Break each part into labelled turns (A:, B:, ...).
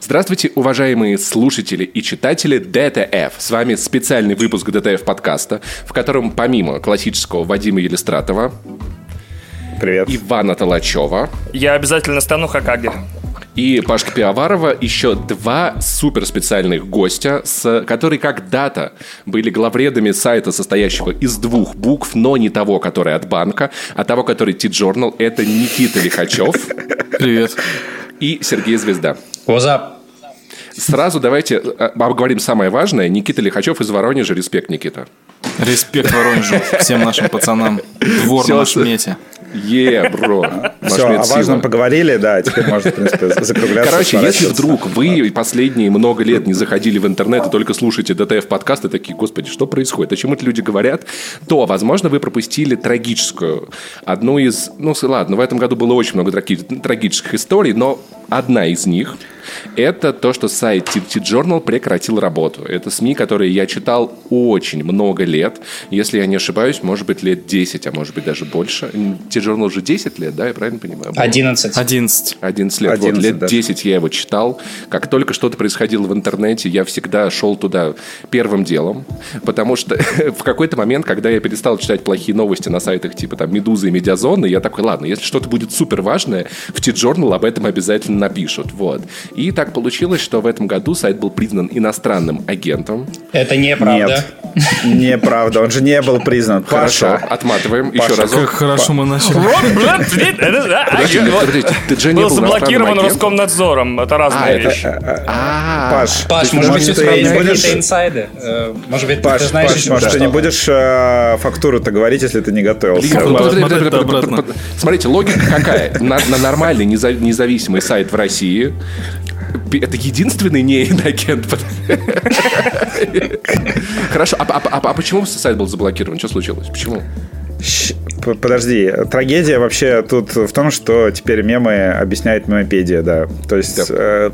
A: Здравствуйте, уважаемые слушатели и читатели DTF. С вами специальный выпуск DTF подкаста, в котором помимо классического Вадима Елистратова,
B: Привет.
A: Ивана Толачева,
C: Я обязательно стану Хокаге.
A: и Пашки Пивоварова еще два суперспециальных гостя, с, которые когда-то были главредами сайта, состоящего из двух букв, но не того, который от банка, а того, который TJournal. Это Никита Лихачев
D: Привет.
A: и Сергей Звезда.
E: What's?
A: Сразу давайте э, обговорим самое важное. Никита Лихачев из Воронежа. Респект, Никита.
D: Респект Воронежу, всем нашим пацанам. Двор
A: Всё,
D: на
A: с-
D: шмете.
A: Е, бро. Наш
B: Все, о важном поговорили, да, теперь можно, в принципе, закругляться.
A: Короче, если вдруг вы последние много лет не заходили в интернет и только слушаете ДТФ подкасты, такие, господи, что происходит, о чем это люди говорят, то, возможно, вы пропустили трагическую, одну из, ну, ладно, в этом году было очень много траги- трагических историй, но одна из них это то, что сайт T-Journal прекратил работу. Это СМИ, которые я читал очень много лет. Если я не ошибаюсь, может быть, лет 10, а может быть, даже больше. T-Journal уже 10 лет, да, я правильно понимаю?
E: 11.
D: 11.
A: 11 лет.
B: 11,
A: вот, лет
B: да.
A: 10 я его читал. Как только что-то происходило в интернете, я всегда шел туда первым делом. Потому что в какой-то момент, когда я перестал читать плохие новости на сайтах типа там Медузы и Медиазоны, я такой, ладно, если что-то будет супер важное, в T-Journal об этом обязательно напишут. Вот. И так получилось, что в этом году сайт был признан иностранным агентом.
E: Это неправда.
B: Нет, неправда, он же не был признан.
A: Хорошо,
B: Паша,
A: отматываем еще
B: Паша,
D: Как хорошо мы начали.
A: Подожди,
C: Я
A: подожди, ты же не
C: Был заблокирован? Роскомнадзором. Это
A: А,
C: разные
A: это-
C: вещи.
A: А,
B: Паш,
E: Паш,
B: ты-
E: может быть, у
B: ты
E: тебя
B: не
E: есть
B: будешь-
E: какие-то инсайды? Э, Может быть,
B: Паш,
E: ты знаешь еще
B: Паш, ты не будешь э, фактуру-то говорить, если ты не готовился.
A: Смотрите, логика какая? На, нормальный неза- независимый сайт в России это единственный не агент. Хорошо, а, а- а- а почему сайт был заблокирован? Что случилось? Почему?
B: Подожди, трагедия вообще тут в том, что теперь мемы объясняет мемопедия, да. То есть
A: Да.
B: э,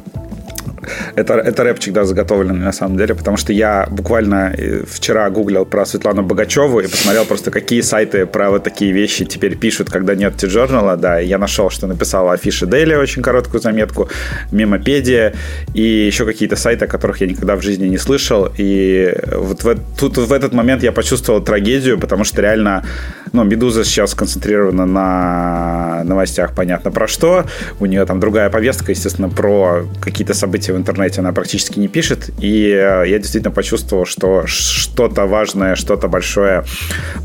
B: это, это рэпчик, да, заготовленный на самом деле, потому что я буквально э, вчера гуглил про Светлану Богачеву и посмотрел просто, какие сайты про вот такие вещи теперь пишут, когда нет T-журнала, да, и я нашел, что написала Афиша Дейли очень короткую заметку, Мемопедия и еще какие-то сайты, о которых я никогда в жизни не слышал, и вот в, тут в этот момент я почувствовал трагедию, потому что реально, ну, Медуза сейчас сконцентрирована на новостях, понятно про что, у нее там другая повестка, естественно, про какие-то события в интернете она практически не пишет, и э, я действительно почувствовал, что что-то важное, что-то большое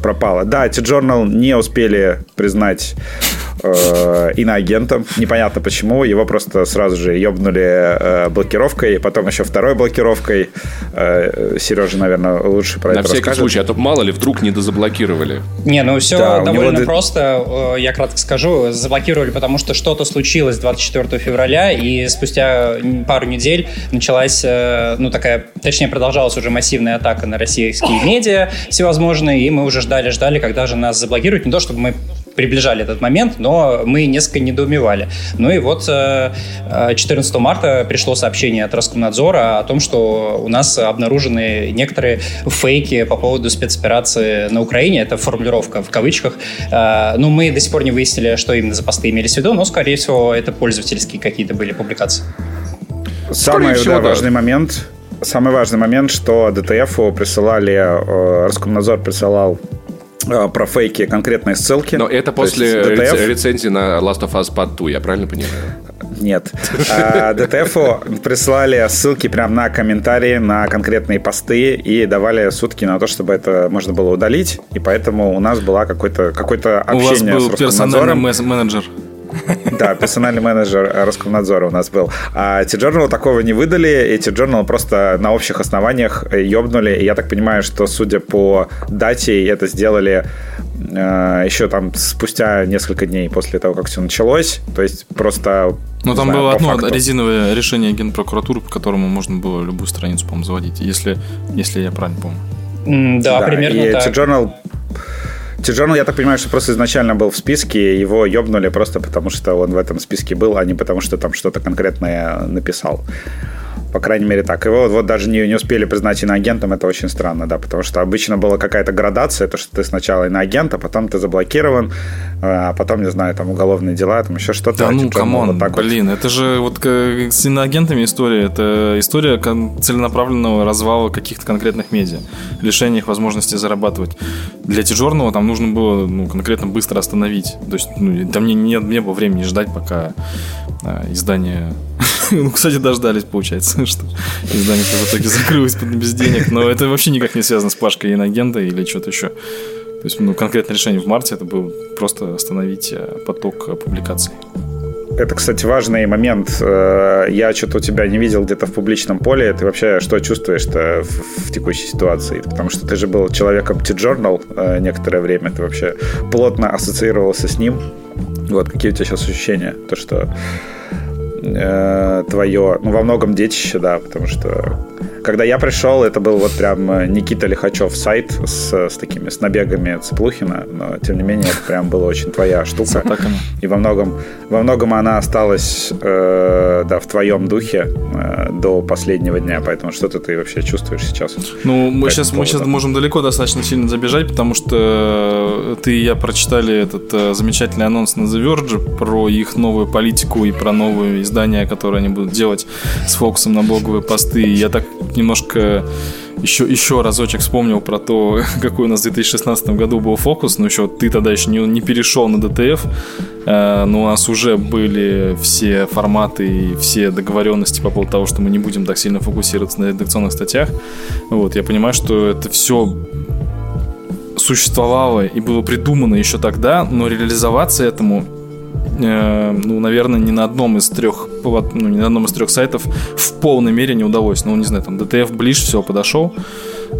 B: пропало. Да, T-Journal не успели признать э, иноагентом, непонятно почему, его просто сразу же ебнули э, блокировкой, потом еще второй блокировкой. Э, Сережа, наверное, лучше про
A: На
B: это
A: всякий
B: расскажет.
A: случай, а то мало ли вдруг не дозаблокировали.
E: Не, ну все
B: Да,
E: довольно
B: него
E: просто. Э, Я кратко скажу. Заблокировали, потому что что-то случилось 24 февраля, и спустя пару недель началась, э, ну такая, точнее продолжалась уже массивная атака на российские медиа всевозможные, и мы уже ждали-ждали, когда же нас заблокируют. Не то, чтобы мы приближали этот момент, но мы несколько недоумевали. Ну и вот э, э, 14 марта пришло сообщение от Роскомнадзора о том, что у нас обнаружены некоторые фейки по поводу спецоперации на Украине. Это формулировка в кавычках. Э, Ну, мы до сих пор не выяснили, что именно за посты имелись в виду, но, скорее всего, это пользовательские какие-то были публикации.
B: Самый
A: всего,
B: да,
A: да.
B: важный момент, самый важный момент, что ДТФу присылали, э, Роскомнадзор присылал э, про фейки конкретные ссылки.
A: Но это после
B: DTF
A: рец- рецензии на Last of Us Part 2, я правильно понимаю?
B: Нет. А, ДТФу прислали ссылки прямо на комментарии, на конкретные посты и давали сутки на то, чтобы это можно было удалить. И поэтому у нас было какое-то какое
D: У вас
B: общение
D: был
B: с
D: персональный менеджер.
B: Да, персональный менеджер Роскомнадзора у нас был. А T-Journal такого не выдали, и T-Journal просто на общих основаниях э, ёбнули. И я так понимаю, что, судя по дате, это сделали э, еще там спустя несколько дней после того, как все началось. То есть просто...
D: Ну, там
B: знаю,
D: было одно
B: факту.
D: резиновое решение генпрокуратуры, по которому можно было любую страницу, по-моему, заводить, если, если я правильно помню.
E: М, Да, примерно
B: и
E: так.
B: T-Journal TJournal, я так понимаю, что просто изначально был в списке, его ёбнули просто потому, что он в этом списке был, а не потому, что там что-то конкретное написал. По крайней мере, так. Его вот, даже не, не успели признать иноагентом, это очень странно, да, потому что обычно была какая-то градация, то, что ты сначала иноагент, а потом ты заблокирован, а потом, не знаю, там уголовные дела, там еще что-то.
D: Да
B: а
D: ну, come on,
B: вот так
D: блин,
B: вот.
D: это же вот с иноагентами история, это история целенаправленного развала каких-то конкретных медиа, лишения их возможности зарабатывать. Для Тижорного там нужно было ну, конкретно быстро остановить, то есть ну, там не, не, не было времени ждать, пока а, издание ну, кстати, дождались, получается, что издание в итоге закрылось без денег. Но это вообще никак не связано с Пашкой Инагента или что-то еще. То есть, ну, конкретное решение в марте это было просто остановить э, поток публикаций.
B: Это, кстати, важный момент. Э, я что-то у тебя не видел где-то в публичном поле. Ты вообще что чувствуешь-то в, в текущей ситуации? Потому что ты же был человеком T-Journal э, некоторое время. Ты вообще плотно ассоциировался с ним. Вот, какие у тебя сейчас ощущения? То, что э, твое, ну, во многом детище, да, потому что когда я пришел, это был вот прям э, Никита Лихачев сайт с, с такими, с набегами Цыплухина, но тем не менее это прям была очень твоя штука. И во многом, во многом она осталась, э, да, в твоем духе э, до последнего дня, поэтому что ты, ты вообще чувствуешь сейчас?
D: Ну, мы сейчас, мы сейчас можем далеко достаточно сильно забежать, потому что ты и я прочитали этот э, замечательный анонс на The Verge про их новую политику и про новые издания, которые они будут делать с фокусом на блоговые посты. И я так немножко еще, еще разочек вспомнил про то, какой у нас в 2016 году был фокус, но еще ты тогда еще не, не перешел на DTF, э, но у нас уже были все форматы и все договоренности по поводу того, что мы не будем так сильно фокусироваться на редакционных статьях. Вот, я понимаю, что это все существовало и было придумано еще тогда, но реализоваться этому Э, ну, наверное, ни на одном из трех, ну, ни на одном из трех сайтов в полной мере не удалось. Ну, не знаю, там DTF ближе всего подошел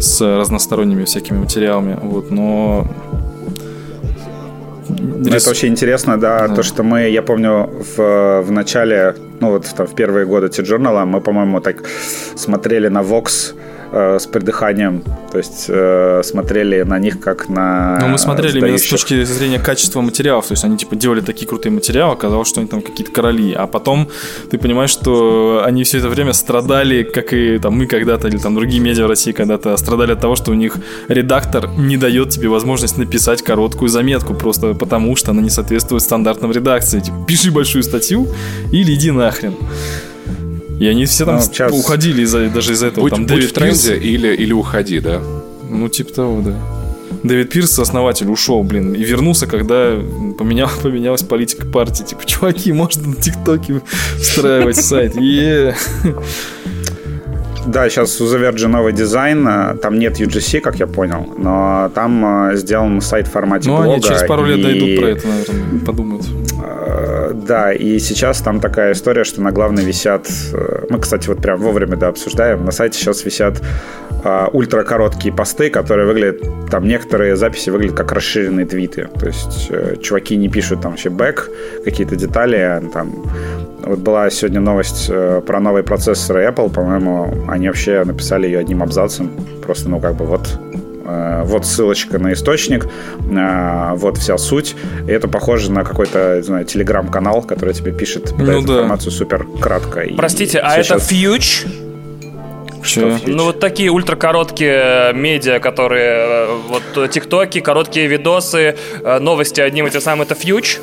D: с разносторонними всякими материалами, вот, но
B: Рис... Это очень интересно, да, да, то, что мы, я помню, в, в начале, ну вот там, в первые годы T-Journal мы, по-моему, так смотрели на Vox э, с придыханием. То есть э, смотрели на них как на.
D: Ну, мы смотрели сдающих. именно с точки зрения качества материалов. То есть они типа делали такие крутые материалы, оказалось, что они там какие-то короли. А потом ты понимаешь, что они все это время страдали, как и там мы когда-то, или там другие медиа в России когда-то страдали от того, что у них редактор не дает тебе возможность написать короткую заметку, просто потому что она не соответствует стандартам редакции. Типа, пиши большую статью или иди нахрен. И они все там ну, сейчас... уходили из-за, даже из-за этого.
A: Будь,
D: там
A: будь Дэвид в тренде Пирс... или, или уходи, да?
D: Ну, типа того, да. Дэвид Пирс, основатель, ушел, блин, и вернулся, когда поменял, поменялась политика партии. Типа, чуваки, можно на ТикТоке встраивать сайт. Yeah.
B: Да, сейчас у Verge новый дизайн. Э, там нет UGC, как я понял, но там э, сделан сайт в формате
D: ну,
B: блога. Ну,
D: они через пару лет и... дойдут про это, наверное, подумают.
B: Э, да, и сейчас там такая история, что на главной висят... Мы, кстати, вот прям вовремя да, обсуждаем. На сайте сейчас висят ультракороткие посты, которые выглядят... Там некоторые записи выглядят как расширенные твиты. То есть чуваки не пишут там вообще бэк, какие-то детали, а там вот была сегодня новость э, про новый процессор Apple, по-моему, они вообще написали ее одним абзацем. Просто, ну, как бы вот э, вот ссылочка на источник, э, вот вся суть. И это похоже на какой-то, не знаю, телеграм-канал, который тебе пишет, ну, да. информацию супер кратко.
C: Простите, а это фьюч? Что? Ну, вот такие ультракороткие медиа, которые вот тиктоки, короткие видосы, новости одним и тем самым, это фьюч?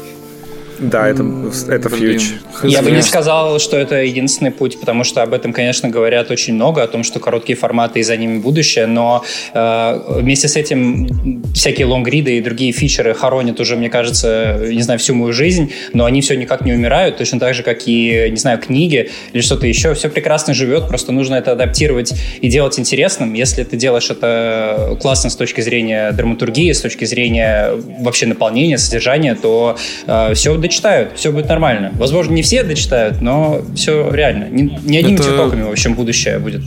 B: Да, это, это фьюч.
E: Я бы не сказал, что это единственный путь, потому что об этом, конечно, говорят очень много, о том, что короткие форматы и за ними будущее, но э, вместе с этим всякие лонгриды и другие фичеры хоронят уже, мне кажется, не знаю, всю мою жизнь, но они все никак не умирают, точно так же, как и, не знаю, книги или что-то еще. Все прекрасно живет, просто нужно это адаптировать и делать интересным. Если ты делаешь это классно с точки зрения драматургии, с точки зрения вообще наполнения, содержания, то э, все дочитают, все будет нормально. Возможно, не все дочитают, но все реально. Ни, ни одним это... тиктоками, в общем, будущее будет.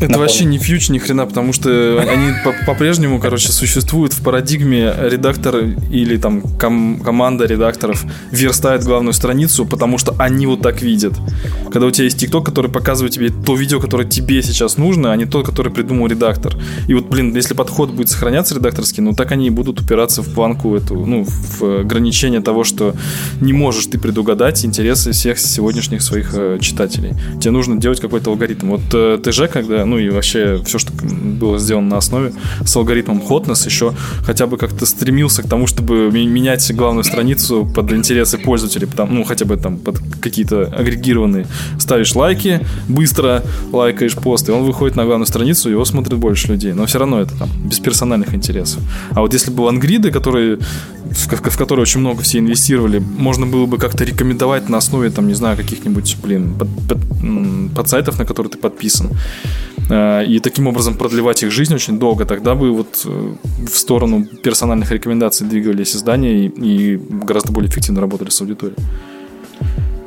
D: Это вообще не фьюч ни хрена, потому что они по-прежнему, короче, существуют в парадигме редактор или там ком- команда редакторов верстает главную страницу, потому что они вот так видят. Когда у тебя есть ТикТок, который показывает тебе то видео, которое тебе сейчас нужно, а не то, которое придумал редактор. И вот, блин, если подход будет сохраняться редакторский, ну так они и будут упираться в планку эту, ну, в ограничение того, что не можешь ты предугадать интересы всех сегодняшних своих э, читателей. Тебе нужно делать какой-то алгоритм. Вот э, ТЖ, когда ну и вообще все, что было сделано на основе с алгоритмом Hotness, еще хотя бы как-то стремился к тому, чтобы менять главную страницу под интересы пользователей, потому, ну, хотя бы там под какие-то агрегированные. Ставишь лайки, быстро лайкаешь пост, и он выходит на главную страницу, его смотрит больше людей. Но все равно это там без персональных интересов. А вот если бы ангриды, которые в, в которые очень много все инвестировали, можно было бы как-то рекомендовать на основе, там, не знаю, каких-нибудь, блин, под, под, под сайтов, на которые ты подписан. Э, и таким образом продлевать их жизнь очень долго, тогда бы вот э, в сторону персональных рекомендаций двигались издания и, и гораздо более эффективно работали с аудиторией.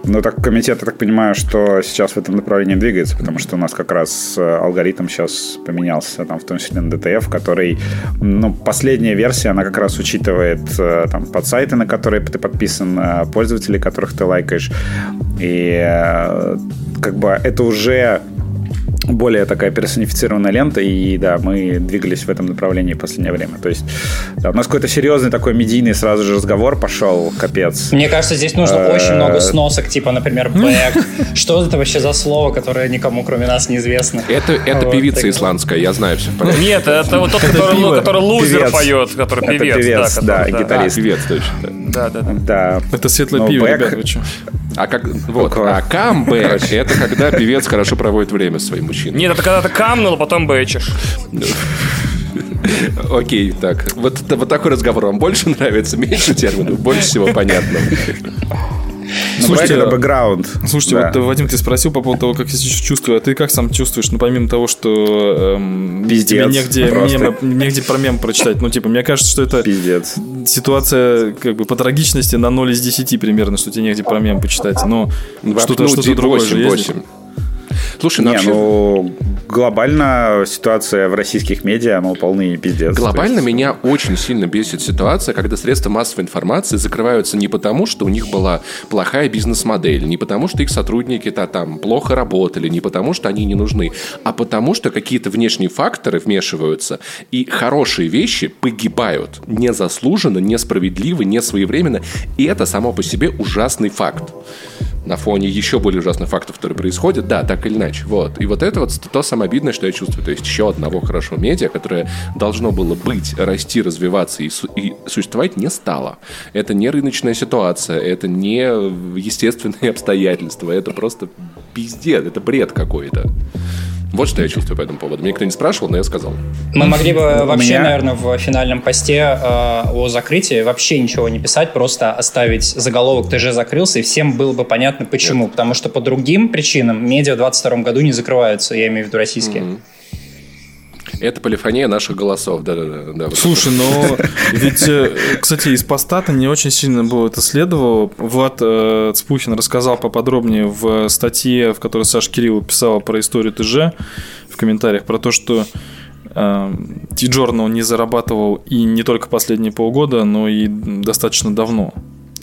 B: Ну, так комитет, я так понимаю, что сейчас в этом направлении двигается, потому что у нас как раз э, алгоритм сейчас поменялся, там, в том числе на DTF, который, ну, последняя версия, она как раз учитывает там под сайты, на которые ты подписан, пользователей, которых ты лайкаешь, и как бы это уже более такая персонифицированная лента, и да, мы двигались в этом направлении в последнее время. То есть да, у нас какой-то серьезный такой медийный сразу же разговор пошел, капец.
E: Мне кажется, здесь нужно э, очень много сносок, типа, например, бэк. Что это вообще за слово, которое никому, кроме нас, неизвестно?
A: Это, это певица исландская, я знаю все.
C: Нет, это вот тот, который лузер поет, который певец.
B: певец, да, гитарист.
A: Певец, точно.
C: Да, да, да.
D: Это светлое пиво, ребят, вы?
A: А как вот, а камбэк это когда певец хорошо проводит время с своим мужчиной.
C: Нет, это когда ты камнул, а потом бэчишь.
A: Окей, так. Вот, вот такой разговор вам больше нравится, меньше терминов, больше всего понятно.
B: Слушайте, это бэкграунд.
D: Слушайте, да. вот Вадим, ты спросил по поводу того, как я сейчас чувствую, а ты как сам чувствуешь? Ну, помимо того, что эм, тебе негде, мем, негде про мем прочитать. Ну, типа, мне кажется, что это
B: Пиздец.
D: ситуация как бы по трагичности на 0 из 10 примерно, что тебе негде про мем почитать. Но что-то ну, что другое 8, же есть. 8.
B: Слушай, ну, Не, вообще... ну глобально ситуация в российских медиа, ну, полный пиздец.
A: Глобально есть... меня очень сильно бесит ситуация, когда средства массовой информации закрываются не потому, что у них была плохая бизнес-модель, не потому, что их сотрудники-то там плохо работали, не потому, что они не нужны, а потому, что какие-то внешние факторы вмешиваются, и хорошие вещи погибают незаслуженно, несправедливо, несвоевременно, и это само по себе ужасный факт на фоне еще более ужасных фактов, которые происходят, да, так или иначе. Вот. И вот это вот то самое обидное, что я чувствую. То есть еще одного хорошего медиа, которое должно было быть, расти, развиваться и, су- и существовать, не стало. Это не рыночная ситуация, это не естественные обстоятельства, это просто пиздец, это бред какой-то. Вот что я чувствую по этому поводу. Мне никто не спрашивал, но я сказал.
E: Мы могли бы вообще, меня... наверное, в финальном посте э, о закрытии вообще ничего не писать, просто оставить заголовок «ТЖ закрылся», и всем было бы понятно, почему. Нет. Потому что по другим причинам медиа в 2022 году не закрываются, я имею в виду российские. Mm-hmm.
A: Это полифония наших голосов, да-да-да.
D: Слушай, но ведь, э, кстати, из поста-то не очень сильно было это следовало. Влад э, Цпухин рассказал поподробнее в статье, в которой Саша Кирилл писала про историю ТЖ в комментариях, про то, что э, T-Journal не зарабатывал и не только последние полгода, но и достаточно давно.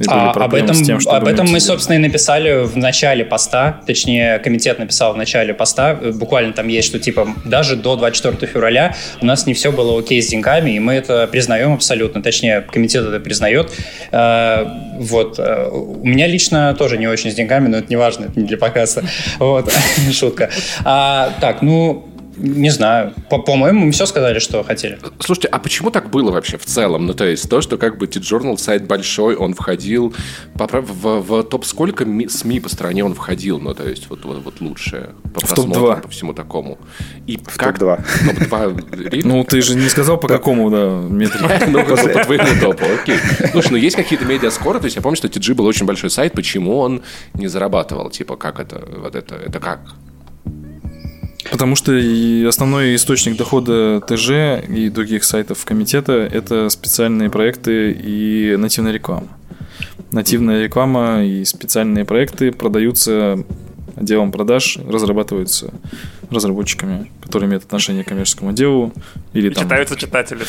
E: А, об этом, тем, об этом мы, собственно, и написали в начале поста, точнее, комитет написал в начале поста, буквально там есть, что типа даже до 24 февраля у нас не все было окей с деньгами, и мы это признаем абсолютно, точнее, комитет это признает. Э, вот. Э, у меня лично тоже не очень с деньгами, но это не важно, это не для показа. Вот, шутка. А, так, ну, не знаю. По-моему, мы все сказали, что хотели.
A: Слушайте, а почему так было вообще в целом? Ну, то есть то, что как бы T-Journal сайт большой, он входил... В, в, в топ сколько СМИ по стране он входил? Ну, то есть вот, вот, вот лучшее по в просмотрам, по всему такому.
B: И в как... топ-2.
D: Топ-2 Ну, ты же не сказал, по какому, да, метрике.
A: Ну, по твоему топу, окей. Слушай, ну есть какие-то медиаскоры, то есть я помню, что TG был очень большой сайт, почему он не зарабатывал? Типа, как это, вот это, это как?
D: Потому что основной источник дохода ТЖ и других сайтов комитета – это специальные проекты и нативная реклама. Нативная реклама и специальные проекты продаются отделом продаж, разрабатываются разработчиками, которые имеют отношение к коммерческому делу. Или,
C: и
D: там,
C: читаются читатели.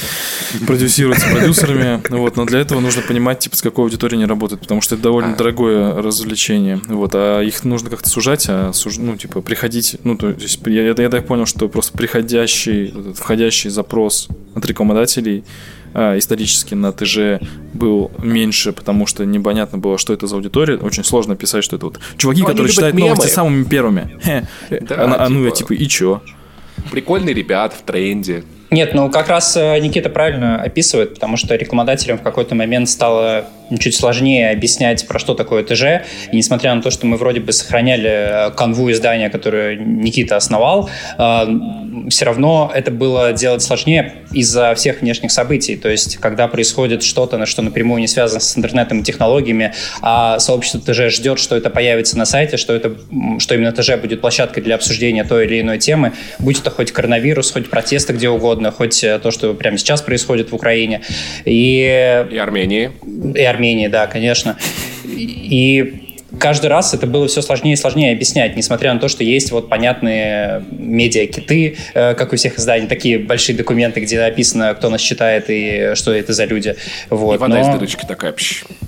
D: Продюсируются продюсерами. Вот, но для этого нужно понимать, типа, с какой аудиторией они работают, потому что это довольно а. дорогое развлечение. Вот, а их нужно как-то сужать, а суж... ну, типа, приходить. Ну, то есть, я, я, я так понял, что просто приходящий, входящий запрос от рекламодателей а, исторически на ТЖ был меньше, потому что непонятно было, что это за аудитория. Очень сложно писать, что это вот чуваки, ну, которые читают мемы. новости самыми первыми. Да, а, а, ну, я типа, и чё?
A: Прикольные ребята в тренде.
E: Нет, ну как раз э, Никита правильно описывает, потому что рекламодателям в какой-то момент стало чуть сложнее объяснять, про что такое ТЖ. И несмотря на то, что мы вроде бы сохраняли э, канву издания, которое Никита основал, э, все равно это было делать сложнее из-за всех внешних событий. То есть, когда происходит что-то, на что напрямую не связано с интернетом и технологиями, а сообщество ТЖ ждет, что это появится на сайте, что, это, что именно ТЖ будет площадкой для обсуждения той или иной темы, будь это хоть коронавирус, хоть протесты где угодно, хоть э, то, что прямо сейчас происходит в Украине. И,
A: и Армении.
E: И Армении, да, конечно. И каждый раз это было все сложнее и сложнее объяснять, несмотря на то, что есть вот понятные медиа-киты, э, как у всех изданий, такие большие документы, где написано, кто нас читает и что это за люди. Вот.
A: И вода Но... из дырочки такая.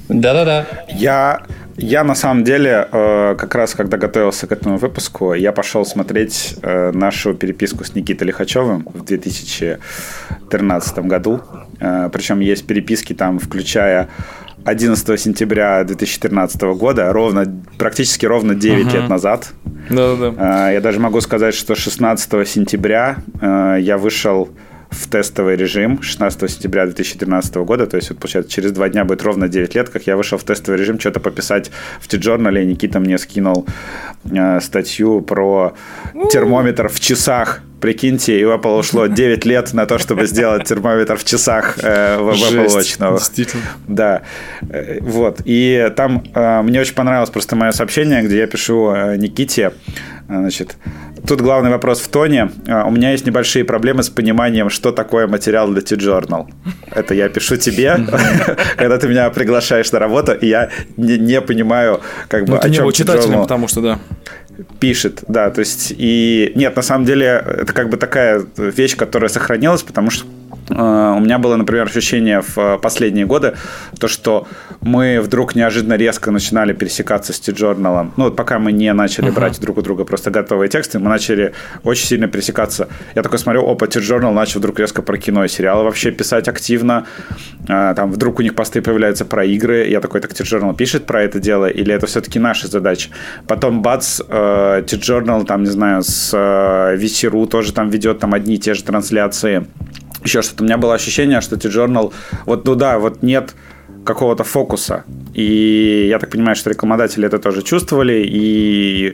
E: Да-да-да.
B: Я я на самом деле, э, как раз когда готовился к этому выпуску, я пошел смотреть э, нашу переписку с Никитой Лихачевым в 2013 году. Причем есть переписки там, включая 11 сентября 2013 года, ровно, практически ровно 9 uh-huh. лет назад.
D: Да-да-да.
B: Я даже могу сказать, что 16 сентября э, я вышел в тестовый режим 16 сентября 2013 года, то есть, вот, получается, через два дня будет ровно 9 лет, как я вышел в тестовый режим, что-то пописать в T-Journal, и Никита мне скинул э, статью про термометр в часах. Прикиньте, у Apple ушло 9 лет на то, чтобы сделать термометр в часах э, в Apple Watch новых. Да. Э, вот. И там э, мне очень понравилось просто мое сообщение, где я пишу э, Никите, значит, Тут главный вопрос в тоне. А, у меня есть небольшие проблемы с пониманием, что такое материал для T-Journal. Это я пишу тебе, когда ты меня приглашаешь на работу, и я не, понимаю, как бы, ну,
D: о чем читателем, потому что, да
B: пишет, да, то есть и нет, на самом деле это как бы такая вещь, которая сохранилась, потому что у меня было, например, ощущение в э, последние годы, то, что мы вдруг неожиданно резко начинали пересекаться с T-Journal. Ну, вот пока мы не начали uh-huh. брать друг у друга просто готовые тексты, мы начали очень сильно пересекаться. Я такой смотрю, опа, T-Journal начал вдруг резко про кино и сериалы вообще писать активно. Э, там вдруг у них посты появляются про игры. Я такой, так T-Journal пишет про это дело, или это все-таки наши задачи? Потом бац, T-Journal, там, не знаю, с VC.ru тоже там ведет там одни и те же трансляции еще что-то. У меня было ощущение, что T-Journal, вот, ну да, вот нет какого-то фокуса. И я так понимаю, что рекламодатели это тоже чувствовали, и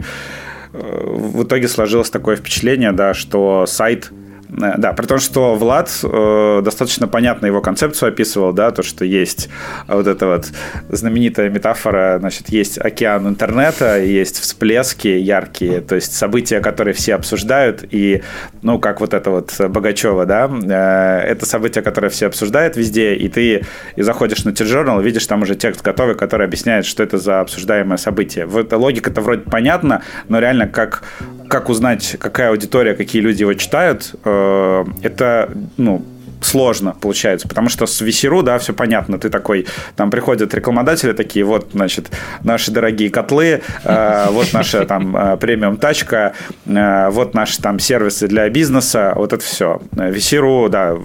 B: э, в итоге сложилось такое впечатление, да, что сайт да, при том, что Влад э, достаточно понятно его концепцию описывал, да, то, что есть вот эта вот знаменитая метафора, значит, есть океан интернета, есть всплески яркие, то есть события, которые все обсуждают, и, ну, как вот это вот Богачева, да, э, это события, которые все обсуждают везде, и ты и заходишь на T-Journal, видишь там уже текст готовый, который объясняет, что это за обсуждаемое событие. Вот логика-то вроде понятна, но реально как, как узнать, какая аудитория, какие люди его читают, э, это, ну, сложно получается, потому что с VC.ru, да, все понятно, ты такой, там приходят рекламодатели такие, вот, значит, наши дорогие котлы, э, вот наша там э, премиум тачка, э, вот наши там сервисы для бизнеса, вот это все. VC.ru, да,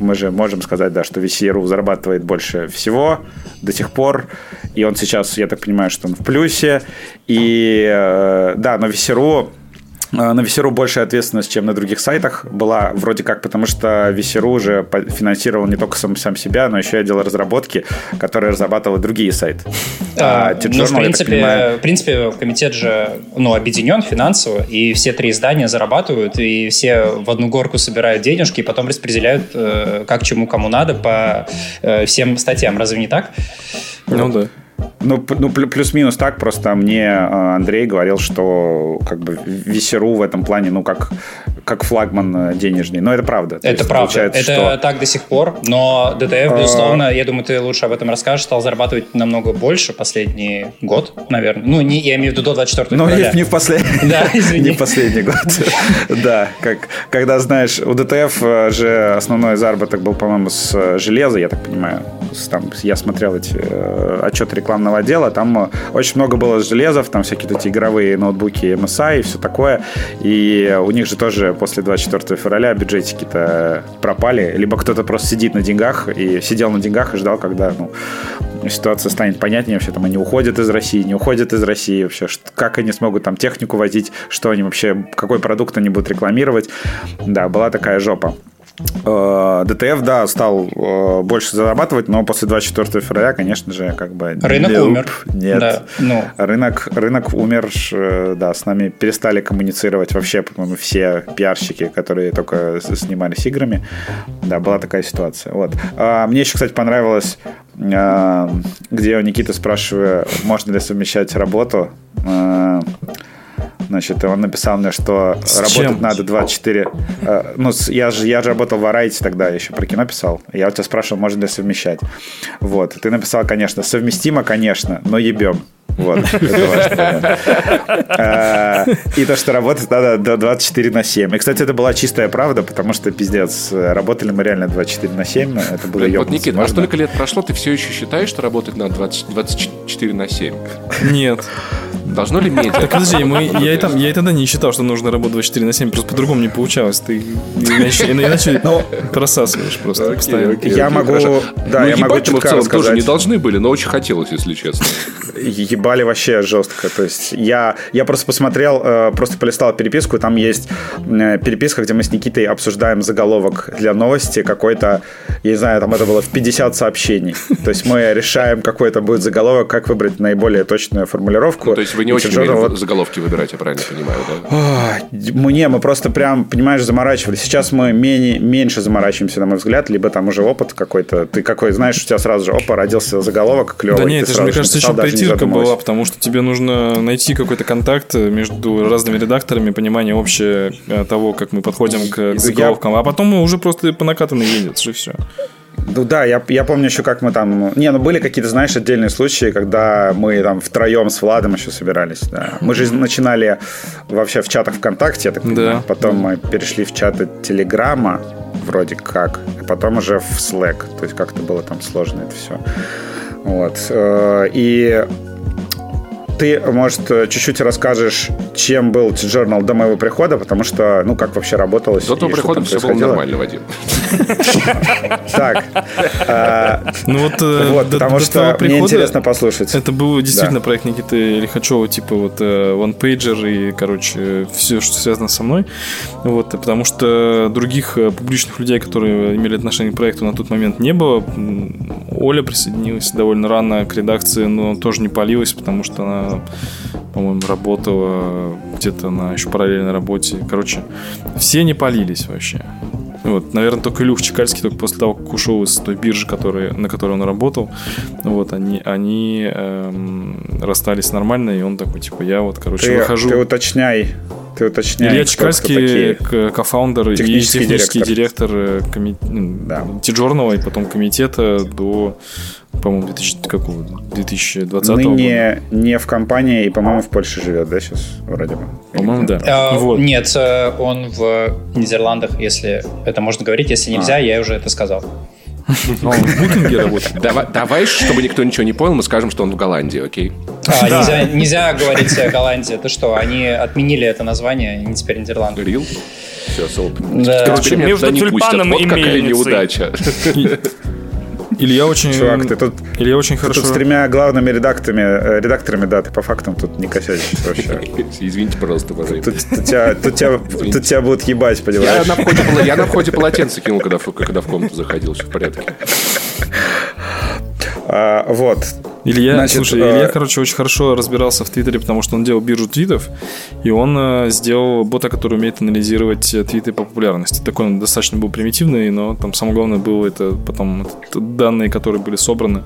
B: мы же можем сказать, да, что VC.ru зарабатывает больше всего до сих пор, и он сейчас, я так понимаю, что он в плюсе, и э, да, но а, на Весеру большая ответственность, чем на других сайтах была, вроде как, потому что Весеру уже финансировал не только сам, сам себя, но еще и отдел разработки, который разрабатывал другие сайты.
E: А, а ну, в принципе, понимаю... в принципе, комитет же ну, объединен финансово, и все три издания зарабатывают, и все в одну горку собирают денежки, и потом распределяют э, как чему кому надо по э, всем статьям. Разве не так?
D: Ну да.
B: Ну, ну плюс-минус так, просто мне э, Андрей говорил, что как бы Весеру в этом плане, ну, как, как флагман денежный. Но это правда.
E: Это есть, правда. Это что... так до сих пор. Но DTF, а, безусловно, я думаю, ты лучше об этом расскажешь, стал зарабатывать намного больше последний год, наверное. Ну, не, я имею в виду до 24
B: Но февраля. не, не в последний, да, не в последний год. да, как, когда, знаешь, у DTF же основной заработок был, по-моему, с железа, я так понимаю. Там, я смотрел эти э, отчеты рекламного отдела, там очень много было железов, там всякие эти игровые ноутбуки MSI и все такое. И у них же тоже после 24 февраля бюджетики-то пропали. Либо кто-то просто сидит на деньгах и сидел на деньгах и ждал, когда ну, ситуация станет понятнее. Вообще там они уходят из России, не уходят из России. Вообще, как они смогут там технику возить, что они вообще, какой продукт они будут рекламировать. Да, была такая жопа. Э, ДТФ, да, стал э, больше зарабатывать, но после 24 февраля, конечно же, как бы...
E: Рынок не, умер.
B: Нет. Да, ну. рынок, рынок умер, э, да, с нами перестали коммуницировать вообще, по-моему, все пиарщики, которые только снимались играми. Да, была такая ситуация. Вот. А, мне еще, кстати, понравилось, где у Никиты спрашиваю, можно ли совмещать работу Значит, он написал мне, что С работать чем? надо 24... Э, ну, я же, я же работал в Variety тогда, еще про кино писал. Я у тебя спрашивал, можно ли совмещать. Вот. Ты написал, конечно, совместимо, конечно, но ебем. Вот, э, И то, что работать надо до 24 на 7. И, кстати, это была чистая правда, потому что, пиздец, работали мы реально 24 на 7. Это было
A: Вот, Никит, а столько лет прошло, ты все еще считаешь, что работать надо 24 на 7?
D: Нет.
A: Должно ли медиа?
D: Так подожди, мы, я, и там, я и тогда не считал, что нужно работать 24 на 7, просто по-другому не получалось. Ты иначе, иначе но... просасываешь просто окей, постоянно.
B: Окей, я окей, могу, хорошо. да, ну, я могу мы в целом рассказать. тоже
A: не должны были, но очень хотелось, если честно.
B: Ебали вообще жестко. То есть я, я просто посмотрел, э, просто полистал переписку, там есть э, переписка, где мы с Никитой обсуждаем заголовок для новости какой-то, я не знаю, там это было в 50 сообщений. То есть мы решаем, какой это будет заголовок, как выбрать наиболее точную формулировку. Ну,
A: то есть вы не очень умели вот... заголовки выбирать, я правильно понимаю, да?
B: Мы не, мы просто прям, понимаешь, заморачивались. Сейчас мы менее, меньше заморачиваемся, на мой взгляд, либо там уже опыт какой-то. Ты какой, знаешь, у тебя сразу же, опа, родился заголовок клевый.
D: Да нет, это же, мне кажется, еще притирка была, потому что тебе нужно найти какой-то контакт между разными редакторами, понимание общее э, того, как мы подходим к заголовкам, а потом мы уже просто по накатанной едет, и все.
B: Ну да, я, я помню еще, как мы там... Не, ну были какие-то, знаешь, отдельные случаи, когда мы там втроем с Владом еще собирались. Да. Мы же начинали вообще в чатах ВКонтакте, я так понимаю. Да. Потом мы перешли в чаты Телеграма, вроде как. А потом уже в Slack. То есть как-то было там сложно это все. Вот. Э, и ты, может, чуть-чуть расскажешь, чем был T-Journal до моего прихода, потому что, ну, как вообще работалось.
A: До того прихода все было нормально, Вадим.
B: Так.
D: А, ну вот, э,
B: потому что мне интересно послушать.
D: Это был действительно проект Никиты Лихачева, типа вот э, One Pager и, короче, все, что связано со мной. Вот, потому что других э, публичных людей, которые имели отношение к проекту на тот момент не было. Оля присоединилась довольно рано к редакции, но тоже не полилась, потому что она по-моему, работала где-то на еще параллельной работе. Короче, все не полились вообще. Вот, наверное, только Илюх Чекальский, только после того, как ушел из той биржи, который, на которой он работал, вот, они, они эм, расстались нормально, и он такой, типа, я вот, короче,
B: ты,
D: выхожу...
B: Ты уточняй, ты уточняй.
D: Илья Чекальский, кофаундер и технический директор, директор э, коми... да. Тиджорного и потом комитета до по-моему, 2000, какого? 2020
B: Ныне года. не в компании и, по-моему, в Польше живет, да, сейчас вроде бы?
D: По-моему, да.
E: А, вот. Нет, э, он в Нидерландах, если это можно говорить. Если нельзя, а. я уже это сказал.
A: Он в букинге работает. Давай, давай, чтобы никто ничего не понял, мы скажем, что он в Голландии, окей?
E: А, нельзя, нельзя говорить Голландия. Это что, они отменили это название, они теперь Нидерланды.
A: Рил? Все, солд.
C: Да. Короче, между тюльпаном и Вот какая неудача.
D: Илья очень... Чувак, ты тут, Илья очень ты хорошо...
B: тут с тремя главными редакторами, э, редакторами, да, ты по фактам тут не косячишь вообще.
A: Извините, пожалуйста,
B: пожалуйста. Тут, тут, тебя, тут, тебя, тут тебя будут ебать, понимаешь?
A: Я на входе, я на входе полотенце кинул, когда, когда в комнату заходил, все в порядке.
B: А, вот.
D: Илья, Значит, слушай, э... Илья, короче, очень хорошо разбирался в Твиттере, потому что он делал биржу твитов, и он э, сделал бота, который умеет анализировать э, твиты по популярности. Такой он достаточно был примитивный, но там самое главное было это потом это данные, которые были собраны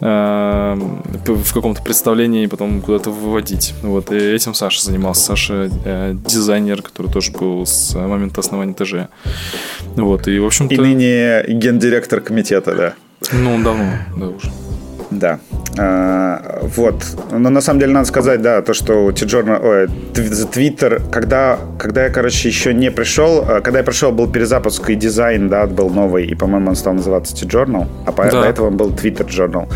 D: э, в каком-то представлении и потом куда-то выводить. Вот, и этим Саша занимался. Саша э, дизайнер, который тоже был с момента основания ТЖ. Вот, и, в общем-то...
B: И ныне гендиректор комитета, да.
D: Ну, давно, да, уже.
B: Да. А, вот. Но на самом деле надо сказать, да, то, что Тиджорна, ой, Твиттер, когда, когда я, короче, еще не пришел, а, когда я пришел, был перезапуск и дизайн, да, был новый, и, по-моему, он стал называться T-Journal, а да. до этого он был Twitter Journal.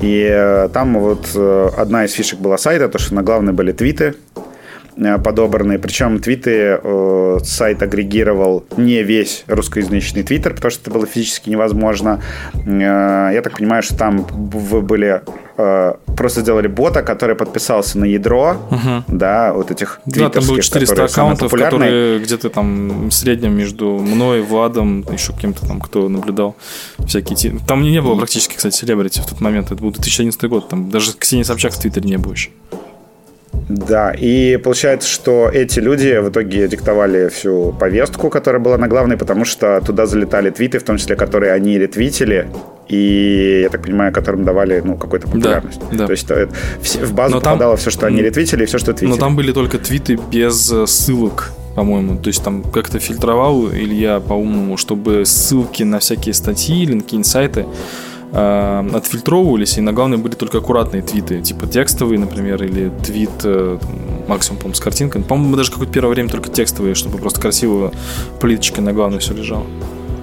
B: И э, там вот э, одна из фишек была сайта, то, что на главной были твиты, Э, подобранные. Причем твиты э, сайт агрегировал не весь русскоязычный твиттер, потому что это было физически невозможно. Э, я так понимаю, что там вы были э, просто сделали бота, который подписался на ядро, угу. да, вот этих
D: Да, там было 400 аккаунтов, которые где-то там в среднем между мной, Владом, еще кем-то там, кто наблюдал всякие... Там не было практически, кстати, селебрити в тот момент. Это был 2011 год. Там даже Ксения Собчак в Твиттере не было еще.
B: Да, и получается, что эти люди в итоге диктовали всю повестку, которая была на главной, потому что туда залетали твиты, в том числе, которые они ретвитили, и, я так понимаю, которым давали ну, какую-то популярность. Да, да. То есть это, в базу но попадало там, все, что они ретвитили, и все, что твитили.
D: Но там были только твиты без э, ссылок по-моему. То есть там как-то фильтровал Илья по-умному, чтобы ссылки на всякие статьи или на какие-нибудь сайты э, отфильтровывались, и на главное были только аккуратные твиты, типа текстовые, например, или твит э, максимум, по-моему, с картинкой. По-моему, даже какое-то первое время только текстовые, чтобы просто красиво плиточкой на главное все лежало.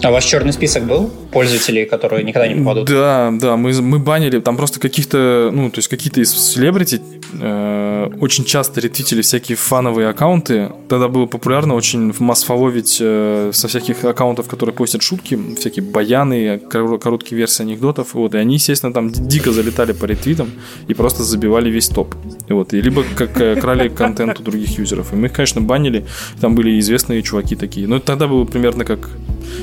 E: А у вас черный список был пользователей, которые никогда не попадут?
D: Да, да, мы, мы банили, там просто каких-то, ну, то есть какие-то из селебрити э, очень часто ретвитили всякие фановые аккаунты. Тогда было популярно очень масс-фоловить э, со всяких аккаунтов, которые постят шутки, всякие баяны, короткие версии анекдотов, вот, и они, естественно, там дико залетали по ретвитам и просто забивали весь топ. И вот, и либо как крали контент у других юзеров. И мы их, конечно, банили, там были известные чуваки такие. Но тогда было примерно как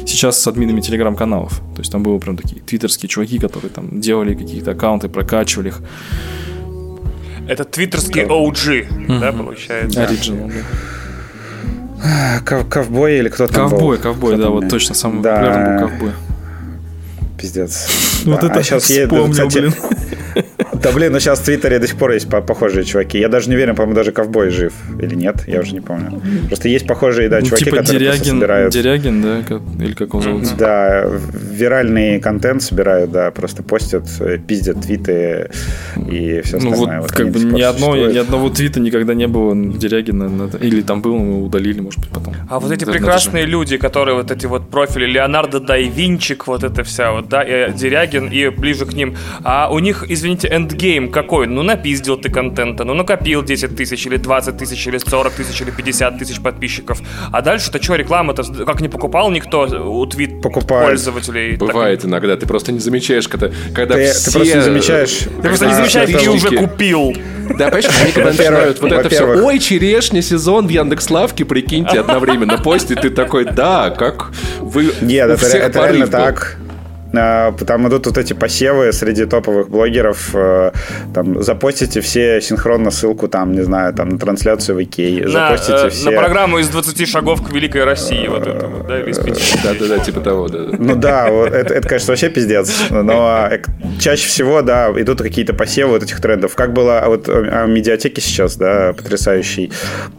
D: сейчас с админами телеграм-каналов. То есть там было прям такие твиттерские чуваки, которые там делали какие-то аккаунты, прокачивали их.
C: Это твиттерский OG, mm-hmm. да, получается?
D: Оригинал,
B: да. Ков- ковбой или кто
D: там Ковбой, был? ковбой, да, вот точно самый да. популярный был ковбой.
B: Пиздец.
D: Вот да. это а сейчас вспомнил, кстати, блин.
B: Да блин, ну сейчас в Твиттере до сих пор есть похожие чуваки. Я даже не уверен, по-моему, даже ковбой жив. Или нет, я уже не помню. Просто есть похожие, да, ну, чуваки,
D: типа
B: которые
D: Дерягин,
B: собирают...
D: Дерягин, да? Или как он зовут?
B: Да, виральный контент собирают, да, просто постят, пиздят твиты и все остальное.
D: Ну вот, вот как бы ни, одно, ни одного твита никогда не было Дерягина. Или там был, мы удалили, может быть, потом.
C: А вот эти прекрасные люди, которые вот эти вот профили Леонардо Дайвинчик, вот это вся вот, да, и Дерягин, и ближе к ним. А у них, извините, эндгейм какой? Ну, напиздил ты контента, ну, накопил 10 тысяч, или 20 тысяч, или 40 тысяч, или 50 тысяч подписчиков. А дальше-то что, реклама-то как не покупал никто у твит Покупает. пользователей?
A: Бывает так... иногда, ты просто не замечаешь, когда, когда
B: ты,
A: все...
B: Ты просто не замечаешь.
C: Ты просто не замечаешь, ты уже купил.
A: Да, понимаешь, они когда начинают вот это все, ой, черешня, сезон в Яндекс.Лавке, прикиньте, одновременно постит, ты такой, да, как вы
B: Нет, это, это реально так. А, там идут вот эти посевы среди топовых блогеров. Э, там, запостите все синхронно ссылку, там, не знаю, там, на трансляцию в Икее. Запостите
C: э, все... На программу из 20 шагов к Великой России, вот это вот, да, из
A: Да-да-да, типа того, да.
B: Ну да, это, это, конечно, вообще пиздец. Но чаще всего, да, идут какие-то посевы вот этих трендов. Как было вот о медиатеке сейчас, да, потрясающий,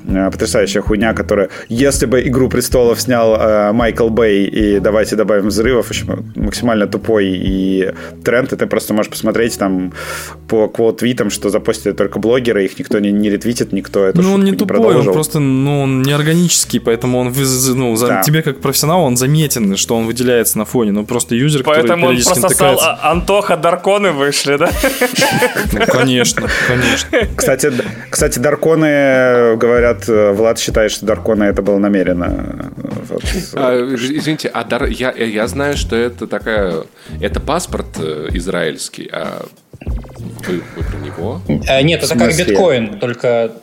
B: э, потрясающая хуйня, которая... Если бы «Игру престолов» снял Майкл Бэй и давайте добавим взрывов, в общем, максимально довольно тупой и тренд, и ты просто можешь посмотреть там по квот-твитам, что запостили только блогеры, их никто не, не ретвитит, никто это
D: Ну, он не, не тупой, продолжил. он просто, ну, он не органический, поэтому он, ну, за, да. тебе как профессионал, он заметен, что он выделяется на фоне, но просто юзер,
C: Поэтому который он прососал а, Антоха, Дарконы вышли, да?
D: Ну, конечно, конечно.
B: Кстати, кстати, Дарконы, говорят, Влад считает, что Дарконы это было намеренно.
A: А, извините, а дар, я, я знаю, что это такая это паспорт э, израильский, а вы, вы про него?
E: А, нет, это как биткоин, только...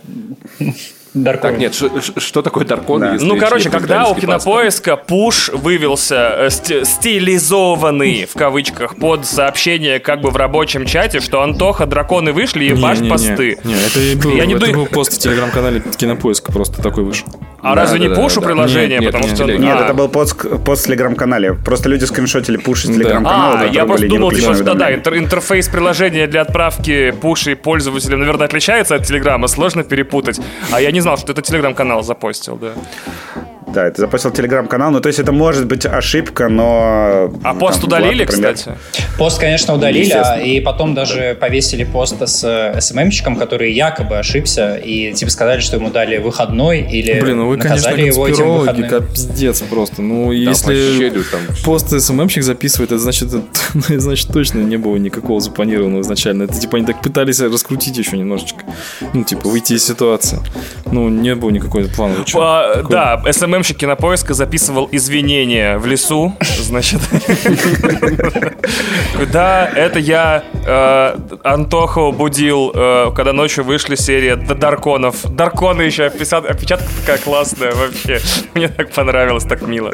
E: Даркон.
A: Так, нет, что такое Даркон?
B: Да.
A: если
C: Ну, короче, когда у
A: паспорт?
C: кинопоиска пуш вывелся э, сти- стилизованный в кавычках под сообщение как бы в рабочем чате, что Антоха, драконы вышли, ебашь
D: Не-не-не.
C: посты.
D: Не, это и был,
C: Я не
D: это
C: ду-
D: был пост в телеграм-канале Кинопоиска, просто такой вышел.
C: А
A: Да,
C: разве
A: да,
C: не
A: да,
C: пуш у
A: да.
C: приложения?
A: Нет,
C: Потому
A: нет,
C: что...
A: нет,
B: Нет,
C: А.
B: это был пост, пост в телеграм-канале. Просто люди скриншотили пуш из
D: Да.
B: телеграм-канала.
C: А, я просто думал, типа, что да, интер- интерфейс приложения для отправки пушей пользователям, наверное, отличается от Телеграма, сложно перепутать. А я не знал, что это Телеграм-канал запостил, да.
B: Да, это запостил телеграм-канал. Ну, то есть это может быть ошибка, но...
C: А
B: ну,
C: пост
B: там,
C: удалили,
B: Влад, например,
C: кстати?
E: Пост, конечно, удалили, а, и потом даже повесили пост с э, СММщиком, который якобы ошибся, и типа сказали, что ему дали выходной или
D: Блин, ну вы, конечно,
E: наказали его этим выходным.
D: капздец просто. Ну,
A: Там
D: если
A: там
D: пост СММщик записывает, это значит, это, ну, значит, точно не было никакого запланированного изначально. Это типа они так пытались раскрутить еще немножечко. Ну, типа, выйти из ситуации. Ну, не было никакой плана.
C: А, да, СММщик кинопоиска записывал извинения в лесу, значит. Да, это я э, Антоху будил, э, когда ночью вышли серия Д- Дарконов. Дарконы еще, опечатка такая классная вообще. Мне так понравилось, так мило.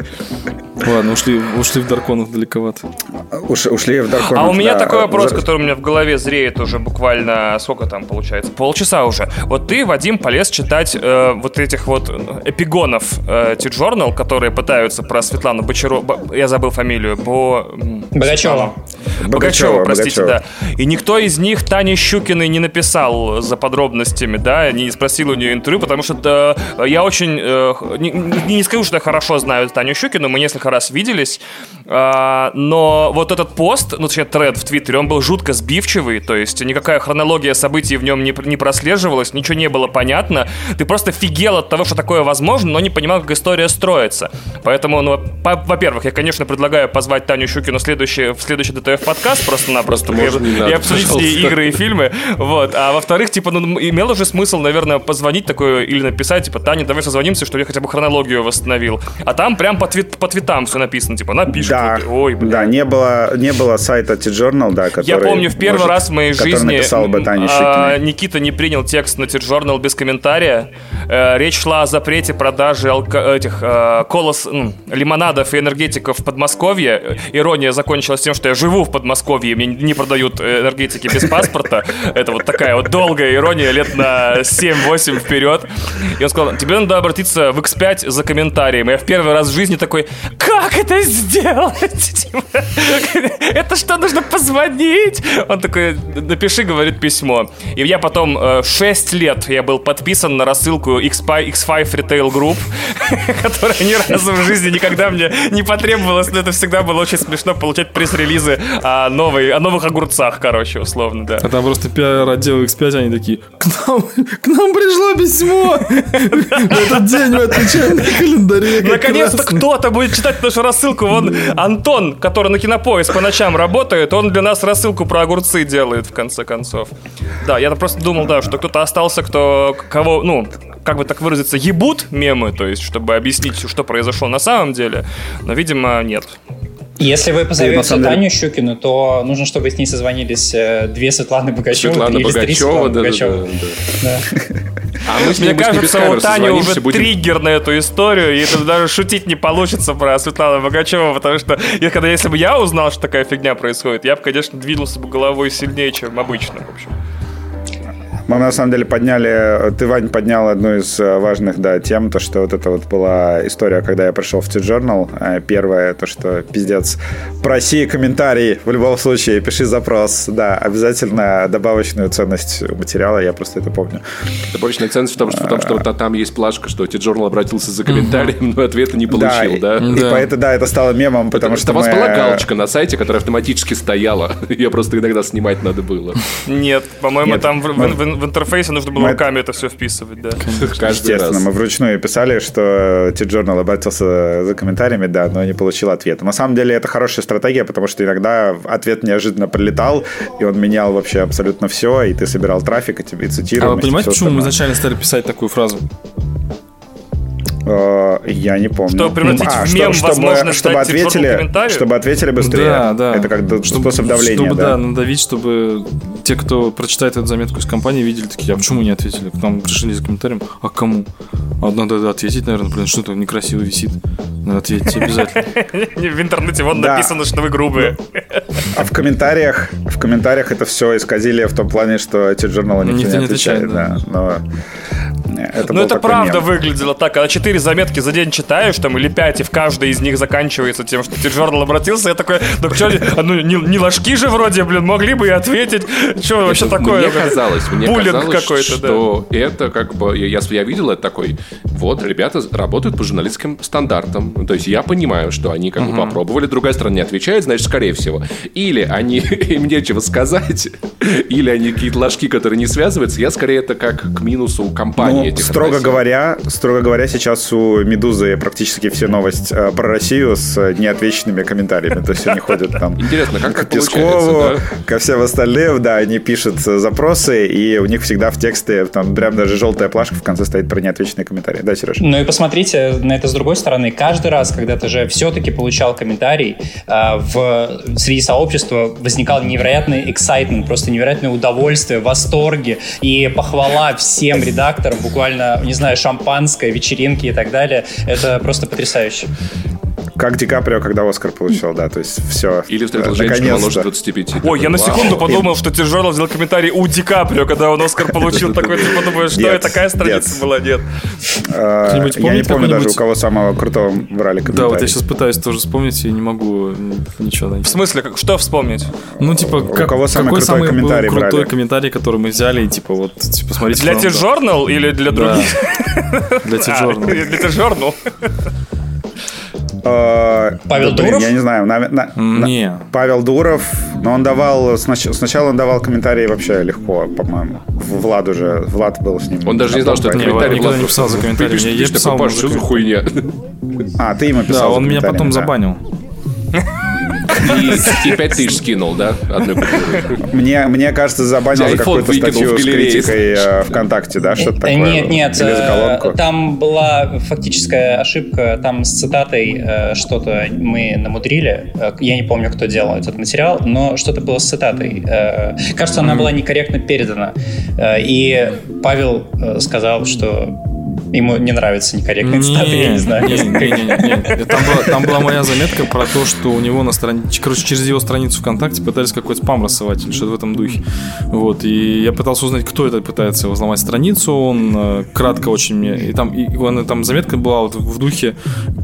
D: Ладно, ушли, ушли в Дарконов далековато.
B: Уш- ушли в Даркон.
C: А у меня такой вопрос, который у меня в голове зреет уже буквально, сколько там получается, полчаса уже. Вот ты, Вадим, полез читать э, вот этих вот эпигонов э, T-Journal, которые пытаются про Светлану Бочару... Я забыл фамилию. Бо... м,
E: Богачева.
C: Богачева, простите,
B: Богачева.
C: да. И никто из них Тане Щукиной не написал за подробностями, да, не спросил у нее интервью, потому что э, я очень... э, не, не скажу, что я хорошо знаю Таню Щукину, мы несколько раз виделись, а, но вот этот пост, ну, точнее, тред в Твиттере, он был жутко сбивчивый, то есть никакая хронология событий в нем не, не прослеживалась, ничего не было понятно. Ты просто фигел от того, что такое возможно, но не понимал, как история строится. Поэтому, ну, во-первых, я, конечно, предлагаю позвать Таню Щукину в следующий, в следующий ДТФ подкаст просто-напросто
A: Просто можно
C: и обсудить
A: пожалуйста.
C: игры и фильмы. Вот. А во-вторых, типа, ну, имело уже смысл, наверное, позвонить такое или написать, типа, Таня, давай созвонимся, чтобы я хотя бы хронологию восстановил. А там прям по, твит, по твитам все написано, типа, напишет.
B: Да,
C: вот, Ой, бля.
B: да, не было, не было сайта T-Journal, да, который...
C: Я помню, в первый
B: может,
C: раз в моей жизни
B: написал бы Таня
C: а. Никита не принял текст на T-Journal без комментария. Э, речь шла о запрете продажи алко- этих э, колос, м, лимонадов и энергетиков в Подмосковье. Ирония закончилась тем, что я живу в Подмосковье, мне не продают э, энергетики без паспорта. Это вот такая вот долгая ирония лет на 7-8 вперед. И он сказал, тебе надо обратиться в X5 за комментарием. Я в первый раз в жизни такой, как это сделать? Типа, Это что, нужно позвонить? Он такой, напиши, говорит, письмо. И я потом э, 6 лет я был подписан на рассылку X5, X5 Retail Group, которая ни разу в жизни никогда мне не потребовалась, но это всегда было очень смешно получать пресс-релизы о, новой, о новых огурцах, короче, условно, да.
D: А там просто пиар-отдел X5, они такие, к нам, к нам пришло письмо этот день в отмечаем на календаре.
C: Наконец-то
D: раз».
C: кто-то будет читать нашу рассылку. Вон Антон, который на кинопоиск по ночам работает, он для нас рассылку про огурцы делает, в конце концов. Да, я просто думал, да, что кто-то остался, кто кого, ну, как бы так выразиться, ебут мемы, то есть, чтобы объяснить, что произошло на самом деле. Но, видимо, нет.
E: Если вы позовете
B: деле-
E: Таню Щукину, то нужно, чтобы с ней созвонились э, две Светланы Богачевы,
A: Светлана
E: три или три
A: Богачева,
E: Светланы
A: да, да,
E: Богачевы.
A: да,
E: Да.
A: А мы с
C: Мне кажется, у Тани уже
A: будем-
C: триггер на эту историю, и это даже шутить не получится про Светлану Богачеву, потому что я, когда, если бы я узнал, что такая фигня происходит, я бы, конечно, двинулся бы головой сильнее, чем обычно, в общем.
B: Мы на самом деле подняли, ты, Вань, поднял одну из э, важных, да, тем, то, что вот это вот была история, когда я пришел в T-Journal. Э, Первое, то, что, пиздец, проси комментарий, в любом случае, пиши запрос, да, обязательно добавочную ценность материала, я просто это помню.
A: Добавочная ценность в том, что, в том, что та- там есть плашка, что T-Journal обратился за комментарием, но ответа не получил,
B: и-
A: да?
B: И,
D: Да.
B: поэтому, да, это стало мемом, потому что
A: у вас
B: мы-
A: была галочка на сайте, которая автоматически стояла. Ее просто иногда снимать надо было.
C: Нет, по-моему, там в, в- интерфейсе нужно было
B: мы-
C: руками это все вписывать, да.
A: Каждый
B: Естественно,
A: раз.
B: мы вручную писали, что T-Journal обратился за комментариями, да, но не получил ответа. На самом деле это хорошая стратегия, потому что иногда ответ неожиданно прилетал, и он менял вообще абсолютно все, и ты собирал трафик, и тебе
D: А
B: цитировал.
D: вы понимаете, почему мы изначально стали писать такую фразу?
B: Э, Я не помню.
C: Чтобы превратить
B: А,
C: в
B: что-
C: мем
B: чтобы,
C: возможность
B: чтобы
C: Тиджорну
B: ответили, чтобы ответили быстрее.
D: Да, да.
B: Это как д- способ давления,
D: чтобы,
B: да.
D: да, надавить, чтобы те, кто прочитает эту заметку из компании, видели такие, а почему не ответили? К нам пришли с комментарием, а кому? А надо ответить, наверное, блин, что-то некрасиво висит. Надо ответить обязательно.
C: В интернете вон написано, что вы грубые.
B: А в комментариях, в комментариях это все исказили в том плане, что эти журналы никто,
D: Никто
B: не отвечает. Но это
C: Ну правда выглядело так. Когда четыре заметки за день читаешь, там, или пять, и в каждой из них заканчивается тем, что ты журнал обратился, я такой, ну что, ну не, не ложки же вроде, блин, могли бы и ответить. Что вообще
A: Это
C: такое?
A: Мне казалось, мне
C: Буллинг
A: казалось,
C: какой-то, да.
A: что это как бы... Я, я, видел это такой... Вот, ребята работают по журналистским стандартам. То есть я понимаю, что они как бы попробовали, другая сторона не отвечает, значит, скорее всего. Или они им нечего сказать, или они какие-то ложки, которые не связываются. Я скорее это как к минусу компании
B: Ну, строго
A: относил.
B: говоря, строго говоря, сейчас у Медузы практически все новости э, про Россию с неотвеченными комментариями. То есть они ходят там
A: Интересно, как
B: к Пескову,
A: получается,
B: ко всем остальным, да, они пишут э, запросы, и у них всегда в тексте там прям даже желтая плашка в конце стоит про неотвеченные комментарии. Да, Сереж?
E: Ну и посмотрите на это с другой стороны. Каждый раз, когда ты же все-таки получал комментарий, в, среди сообщества возникал невероятный excitement, просто невероятное удовольствие, восторги и похвала всем редакторам, буквально, не знаю, шампанское, вечеринки и так далее. Это просто потрясающе.
B: Как Ди Каприо, когда Оскар получил, да, то есть все.
A: Или встретил женщину моложе 25.
C: Ой, я на секунду подумал, что Тяжелов сделал комментарий у Ди Каприо, когда он Оскар получил. Такой, ты подумаешь, что это такая страница была? Нет.
B: Э, Я не помню даже, у кого самого крутого брали комментарий.
D: Да, вот я сейчас пытаюсь тоже вспомнить и не могу ничего найти.
C: В смысле, как- что вспомнить?
D: Ну, типа, как,
B: кого самый
D: какой
B: крутой
D: самый
B: комментарий
D: крутой комментарий, который мы взяли, и типа, вот, типа, смотрите.
C: Для T-Journal или для других?
D: Для
C: А,
D: T-Journal.
C: Для T-Journal?
B: Э,
E: Павел Дуров?
B: Я не знаю. на- на- на-
D: Не.
B: Павел Дуров, но он давал... снач- Сначала он давал комментарии вообще легко, по-моему. Влад уже... Влад был с ним.
A: Он даже не знал, что это
D: Не,
A: комментарий.
D: никогда
A: Влад
D: не писал за комментарий.
A: пишет,
D: Я- писал
A: «Паш, что за хуйня?
B: А, ты ему писал
D: Да, он меня потом забанил.
A: И, и 5 тысяч скинул, да?
B: Мне, мне кажется, забанил какую-то статью с критикой э, ВКонтакте, да? Что-то
E: Э,
B: такое?
E: Нет, нет, э, там была фактическая ошибка, там с цитатой что-то мы намудрили. Я не помню, кто делал этот материал, но что-то было с цитатой. Кажется, она была некорректно передана. И Павел сказал, что ему не нравятся некорректные цитаты, я не знаю.
D: Там, была, там была моя заметка про то, что у него на странице, короче, через его страницу ВКонтакте пытались какой-то спам рассылать или что-то в этом духе. Вот, и я пытался узнать, кто это пытается взломать страницу, он э, кратко очень мне, и там, и, он, там заметка была вот в духе,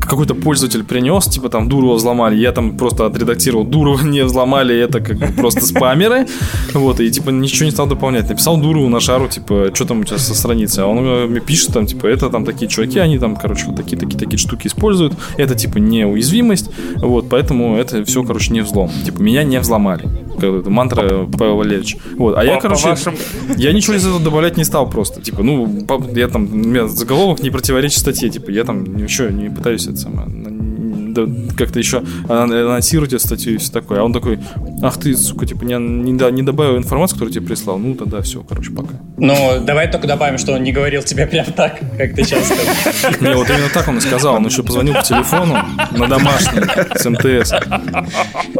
D: какой-то пользователь принес, типа там Дурова взломали, я там просто отредактировал, Дурова не взломали, это как бы просто спамеры, вот, и типа ничего не стал дополнять, написал Дурову на шару, типа, что там у тебя со страницы, а он э, мне пишет там, типа, это там такие чуваки, они там, короче, вот такие-такие-такие штуки используют, это типа неуязвимость, вот, поэтому это все, короче, не взлом, типа, меня не взломали, это мантра Павел Валерьевич, вот, а я, короче,
C: вашим-
D: я ничего из этого добавлять не стал просто, типа, ну, я там, у меня заголовок не противоречит статье, типа, я там ничего не пытаюсь это самое, как-то еще ан- анонсировать эту статью и все такое. А он такой, ах ты, сука, типа, не, не, не добавил информацию, которую тебе прислал. Ну, тогда все, короче, пока.
E: Ну, давай только добавим, что он не говорил тебе прям так, как ты сейчас сказал.
D: Не, вот именно так он и сказал. Он еще позвонил по телефону на домашний с МТС.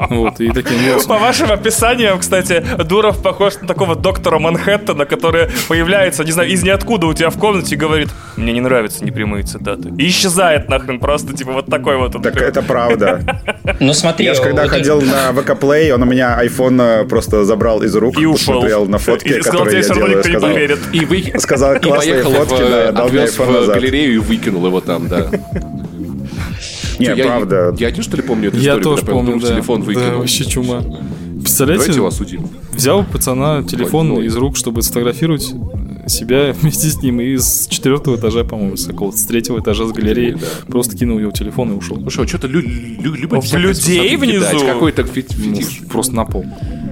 D: Вот, и таким.
C: По вашим описаниям, кстати, Дуров похож на такого доктора Манхэттена, который появляется, не знаю, из ниоткуда у тебя в комнате и говорит, мне не нравятся непрямые цитаты. И исчезает нахрен просто, типа, вот такой вот. он
B: Так. Это правда.
E: Ну, смотри.
B: Я же когда ходил на ВК Play, он у меня iPhone э, просто забрал из рук,
C: И ушел.
B: посмотрел на фотки,
C: И
B: которые я делаю, сказал.
A: И, вы...
B: сказал
A: и
B: классные
A: поехал
B: фотки,
A: в,
B: да, дал мне iPhone
A: в
B: назад.
A: галерею и выкинул его там, да.
B: Не,
A: я,
B: правда.
A: Я один, что ли, помню эту
D: Я
A: историю,
D: тоже
A: когда
D: помню, да.
A: телефон
D: Да,
A: выкинул?
D: вообще чума.
A: Давайте
D: Представляете,
A: его осудим.
D: взял пацана телефон
A: Ой, ой.
D: из рук, чтобы сфотографировать себя вместе с ним и с четвертого этажа, по-моему, с какого-то, с третьего этажа с галереи
A: Да.
D: просто кинул его телефон и ушел.
A: Ну что, что-то лю- лю- любят
C: людей внизу?
A: Какой-то фи-
D: Ну,
A: фетиш.
D: просто на пол.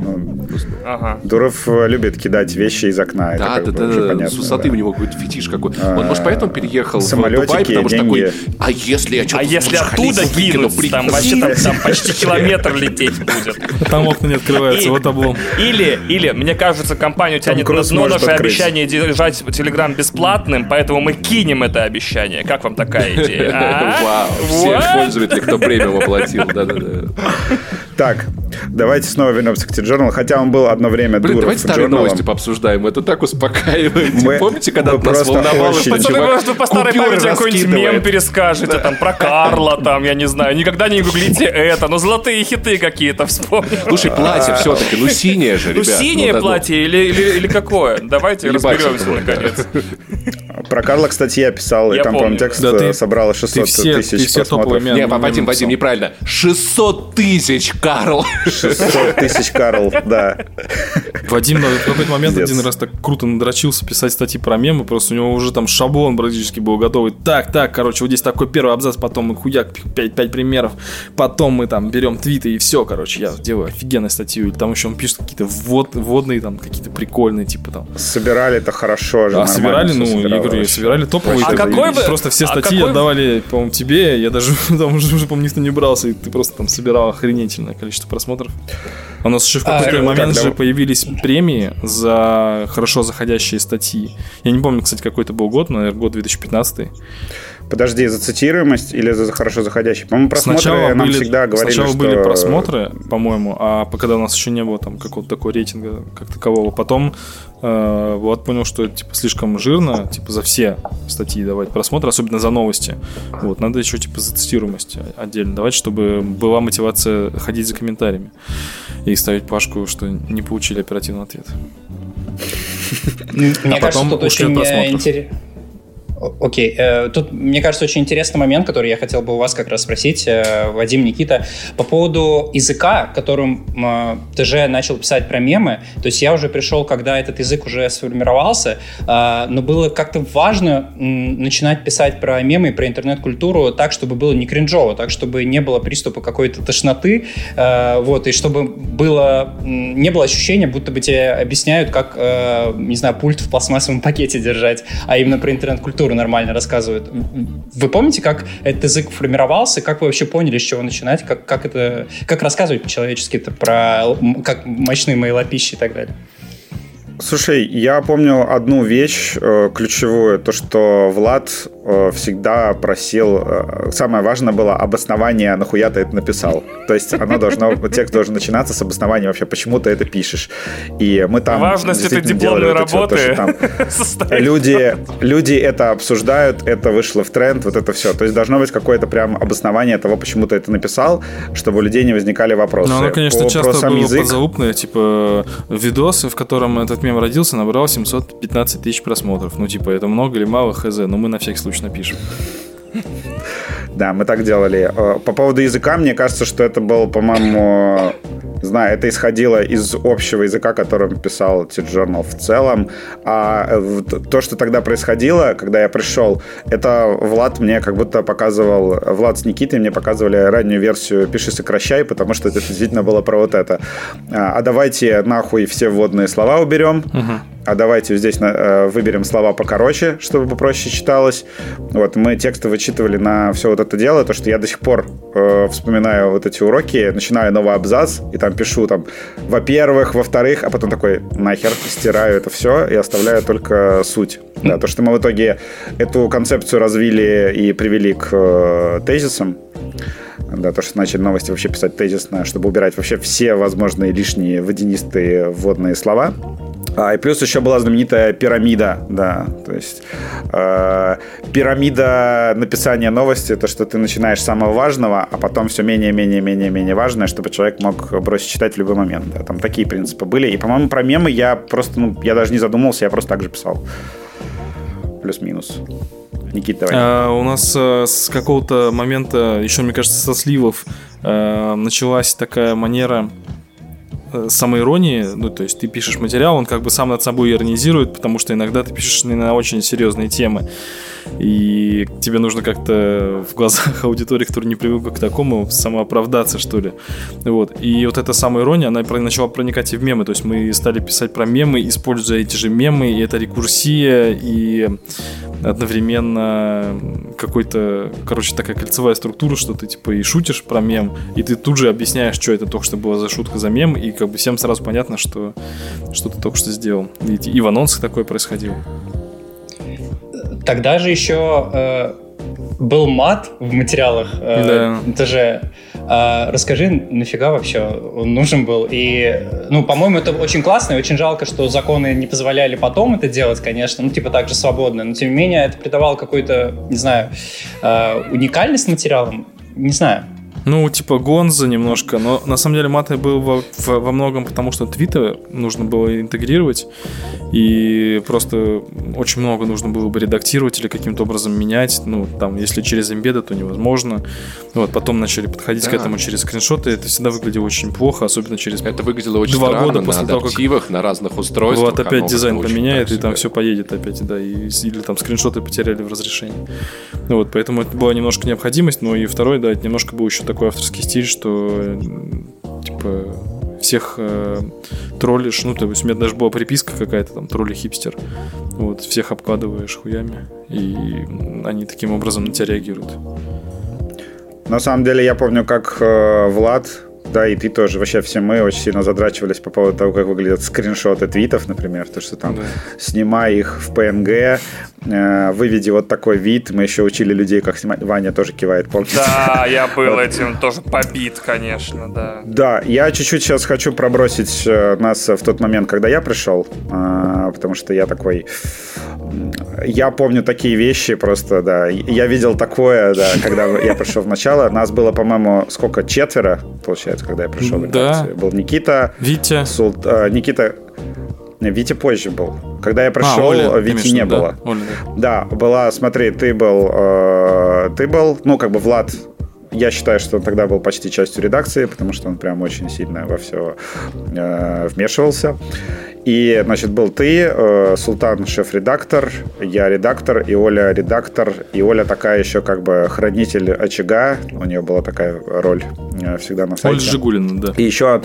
B: Ну, ага. Дуров э, любит кидать вещи из окна.
A: Да, это да, да, да. С высоты да. у него какой-то фетиш какой. А, Он, может, поэтому переехал в Дубай, потому что такой, а если я
C: что-то А если оттуда кинуть, там вообще там, там почти километр лететь будет.
D: Там окна не открываются, вот облом.
C: Или, или, мне кажется, компанию тянет на дно наше обещание держать Телеграм бесплатным, поэтому мы кинем это обещание. Как вам такая идея?
A: А? Вау, все пользователи, кто премиум оплатил. Да-да-да.
B: Так, давайте снова вернемся к T-Journal, хотя он был одно время
A: Блин, давайте старые новости пообсуждаем, это так успокаивает. Мы, Помните, когда нас волновало,
C: Пацаны, просто по старой памяти какой-нибудь мем перескажете, там, про Карла, там, я не знаю, никогда не гуглите это, но золотые хиты какие-то вспомните.
A: Слушай, платье все-таки, ну синее же,
C: ну, ребят. Ну синее платье или, или, или какое? Давайте разберемся, наконец.
B: Про Карла, кстати, я писал, и там, по-моему, текст да, ты, собрал 600 все, тысяч просмотров.
A: Не, Вадим, Вадим, неправильно. 600 тысяч, Карл.
B: 600 тысяч, Карл, да.
D: Вадим в какой-то момент один раз так круто надрочился писать статьи про мемы, просто у него уже там шаблон практически был готовый. Так, так, короче, вот здесь такой первый абзац, потом мы хуяк 5, 5 примеров, потом мы там берем твиты и все, короче, я делаю офигенную статью. Или там еще он пишет какие-то ввод, вводные, там, какие-то прикольные, типа там.
B: Собирали это хорошо же.
D: А, собирали, ну, я говорю, собирали топовые. А какой вы... Просто все а статьи а отдавали, по-моему, тебе, я даже там уже, по-моему, никто не брался, и ты просто там собирал охренительное количество просмотров. У нас еще в какой-то а, момент же появились премии за хорошо заходящие статьи. Я не помню, кстати, какой это был год, наверное, год 2015.
B: Подожди, за цитируемость или за хорошо заходящий? По-моему, просмотры
D: сначала
B: нам
D: были,
B: всегда говорили,
D: Сначала
B: что...
D: были просмотры, по-моему, а когда у нас еще не было там какого-то такого рейтинга как такового. Потом э, вот понял, что это типа слишком жирно, типа за все статьи давать просмотр, особенно за новости. Вот, надо еще типа за цитируемость отдельно давать, чтобы была мотивация ходить за комментариями и ставить пашку, что не получили оперативный ответ.
E: Мне а кажется, тут очень интересно Окей. Э, тут, мне кажется, очень интересный момент, который я хотел бы у вас как раз спросить, э, Вадим, Никита, по поводу языка, которым э, ТЖ начал писать про мемы. То есть я уже пришел, когда этот язык уже сформировался, но было как-то важно начинать писать про мемы и про интернет-культуру так, чтобы было не кринжово, так, чтобы не было приступа какой-то тошноты, вот, и чтобы было, не было ощущения, будто бы тебе объясняют, как, не знаю, пульт в пластмассовом пакете держать, а именно про интернет-культуру литературу нормально рассказывают. Вы помните, как этот язык формировался, как вы вообще поняли, с чего начинать, как, как, это, как рассказывать по-человечески про как мощные мейлопищи и так далее?
B: Слушай, я помню одну вещь э, ключевую, то, что Влад э, всегда просил, э, самое важное было обоснование, нахуя ты это написал. То есть оно должно, текст должен начинаться с обоснования вообще, почему ты это пишешь. И мы там
C: Важность этой дипломной работы.
B: Там люди, люди это обсуждают, это вышло в тренд, вот это все. То есть должно быть какое-то прям обоснование того, почему ты это написал, чтобы у людей не возникали вопросы. Ну,
D: оно, конечно, По, часто было язык. подзаупное, типа видосы, в котором этот мем родился, набрал 715 тысяч просмотров. Ну, типа, это много или мало, хз, но мы на всякий случай напишем.
B: Да, мы так делали. Э, по поводу языка, мне кажется, что это был, по-моему, знаю, это исходило из общего языка, которым писал T-Journal в целом. А э, то, что тогда происходило, когда я пришел, это Влад мне как будто показывал, Влад с Никитой мне показывали раннюю версию «Пиши, сокращай», потому что это действительно было про вот это. А, а давайте нахуй все вводные слова уберем, угу а давайте здесь э, выберем слова покороче, чтобы попроще читалось. Вот, мы тексты вычитывали на все вот это дело, то, что я до сих пор э, вспоминаю вот эти уроки, начинаю новый абзац, и там пишу там, во-первых, во-вторых, а потом такой, нахер, стираю это все и оставляю только суть. Да, то, что мы в итоге эту концепцию развили и привели к э, тезисам, да, то, что начали новости вообще писать тезисно, чтобы убирать вообще все возможные лишние водянистые вводные слова. А, и плюс еще была знаменитая пирамида, да, то есть э, пирамида написания новости, то, что ты начинаешь с самого важного, а потом все менее, менее, менее, менее важное, чтобы человек мог бросить читать в любой момент. Да. Там такие принципы были. И, по-моему, про мемы я просто, ну, я даже не задумывался, я просто так же писал. Плюс-минус. Никита, давай.
D: А, у нас а, с какого-то момента, еще, мне кажется, со сливов, а, началась такая манера самоиронии, ну, то есть ты пишешь материал, он как бы сам над собой иронизирует, потому что иногда ты пишешь не на очень серьезные темы, и тебе нужно как-то в глазах аудитории, которая не привыкла к такому, самооправдаться, что ли. Вот. И вот эта самоирония, она начала проникать и в мемы, то есть мы стали писать про мемы, используя эти же мемы, и это рекурсия, и одновременно какой-то, короче, такая кольцевая структура, что ты типа и шутишь про мем, и ты тут же объясняешь, что это только что было за шутка за мем, и как бы всем сразу понятно, что, что ты только что сделал. И, и в анонсах такое происходило.
E: Тогда же еще э, был мат в материалах. Э, да. Это же а, расскажи, нафига вообще он нужен был? И, ну, по-моему, это очень классно и очень жалко, что законы не позволяли потом это делать, конечно, ну, типа так же свободно, но тем не менее это придавало какую-то, не знаю, э, уникальность материалам, не знаю.
D: Ну, типа Гонза немножко, но на самом деле маты был во, во, во многом потому, что твиты нужно было интегрировать, и просто очень много нужно было бы редактировать или каким-то образом менять. Ну, там, если через имбеды, то невозможно. Вот, потом начали подходить да. к этому через скриншоты, это всегда выглядело очень плохо, особенно через
A: Это выглядело очень два странно года на после того, как... на разных устройствах.
D: Вот опять дизайн поменяет, и там все поедет опять, да, и, или там скриншоты потеряли в разрешении. Вот, поэтому это была немножко необходимость, но и второй, да, это немножко был еще такой авторский стиль, что типа всех э, троллишь, ну, то есть у меня даже была приписка какая-то там, тролли хипстер, вот, всех обкладываешь хуями, и они таким образом на тебя реагируют.
B: На самом деле я помню, как э, Влад да, и ты тоже. Вообще все мы очень сильно задрачивались по поводу того, как выглядят скриншоты твитов, например. То, что там да. снимай их в PNG, э, выведи вот такой вид. Мы еще учили людей, как снимать. Ваня тоже кивает, помните?
C: Да, я был этим тоже побит, конечно, да.
B: Да, я чуть-чуть сейчас хочу пробросить э, нас в тот момент, когда я пришел, э, потому что я такой я помню такие вещи просто, да. Я видел такое, да, когда я пришел в начало. Нас было, по-моему, сколько? Четверо, получается, когда я пришел в редакцию. Да. Был Никита.
D: Витя.
B: Султ, э, Никита. Витя позже был. Когда я пришел, а, Оля, Вити не да. было. Оля, да. да, была, смотри, ты был, э, ты был, ну, как бы Влад я считаю, что он тогда был почти частью редакции, потому что он прям очень сильно во все э, вмешивался. И, значит, был ты, э, Султан шеф-редактор, я редактор, и Оля редактор. И Оля такая еще как бы хранитель очага. У нее была такая роль э, всегда на сайте.
D: Оля Жигулина, да.
B: И еще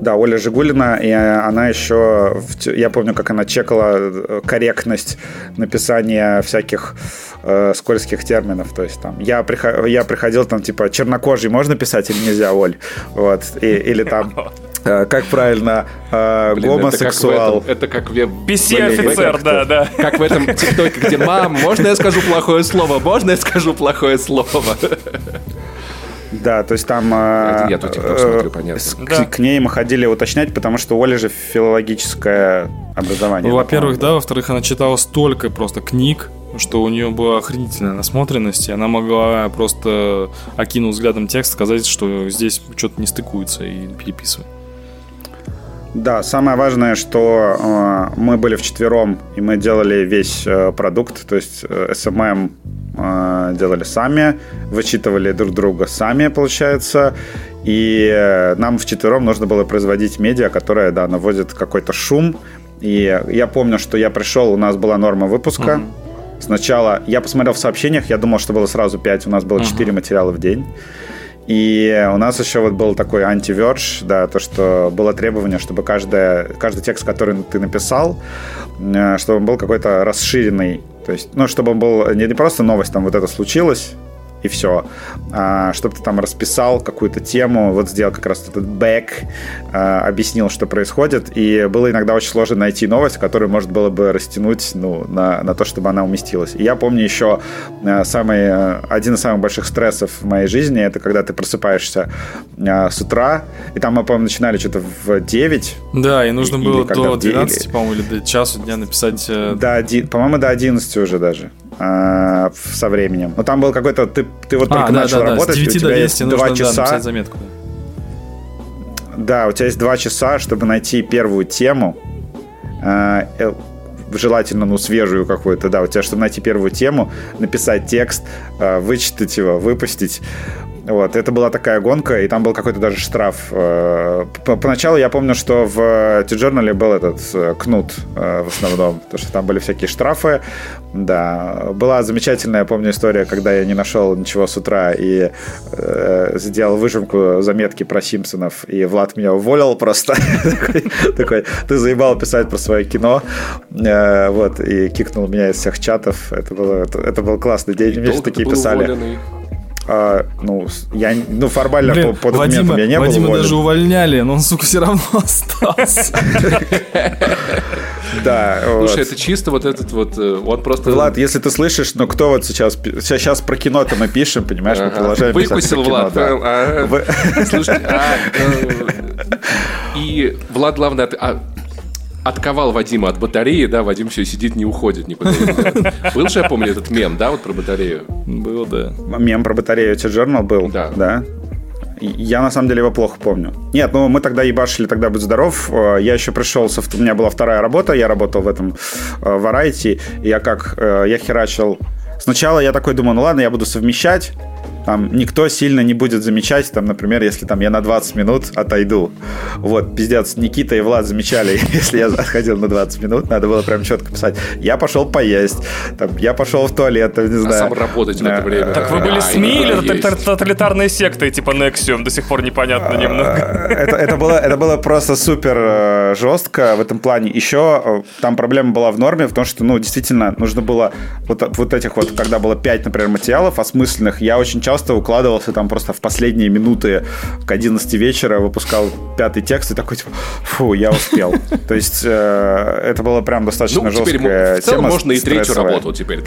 B: да, Оля Жигулина, и она еще, я помню, как она чекала э, корректность написания всяких э, скользких терминов, то есть там, я, приход, я приходил там, типа, чернокожий можно писать или нельзя, Оль, вот, и, или там, э, как правильно, э, Блин, гомосексуал.
C: Это как, в PC-офицер, да, да.
A: Как в этом тиктоке, где «Мам, можно я скажу плохое слово? Можно я скажу плохое слово?»
B: Да, то есть там...
A: Это я тут TikTok смотрю, понятно.
B: К, да. к ней мы ходили уточнять, потому что у Оли же филологическое образование.
D: Ну, во-первых, да, во-вторых, она читала столько просто книг, что у нее была охренительная насмотренность, и она могла просто, окинув взглядом текст, сказать, что здесь что-то не стыкуется, и переписывать.
B: Да, самое важное, что э, мы были вчетвером, и мы делали весь э, продукт, то есть э, SMM э, делали сами, вычитывали друг друга сами, получается, и э, нам вчетвером нужно было производить медиа, которая, да, наводит какой-то шум, и я помню, что я пришел, у нас была норма выпуска, mm-hmm. Сначала я посмотрел в сообщениях, я думал, что было сразу 5, у нас было 4 uh-huh. материала в день. И у нас еще вот был такой антивердж, да, то, что было требование, чтобы каждая, каждый текст, который ты написал, э, чтобы он был какой-то расширенный. То есть, ну, чтобы он был не просто новость, там вот это случилось, и все. А, чтобы ты там расписал какую-то тему, вот сделал как раз этот бэк, а, объяснил, что происходит, и было иногда очень сложно найти новость, которую можно было бы растянуть ну, на, на то, чтобы она уместилась. И я помню еще а, самый, а, один из самых больших стрессов в моей жизни, это когда ты просыпаешься а, с утра, и там мы, по-моему, начинали что-то в 9.
D: Да, и нужно было до 12, по-моему, или до часу дня написать... Э,
B: да, по-моему, до 11 уже даже. Э, со временем. Но там был какой-то... Ты, ты вот а, только да, начал да, работать,
D: да. С 9
B: у тебя
D: до 10 есть
B: два часа...
D: Да, заметку.
B: Да, у тебя есть два часа, чтобы найти первую тему, э, э, желательно, ну, свежую какую-то, да, у тебя, чтобы найти первую тему, написать текст, э, вычитать его, выпустить, Вот, это была такая гонка, и там был какой-то даже штраф. Поначалу я помню, что в T-Journal был этот кнут в основном, потому что там были всякие штрафы. Да, была замечательная, помню, история, когда я не нашел ничего с утра и э, сделал выжимку заметки про Симпсонов, и Влад меня уволил просто. такой, ты заебал писать про свое кино. Вот, и кикнул меня из всех чатов. Это, было, это был классный день. Мне такие писали. А, ну, я, ну, формально Блин, по, по документам Вадима, я не
D: Вадима
B: был уволен.
D: даже увольняли, но он, сука, все равно остался.
B: Да.
A: Слушай, это чисто вот этот вот, э, он просто...
B: Влад, если ты слышишь, ну кто вот сейчас, сейчас про кино-то мы пишем, понимаешь, мы продолжаем
A: Выкусил Влад. И Влад, главное, а, отковал Вадима от батареи, да, Вадим все сидит, не уходит никуда. Был же, я помню, этот мем, да, вот про батарею?
D: Был, да.
B: Мем про батарею T-Journal был? Да. Да. Я на самом деле его плохо помню. Нет, ну мы тогда ебашили, тогда будь здоров. Э, я еще пришел, у меня была вторая работа, я работал в этом э, Variety. И я как, э, я херачил... Сначала я такой думаю, ну ладно, я буду совмещать там никто сильно не будет замечать, там, например, если там я на 20 минут отойду. Вот, пиздец, Никита и Влад замечали, если я отходил на 20 минут, надо было прям четко писать. Я пошел поесть, там, я пошел в туалет, там, не знаю. А
A: сам работать в это время.
C: Так вы были СМИ или тоталитарной сектой, типа Nexium, до сих пор непонятно немного.
B: Это, это, было, это было просто супер э, жестко в этом плане. Еще э, там проблема была в норме, в том, что, ну, действительно, нужно было вот, вот этих вот, когда было 5, например, материалов осмысленных, я очень часто часто укладывался там просто в последние минуты к 11 вечера, выпускал пятый текст и такой, типа, фу, я успел. То есть э, это было прям достаточно ну, жесткая
A: тема можно и третью работу теперь.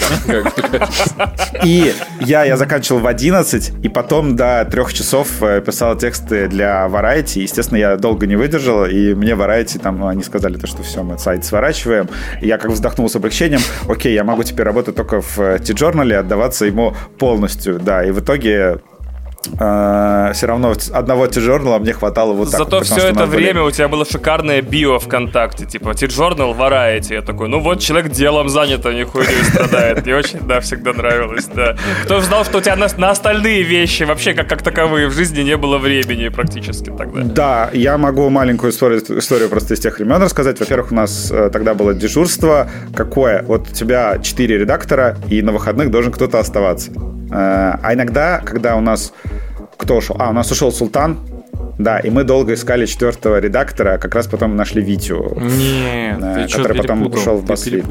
B: И я, я заканчивал в 11, и потом до трех часов э, писал тексты для Variety. Естественно, я долго не выдержал, и мне Variety там, они сказали, то, что все, мы сайт сворачиваем. Я как вздохнул с облегчением, окей, я могу теперь работать только в T-Journal, отдаваться ему полностью, да. И в итоге итоге э, все равно одного T-Journal мне хватало вот
C: так. Зато все это время были... у тебя было шикарное био ВКонтакте, типа T-Journal Variety. Я такой, ну вот человек делом занят, а не хуйней страдает. Мне очень, да, всегда нравилось, да. Кто знал, что у тебя на, на остальные вещи вообще как, как таковые в жизни не было времени практически тогда.
B: Да, я могу маленькую историю, историю просто из тех времен рассказать. Во-первых, у нас э, тогда было дежурство. Какое? Вот у тебя четыре редактора, и на выходных должен кто-то оставаться. Э, а иногда, когда у нас кто ушел? А, у нас ушел Султан, да, и мы долго искали четвертого редактора, как раз потом нашли Витю.
D: Нет,
B: э, который потом ушел в Баслит.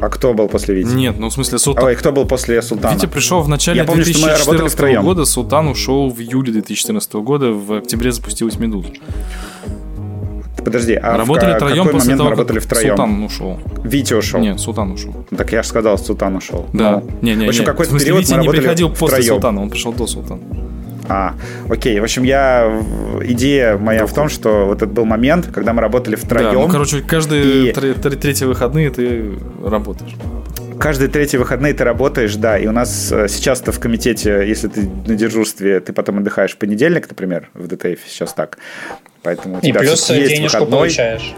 B: А кто был после Вити?
D: Нет, ну в смысле Султан.
B: Ой, кто был после Султана?
D: Витя пришел в начале Я помню, 2014 года, Султан ушел в июле 2014 года, в октябре запустилась Медуза.
B: Подожди, а
D: работали в
B: троем какой после момент того, мы работали втроем?
D: Султан ушел.
B: Витя ушел?
D: Нет, Султан ушел.
B: Так я же сказал, Султан ушел.
D: Да. Ну, не, не, в общем, какой-то период Витя мы не приходил после втроем. Султана, он пришел до Султана.
B: А, окей. В общем, я идея моя в том, что вот этот был момент, когда мы работали втроем. Да, ну,
D: короче, каждые и... третьи выходные ты работаешь.
B: Каждые третьи выходные ты работаешь, да, и у нас э, сейчас-то в комитете, если ты на дежурстве, ты потом отдыхаешь в понедельник, например, в DTF сейчас так. Поэтому у
E: тебя и плюс есть денежку выходной. получаешь.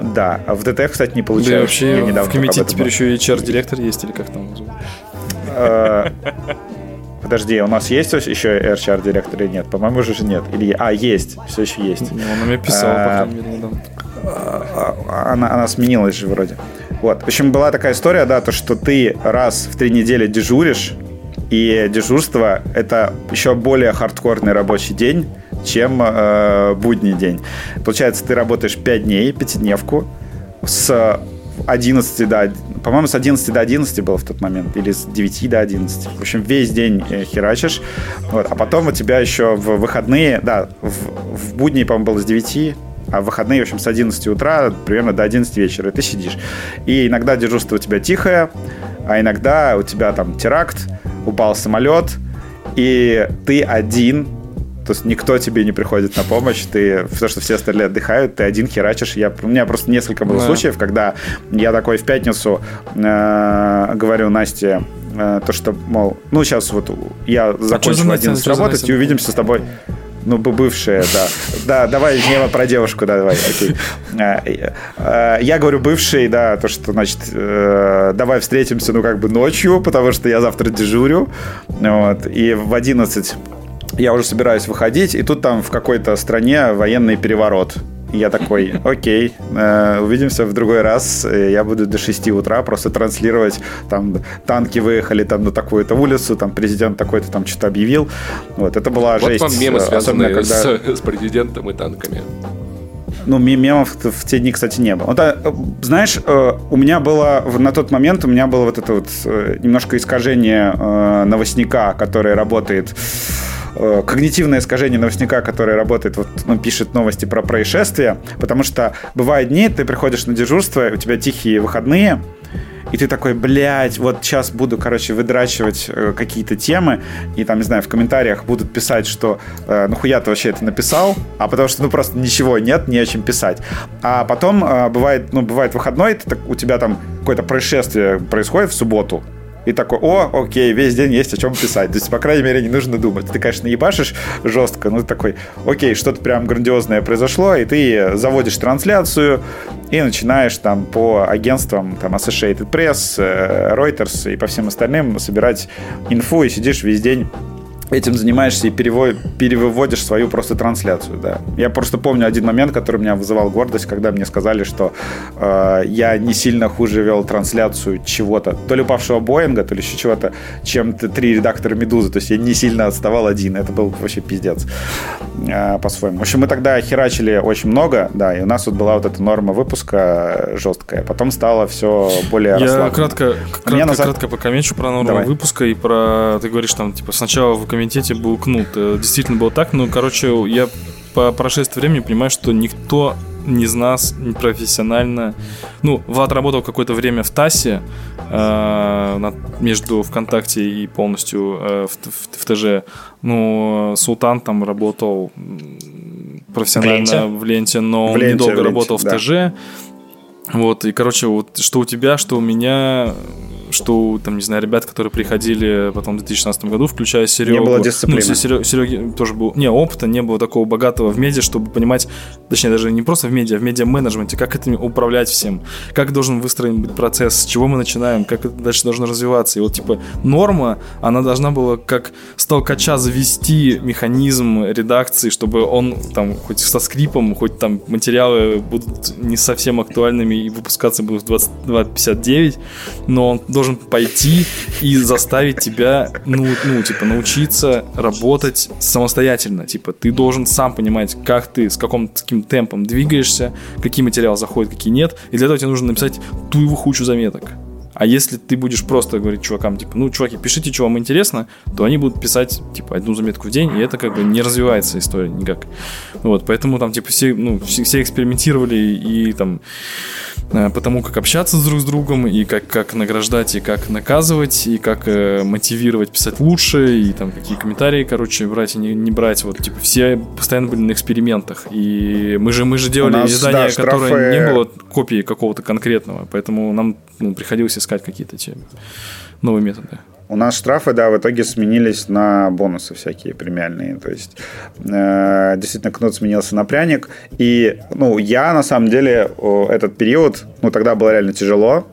B: Да, а в DTF, кстати, не получаешь. Да,
D: вообще Я в комитете теперь еще и HR-директор есть, или как там
B: э, Подожди, у нас есть еще HR-директор или нет? По-моему, уже же нет. Или... А, есть, все еще есть.
D: Ну, он мне писал, по а, крайней мере, недавно.
B: А, она, она сменилась же вроде. Вот. В общем, была такая история, да, то, что ты раз в три недели дежуришь, и дежурство — это еще более хардкорный рабочий день, чем э, будний день. Получается, ты работаешь 5 дней, пятидневку, с 11 до... По-моему, с 11 до 11 было в тот момент, или с 9 до 11. В общем, весь день э, херачишь. Вот. А потом у тебя еще в выходные... Да, в, в будни, по-моему, было с 9 а в выходные, в общем, с 11 утра примерно до 11 вечера, и ты сидишь. И иногда дежурство у тебя тихое, а иногда у тебя там теракт, упал самолет, и ты один то есть никто тебе не приходит на помощь, ты, то, что все остальные отдыхают, ты один херачишь. Я, у меня просто несколько было да. случаев, когда я такой в пятницу э, говорю Насте, э, то, что, мол, ну, сейчас вот я а закончу а в 11 работать и увидимся с тобой. Ну, бывшая, да. Да, давай не про девушку, да, давай, окей. Э, э, я говорю бывший, да, то, что, значит, э, давай встретимся, ну, как бы ночью, потому что я завтра дежурю. Вот, и в 11 я уже собираюсь выходить, и тут там в какой-то стране военный переворот. И я такой, окей, э, увидимся в другой раз. Я буду до 6 утра просто транслировать, там, танки выехали там на такую-то улицу, там, президент такой-то там что-то объявил. Вот, это была
A: вот
B: жесть.
A: вам мемы,
B: э,
A: связанные когда... с, с президентом и танками.
B: Ну, мемов в те дни, кстати, не было. Вот, а, знаешь, э, у меня было на тот момент у меня было вот это вот э, немножко искажение новостника, который работает Э, когнитивное искажение новостника, который работает, вот он пишет новости про происшествия, потому что бывают дни, ты приходишь на дежурство, у тебя тихие выходные, и ты такой, блядь, вот сейчас буду, короче, выдрачивать э, какие-то темы, и там, не знаю, в комментариях будут писать, что э, нахуя ты вообще это написал, а потому что, ну, просто ничего нет, не о чем писать. А потом э, бывает, ну, бывает выходной, ты, у тебя там какое-то происшествие происходит в субботу, и такой, о, окей, весь день есть о чем писать. То есть, по крайней мере, не нужно думать. Ты, конечно, ебашишь жестко, но ты такой, окей, что-то прям грандиозное произошло, и ты заводишь трансляцию и начинаешь там по агентствам, там, Associated Press, э, Reuters и по всем остальным собирать инфу, и сидишь весь день этим занимаешься и переводишь свою просто трансляцию, да. Я просто помню один момент, который меня вызывал гордость, когда мне сказали, что э, я не сильно хуже вел трансляцию чего-то, то ли упавшего Боинга, то ли еще чего-то, чем три редактора Медузы, то есть я не сильно отставал один, это был вообще пиздец э, по-своему. В общем, мы тогда херачили очень много, да, и у нас вот была вот эта норма выпуска жесткая, потом стало все более
D: Я кратко, кратко, назад... кратко покомечу про норму Давай. выпуска и про, ты говоришь там, типа, сначала в комитете был кнут. Э, действительно было так, но, короче, я по прошествии времени понимаю, что никто из нас профессионально... Ну, Влад работал какое-то время в ТАСе, э, между ВКонтакте и полностью э, в, в, в ТЖ. Ну, Султан там работал профессионально в ленте, в ленте но в ленте, недолго в ленте, работал да. в ТЖ. Вот, и, короче, вот что у тебя, что у меня, что, там, не знаю, ребят, которые приходили потом в 2016 году, включая Серегу.
B: Не было дисциплины.
D: Ну, Серег, Сереги тоже был... Не, опыта не было такого богатого в медиа, чтобы понимать, точнее, даже не просто в медиа, а в медиа-менеджменте, как этим управлять всем, как должен выстроен быть процесс, с чего мы начинаем, как это дальше должно развиваться. И вот, типа, норма, она должна была как с толкача завести механизм редакции, чтобы он там хоть со скрипом, хоть там материалы будут не совсем актуальными и выпускаться будут в 22.59, но он должен пойти и заставить тебя, ну, ну, типа, научиться работать самостоятельно. Типа, ты должен сам понимать, как ты, с каким, с каким темпом двигаешься, какие материалы заходят, какие нет. И для этого тебе нужно написать ту его хучу заметок. А если ты будешь просто говорить чувакам, типа, ну, чуваки, пишите, что вам интересно, то они будут писать, типа, одну заметку в день, и это как бы не развивается история никак. Вот, поэтому там, типа, все, ну, все, все экспериментировали и там потому как общаться друг с другом, и как, как награждать, и как наказывать, и как э, мотивировать писать лучше, и там какие комментарии, короче, брать и не, не брать. Вот, типа, все постоянно были на экспериментах. И мы же, мы же делали нас, издание, да, которое штрафы... не было копией какого-то конкретного, поэтому нам ну, приходилось искать какие-то те новые методы.
B: У нас штрафы, да, в итоге сменились на бонусы всякие премиальные. То есть э, действительно кнут сменился на пряник. И, ну, я на самом деле этот период, ну, тогда было реально тяжело.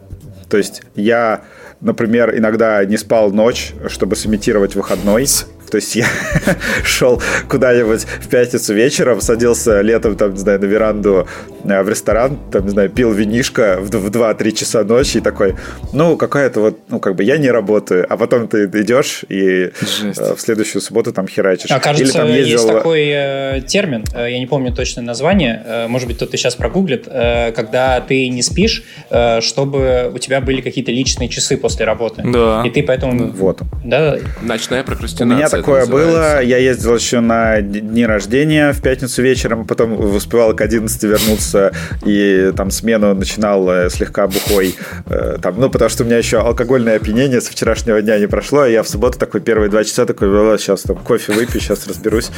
B: То есть я, например, иногда не спал ночь, чтобы сымитировать выходной. То есть я шел куда-нибудь в пятницу вечером, садился летом, там, не знаю, на веранду э, в ресторан, там, не знаю, пил винишко в 2-3 часа ночи и такой, ну, какая-то вот, ну, как бы я не работаю, а потом ты идешь и Жесть. Э, в следующую субботу там херачишь.
E: А кажется, Или, там, ездил... есть такой э, термин, э, я не помню точное название, э, может быть, кто-то сейчас прогуглит, э, когда ты не спишь, э, чтобы у тебя были какие-то личные часы после работы.
D: Да.
E: И ты поэтому...
B: Вот.
E: Да.
A: Ночная прокрастинация. У меня
B: такое было. Я ездил еще на дни рождения в пятницу вечером, потом успевал к 11 вернуться и там смену начинал э, слегка бухой. Э, там, ну, потому что у меня еще алкогольное опьянение с вчерашнего дня не прошло, и я в субботу такой первые два часа такой, сейчас там кофе выпью, сейчас разберусь.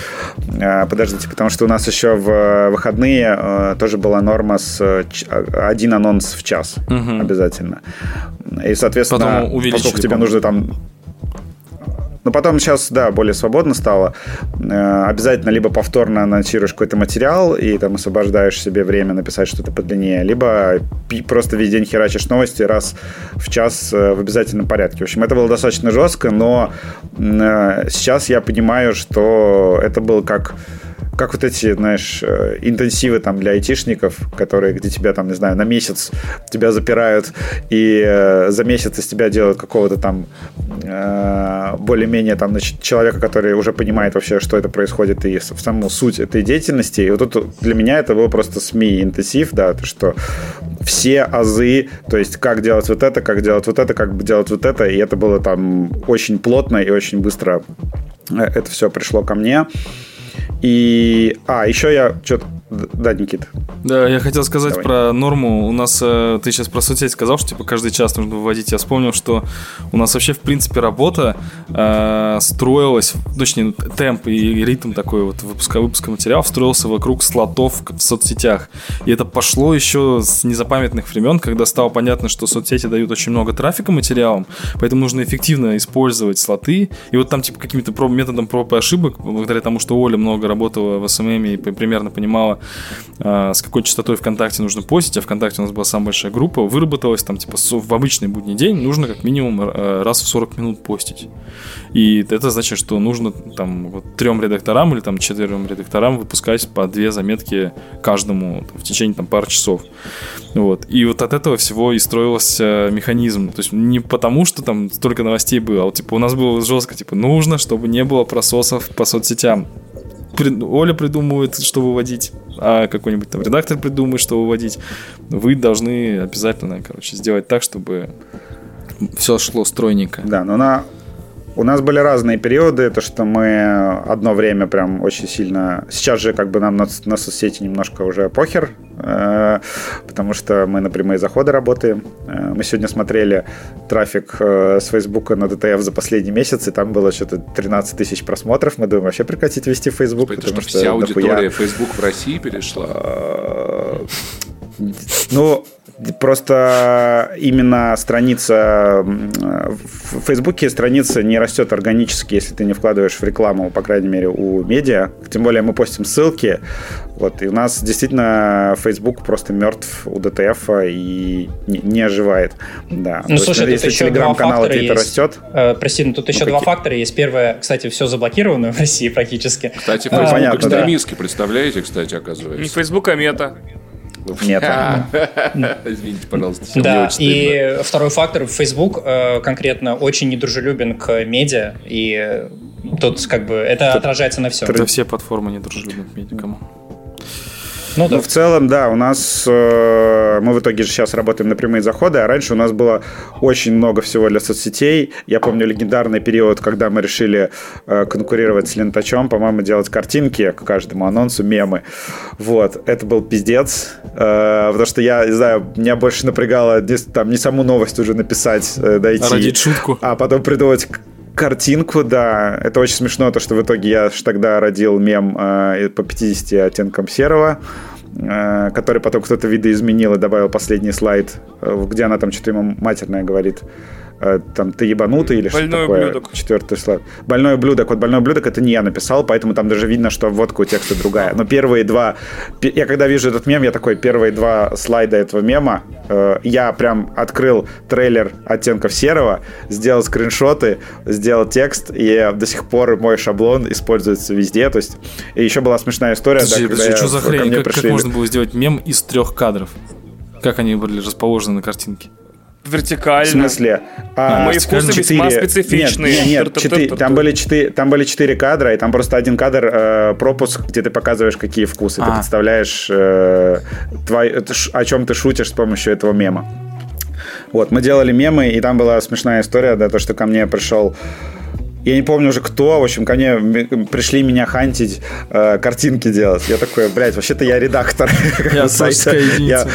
B: А, подождите, потому что у нас еще в выходные э, тоже была норма с один анонс в час угу. обязательно. И, соответственно, поскольку тебе нужно там но потом сейчас, да, более свободно стало. Э, обязательно либо повторно анонсируешь какой-то материал и там освобождаешь себе время написать что-то подлиннее, либо просто весь день херачишь новости раз в час э, в обязательном порядке. В общем, это было достаточно жестко, но э, сейчас я понимаю, что это был как как вот эти, знаешь, э, интенсивы там для айтишников, которые, где тебя там, не знаю, на месяц тебя запирают, и э, за месяц из тебя делают какого-то там э, более-менее там значит, человека, который уже понимает вообще, что это происходит, и в саму суть этой деятельности. И вот тут для меня это было просто СМИ интенсив, да, то, что все азы, то есть как делать вот это, как делать вот это, как делать вот это, и это было там очень плотно и очень быстро это все пришло ко мне. И... А, еще я что-то да, Никита.
D: Да, я хотел сказать Давай. про норму. У нас, э, ты сейчас про соцсети сказал, что типа каждый час нужно выводить. Я вспомнил, что у нас вообще, в принципе, работа э, строилась, точнее, темп и ритм такой вот выпуска, выпуска материалов строился вокруг слотов в соцсетях. И это пошло еще с незапамятных времен, когда стало понятно, что соцсети дают очень много трафика материалам, поэтому нужно эффективно использовать слоты. И вот там, типа, каким-то методом проб и ошибок, благодаря тому, что Оля много работала в SMM и примерно понимала, с какой частотой ВКонтакте нужно постить, а ВКонтакте у нас была самая большая группа, выработалась там, типа, в обычный будний день нужно как минимум э, раз в 40 минут постить. И это значит, что нужно там вот, трем редакторам или там четырем редакторам выпускать по две заметки каждому там, в течение там пары часов. Вот. И вот от этого всего и строился механизм. То есть не потому, что там столько новостей было, а вот типа у нас было жестко, типа нужно, чтобы не было прососов по соцсетям. Оля придумывает, что выводить, а какой-нибудь там редактор придумает, что выводить. Вы должны обязательно, короче, сделать так, чтобы все шло стройненько.
B: Да, но на у нас были разные периоды, то что мы одно время прям очень сильно... Сейчас же как бы нам на, на соцсети немножко уже похер, э, потому что мы на прямые заходы работаем. Э, мы сегодня смотрели трафик э, с Фейсбука на ДТФ за последний месяц, и там было что-то 13 тысяч просмотров. Мы думаем вообще прекратить вести Facebook.
A: Господи, потому что, что вся аудитория. Facebook в России перешла?
B: Ну, Просто именно страница в Фейсбуке страница не растет органически, если ты не вкладываешь в рекламу, по крайней мере, у медиа. Тем более мы постим ссылки. Вот, и у нас действительно Facebook просто мертв у ДТФ и не, не оживает. Да.
E: Ну, То слушай, есть, тут еще два фактора есть.
B: растет.
E: Э, прости, но тут ну, еще какие? два фактора есть. Первое, кстати, все заблокировано в России практически.
A: Кстати, Facebook а, понятно, экстремистский, да. представляете, кстати, оказывается. Не
C: Facebook, а мета.
B: Нет.
A: Извините, пожалуйста.
E: Да, и второй фактор. Facebook э, конкретно очень недружелюбен к медиа, и тут как бы это отражается на всем.
D: Это все платформы недружелюбны к медикам.
B: Ну, да. Но в целом, да, у нас э, мы в итоге же сейчас работаем на прямые заходы, а раньше у нас было очень много всего для соцсетей. Я помню легендарный период, когда мы решили э, конкурировать с Лентачом, по-моему, делать картинки к каждому анонсу, мемы. Вот, это был пиздец, э, потому что я, не знаю, меня больше напрягало не, там, не саму новость уже написать, э, дойти. А
D: родить шутку.
B: А потом придумать картинку, да. Это очень смешно, то, что в итоге я ж тогда родил мем э, по 50 оттенкам серого, э, который потом кто-то видоизменил и добавил последний слайд, э, где она там что-то ему матерное говорит. Э, там ты ебанутый или что такое. Ублюдок. Четвертый слайд. Больной ублюдок. Вот больной ублюдок это не я написал, поэтому там даже видно, что водка у текста другая. Но первые два... Я когда вижу этот мем, я такой, первые два слайда этого мема, э, я прям открыл трейлер оттенков серого, сделал скриншоты, сделал текст, и до сих пор мой шаблон используется везде. То есть, и еще была смешная история,
D: подожди, да, когда подожди, я, что за хрень? Как, пришли... как можно было сделать мем из трех кадров? Как они были расположены на картинке?
C: Вертикально. В
B: смысле?
C: А, Мои вкусы 4... весьма специфичные.
B: Нет, нет, нет 4... там, были 4... там были четыре кадра, и там просто один кадр э, пропуск, где ты показываешь, какие вкусы. А. Ты представляешь, э, твой... о чем ты шутишь с помощью этого мема. Вот, мы делали мемы, и там была смешная история, да, то, что ко мне пришел я не помню уже кто, в общем, ко мне пришли меня хантить, э, картинки делать. Я такой, блядь, вообще-то я редактор.
D: Я я,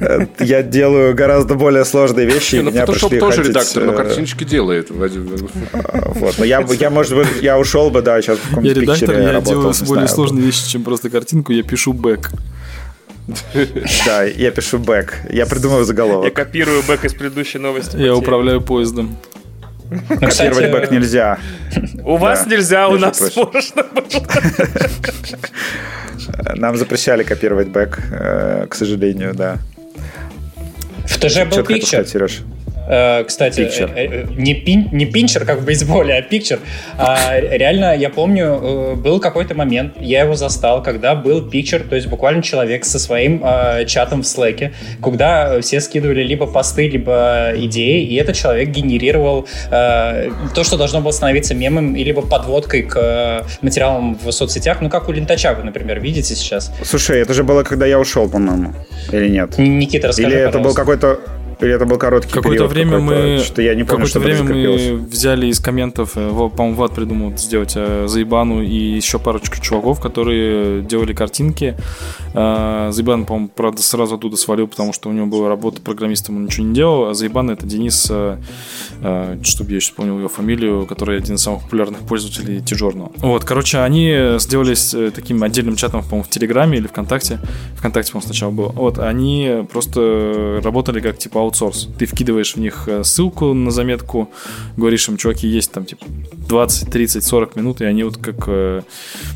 B: э, я делаю гораздо более сложные вещи.
A: Ну, Photoshop тоже редактор, но э, картиночки делает.
B: Вот, но я, я, может быть, я ушел бы, да, сейчас в
D: каком-то Я редактор, я делаю более сложные вещи, чем просто картинку, я пишу бэк.
B: Да, я пишу бэк. Я придумываю заголовок.
C: Я копирую бэк из предыдущей новости.
D: Я управляю поездом.
B: Ну, Копировать бэк нельзя.
C: У вас нельзя, у нас можно
B: Нам запрещали копировать бэк, э, к сожалению, да.
E: В ТЖ был пикчер. Э, кстати, э, э, не, пин, не питчер, как в бейсболе, а пикчер. А, реально, я помню, был какой-то момент, я его застал, когда был пикчер, то есть буквально человек со своим э, чатом в Slack, куда все скидывали либо посты, либо идеи, и этот человек генерировал то, что должно было становиться мемом, и либо подводкой к материалам в соцсетях, ну, как у Лентача вы, например, видите сейчас.
B: Слушай, это же было, когда я ушел, по-моему, или нет?
E: Никита, расскажи,
B: Или это был какой-то или это был короткий
D: какое-то
B: период?
D: Время мы,
B: что я не помню,
D: какое-то время мы взяли из комментов, э, по-моему, Влад придумал сделать э, Заебану и еще парочку чуваков, которые делали картинки. Э, Заебан, по-моему, правда, сразу оттуда свалил, потому что у него была работа программистом, он ничего не делал. А Заебан это Денис, чтобы я еще вспомнил его фамилию, который один из самых популярных пользователей Тижорного. Вот, короче, они сделались таким отдельным чатом, по-моему, в Телеграме или ВКонтакте. ВКонтакте, по-моему, сначала было. Вот, они просто работали как типа аутсорс. Ты вкидываешь в них э, ссылку на заметку, говоришь им, чуваки, есть там типа 20, 30, 40 минут, и они вот как э,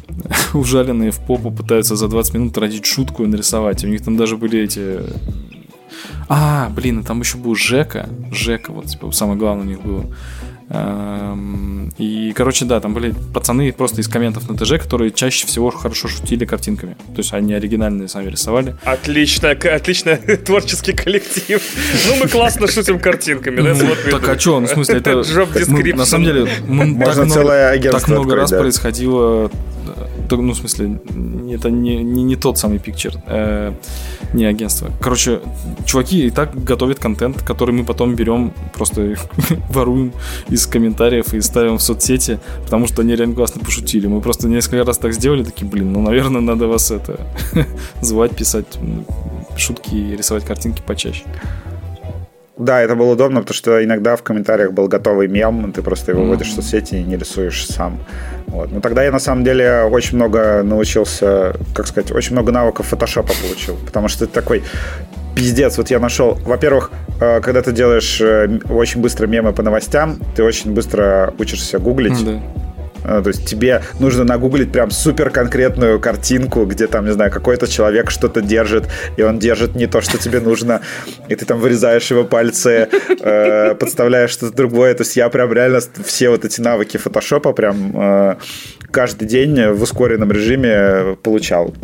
D: ужаленные в попу пытаются за 20 минут родить шутку и нарисовать. У них там даже были эти а, блин, там еще был Жека. Жека, вот, типа, самое главное у них было. Эм, и, короче, да, там были пацаны просто из комментов на ТЖ, которые чаще всего хорошо шутили картинками. То есть они оригинальные сами рисовали.
C: Отлично, отлично творческий коллектив. Ну, мы классно шутим картинками, да?
D: Ну, так а что, ну, в смысле, это... На самом деле, так много раз происходило ну, в смысле, это не, не, не тот самый пикчер, э, не агентство. Короче, чуваки и так готовят контент, который мы потом берем, просто воруем из комментариев и ставим в соцсети, потому что они реально классно пошутили. Мы просто несколько раз так сделали, такие, блин, ну, наверное, надо вас это звать, писать шутки и рисовать картинки почаще.
B: Да, это было удобно, потому что иногда в комментариях был готовый мем, ты просто его вводишь в соцсети и не рисуешь сам. Вот. Но тогда я на самом деле очень много научился, как сказать, очень много навыков фотошопа получил, потому что это такой пиздец. Вот я нашел, во-первых, э, когда ты делаешь э, очень быстро мемы по новостям, ты очень быстро учишься гуглить. Mm, да то есть тебе нужно нагуглить прям супер конкретную картинку, где там, не знаю, какой-то человек что-то держит, и он держит не то, что тебе нужно, и ты там вырезаешь его пальцы, э, подставляешь что-то другое. То есть я прям реально все вот эти навыки фотошопа прям э, каждый день в ускоренном режиме получал.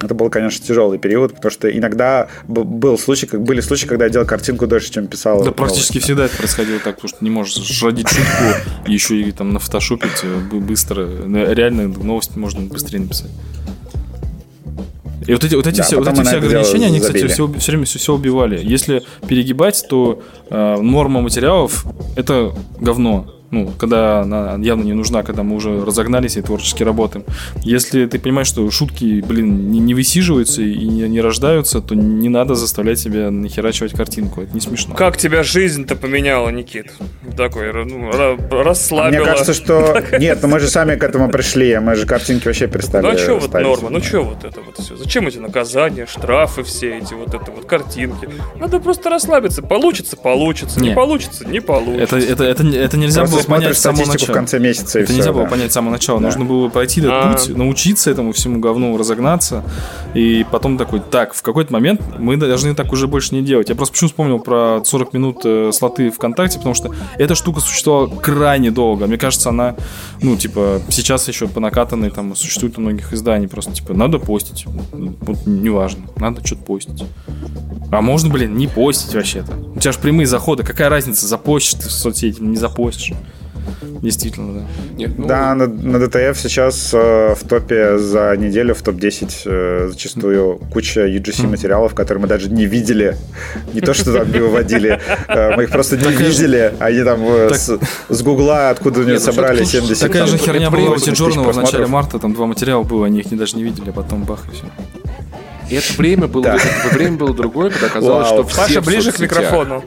B: Это был, конечно, тяжелый период, потому что иногда был случай, как были случаи, когда я делал картинку дольше, чем писал.
D: Да, практически всегда это происходило так, потому что не можешь родить шутку еще и там нафотошопить быстро. Реально новость можно быстрее написать. И вот эти, вот эти да, все, вот эти все ограничения, они, кстати, все, все время все, все убивали. Если перегибать, то э, норма материалов это говно ну, когда она явно не нужна, когда мы уже разогнались и творчески работаем. Если ты понимаешь, что шутки, блин, не, не высиживаются и не, не рождаются, то не надо заставлять себя нахерачивать картинку. Это не смешно.
C: Как тебя жизнь-то поменяла, Никит? Такой, ну, расслабила.
B: Мне кажется, что... Нет, ну мы же сами к этому пришли, а мы же картинки вообще перестали
C: Ну а что вот норма? Ну что вот это вот все? Зачем эти наказания, штрафы все эти, вот это вот картинки? Надо просто расслабиться. Получится, получится. Не, не получится, не получится.
D: Это, это, это, это нельзя было понять с самого начала.
B: в конце месяца.
D: Это нельзя было понять с самого начала. Да. Нужно было пройти этот а. путь, научиться этому всему говну, разогнаться. И потом такой, так, в какой-то момент мы должны так уже больше не делать. Я просто почему вспомнил про 40 минут э, слоты ВКонтакте, потому что эта штука существовала крайне долго. Мне кажется, она, ну, типа, сейчас еще по накатанной там существует у многих изданий. Просто, типа, надо постить. Вот неважно. Надо что-то постить. А можно, блин, не постить вообще-то. У тебя же прямые заходы. Какая разница, запостишь ты в соцсети не запостишь? Действительно, да.
B: Нет, ну... Да, на, на DTF сейчас э, в топе за неделю, в топ-10 э, зачастую куча UGC материалов, которые мы даже не видели. Не то, что там не выводили, э, мы их просто не видели. Они там э, с, с Гугла, откуда они ну собрали 70
D: Такая же херня была у Тиджорного в начале марта, там два материала было, они их не даже не видели, а потом бах и все.
A: И это время было, да. это время было другое, когда казалось, Вау. что все
C: Паша, ближе к микрофону.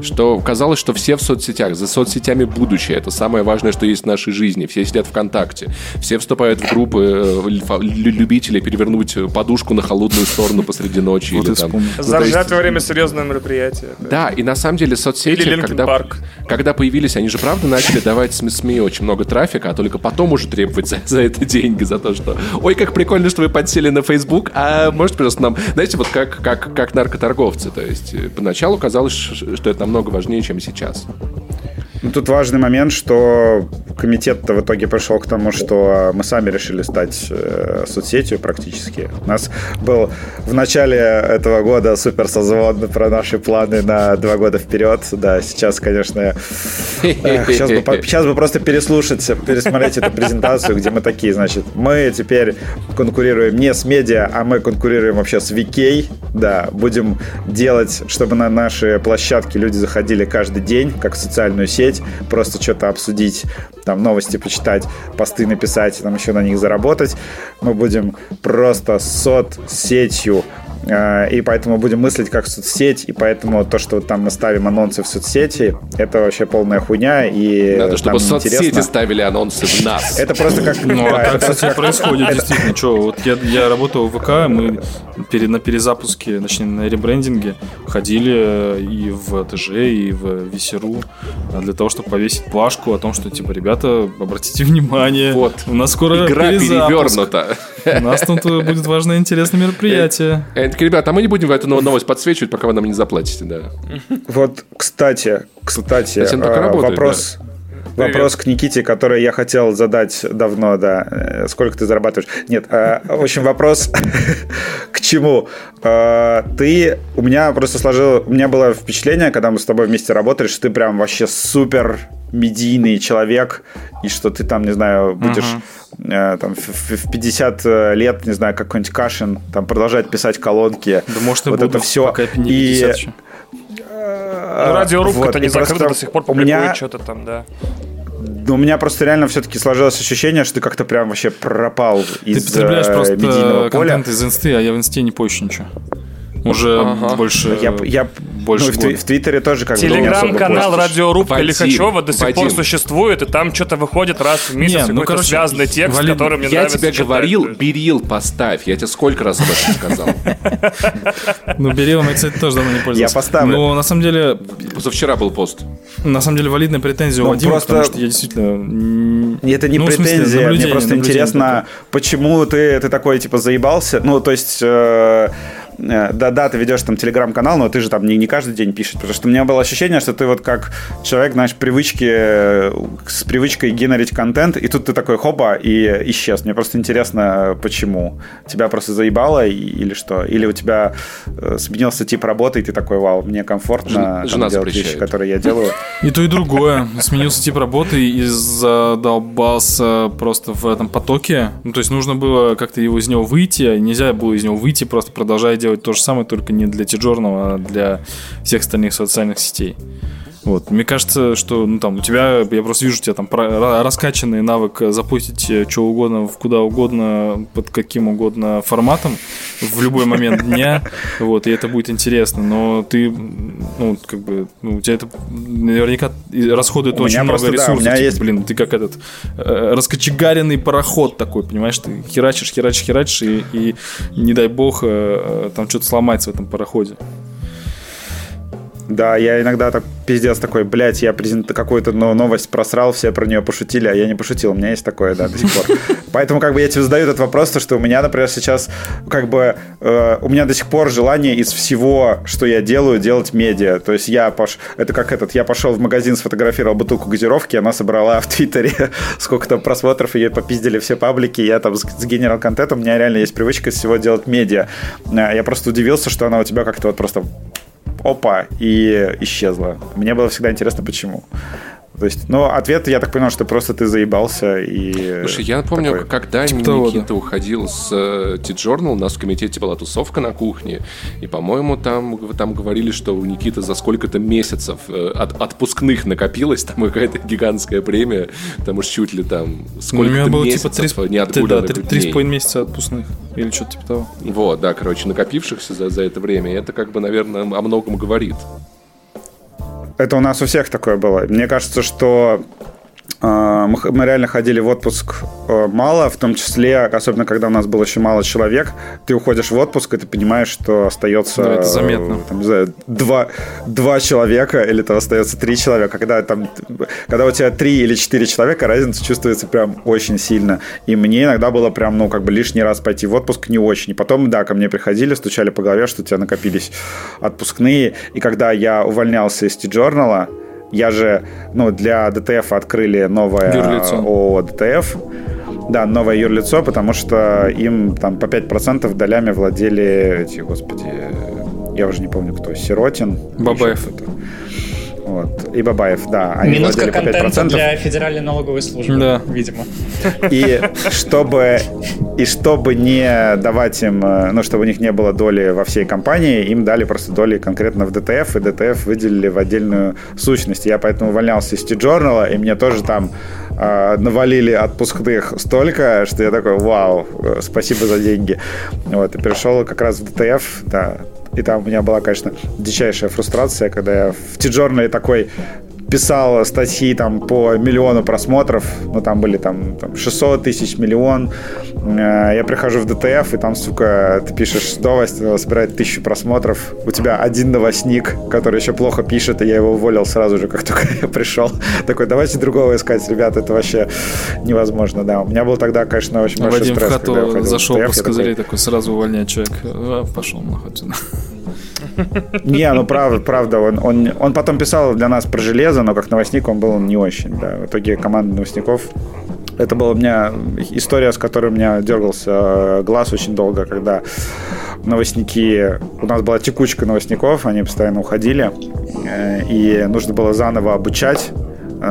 A: Что казалось, что все в соцсетях, за соцсетями будущее, это самое важное, что есть в нашей жизни. Все сидят ВКонтакте, все вступают в группы э, любителей перевернуть подушку на холодную сторону посреди ночи.
C: Вот или там. Ну, Заржать во время серьезного мероприятия.
A: Да, и на самом деле соцсети, когда, когда появились, они же правда начали давать СМИ очень много трафика, а только потом уже требовать за, за это деньги, за то, что ой, как прикольно, что вы подсели на Facebook, а можете, пожалуйста, нам, знаете, вот как, как, как наркоторговцы, то есть э, поначалу казалось, что это намного важнее, чем сейчас.
B: Ну, тут важный момент, что комитет-то в итоге пришел к тому, что мы сами решили стать э, соцсетью практически. У нас был в начале этого года супер созвон про наши планы на два года вперед. Да, сейчас, конечно, э, сейчас, бы, сейчас бы просто переслушать, пересмотреть эту презентацию, где мы такие, значит, мы теперь конкурируем не с медиа, а мы конкурируем вообще с VK. Да, будем делать, чтобы на наши площадки люди заходили каждый день, как в социальную сеть, просто что-то обсудить, там новости почитать, посты написать, там еще на них заработать. Мы будем просто соцсетью Э, и поэтому будем мыслить как соцсеть, и поэтому то, что там мы ставим анонсы в соцсети, это вообще полная хуйня, и
A: Надо, чтобы соцсети интересно. ставили анонсы в нас.
B: Это просто как...
D: Ну, а так, кстати, происходит, действительно. Что, вот я, я работал в ВК, мы перед, на перезапуске, точнее, на ребрендинге ходили и в ТЖ, и в Весеру для того, чтобы повесить плашку о том, что, типа, ребята, обратите внимание,
A: вот.
D: у нас скоро
A: Игра перевернута.
D: У нас тут будет важное интересное мероприятие.
A: Такие, ребята, а мы не будем эту новость подсвечивать, пока вы нам не заплатите, да.
B: Вот, кстати, кстати, а, вопрос... Вопрос к Никите, который я хотел задать давно, да. Э, сколько ты зарабатываешь? Нет, э, в общем, вопрос к чему? Э, ты, у меня просто сложил, у меня было впечатление, когда мы с тобой вместе работали, что ты прям вообще супер медийный человек, и что ты там, не знаю, будешь uh-huh. э, там, в, в 50 э, лет, не знаю, как какой-нибудь Кашин, там продолжать писать колонки.
D: Да, может, вот буду, это все. Пока и...
C: Ну, радиорубка-то вот, не закрыта до сих пор, у меня что-то там, да.
B: У меня просто реально все-таки сложилось ощущение, что ты как-то прям вообще пропал из Ты потребляешь
D: э, просто
B: медийного поля.
D: контент из инсты, а я в инсте не пощу ничего. Уже ага. больше...
B: Я, я больше ну, в, в Твиттере тоже как
C: Телеграм-канал Радиорубка Лихачева до сих Вадим. пор существует, и там что-то выходит раз в месяц Не, ну, какой-то короче, связанный текст, Валид, который мне
A: я
C: нравится
A: тебе читать. говорил, Берил поставь. Я тебе сколько раз об этом сказал.
D: Ну, Берилом я, кстати, тоже давно не пользовался.
B: Я поставлю.
D: Но на самом деле...
A: Позавчера был пост.
D: На самом деле валидная претензия у ну, Вадима, потому что я действительно...
B: Это не ну, претензия, мне просто интересно, почему ты, ты такой, типа, заебался. Ну, то есть... Э, да-да, ты ведешь там телеграм-канал, но ты же там не, не каждый день пишешь, потому что у меня было ощущение, что ты вот как человек, знаешь, привычки, с привычкой генерить контент, и тут ты такой хопа и исчез. Мне просто интересно, почему. Тебя просто заебало или что? Или у тебя э, сменился тип работы, и ты такой, вау, мне комфортно
A: Жена
B: делать запрещает. вещи, которые я делаю.
D: И то, и другое. Сменился тип работы и задолбался просто в этом потоке. Ну, то есть нужно было как-то его из него выйти, нельзя было из него выйти, просто продолжая делать то же самое, только не для Тиджорного, а для всех остальных социальных сетей. Вот. Мне кажется, что ну, там, у тебя, я просто вижу у тебя там раскачанный навык запустить э, что угодно, в куда угодно, под каким угодно форматом в любой момент дня. Вот, и это будет интересно. Но ты, ну, как бы, ну, у тебя это наверняка расходует у очень много просто, ресурсов. Да, у меня типа, есть... Блин, ты как этот э, раскочегаренный пароход такой, понимаешь? Ты херачишь, херачишь, херачишь, и, и не дай бог, э, там что-то сломается в этом пароходе.
B: Да, я иногда так пиздец такой, блядь, я презент какую-то новость просрал, все про нее пошутили, а я не пошутил. У меня есть такое, да, до сих пор. Поэтому как бы я тебе задаю этот вопрос, то, что у меня, например, сейчас как бы э, у меня до сих пор желание из всего, что я делаю, делать медиа. То есть я пош... это как этот, я пошел в магазин, сфотографировал бутылку газировки, она собрала в Твиттере сколько там просмотров, ее попиздили все паблики, я там сгенерал контент, у меня реально есть привычка из всего делать медиа. Э, я просто удивился, что она у тебя как-то вот просто опа, и исчезла. Мне было всегда интересно, почему. То есть, ну, ответ, я так понял, что просто ты заебался и...
A: Слушай, я помню, такой... когда типа Никита того, уходил с э, T-Journal, у нас в комитете была тусовка на кухне, и, по-моему, там, там говорили, что у Никиты за сколько-то месяцев э, от, отпускных накопилось, там какая-то гигантская премия, потому что чуть ли там сколько-то ну, у меня было, типа, месяцев типа, 3, не
D: да, три с половиной месяца отпускных, или что-то типа того.
A: Вот, да, короче, накопившихся за, за это время, это как бы, наверное, о многом говорит.
B: Это у нас у всех такое было. Мне кажется, что мы реально ходили в отпуск э, мало, в том числе, особенно когда у нас было еще мало человек, ты уходишь в отпуск, и ты понимаешь, что остается... Да,
D: это заметно.
B: Там, знаю, два, два человека, или там остается три человека. Когда, там, когда у тебя три или четыре человека, разница чувствуется прям очень сильно. И мне иногда было прям, ну, как бы лишний раз пойти в отпуск не очень. И потом, да, ко мне приходили, стучали по голове, что у тебя накопились отпускные. И когда я увольнялся из T-Journal, я же, ну, для DTF открыли новое Юрлицо. ООО DTF. Да, новое юрлицо, потому что им там по 5% долями владели эти, господи, я уже не помню кто, Сиротин.
D: Бабаев.
B: Вот. И Бабаев, да.
E: Они Минутка контента для Федеральной налоговой службы, да. видимо.
B: И чтобы, и чтобы не давать им, э, ну, чтобы у них не было доли во всей компании, им дали просто доли конкретно в DTF, и DTF выделили в отдельную сущность. Я поэтому увольнялся из TJournal, и мне тоже там э, навалили отпускных столько, что я такой, вау, э, спасибо за деньги. Вот, и перешел как раз в DTF, да, и там у меня была, конечно, дичайшая фрустрация, когда я в TJournal такой писал статьи там по миллиону просмотров, ну там были там, там 600 тысяч, миллион. Э, я прихожу в DTF, и там, сука, ты пишешь новость, собирает тысячу просмотров. У тебя один новостник, который еще плохо пишет, и я его уволил сразу же, как только я пришел. Такой, давайте другого искать, ребята, это вообще невозможно, да. У меня был тогда, конечно, очень большой
D: Вадим
B: стресс.
D: в хату зашел по такой, такой, сразу увольнять человек. А, пошел нахуй.
B: Не, ну правда, правда, он, он, он потом писал для нас про железо, но как новостник он был не очень, да. В итоге команда новостников это была у меня история, с которой у меня дергался э, глаз очень долго, когда новостники... У нас была текучка новостников, они постоянно уходили, э, и нужно было заново обучать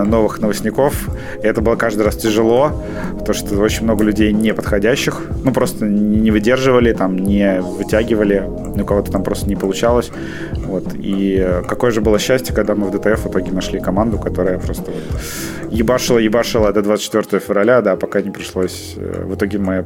B: новых новостников. И это было каждый раз тяжело, потому что очень много людей неподходящих, ну, просто не выдерживали, там, не вытягивали, у кого-то там просто не получалось. Вот. И какое же было счастье, когда мы в ДТФ в итоге нашли команду, которая просто вот ебашила, ебашила до 24 февраля, да, пока не пришлось. Э, в итоге мы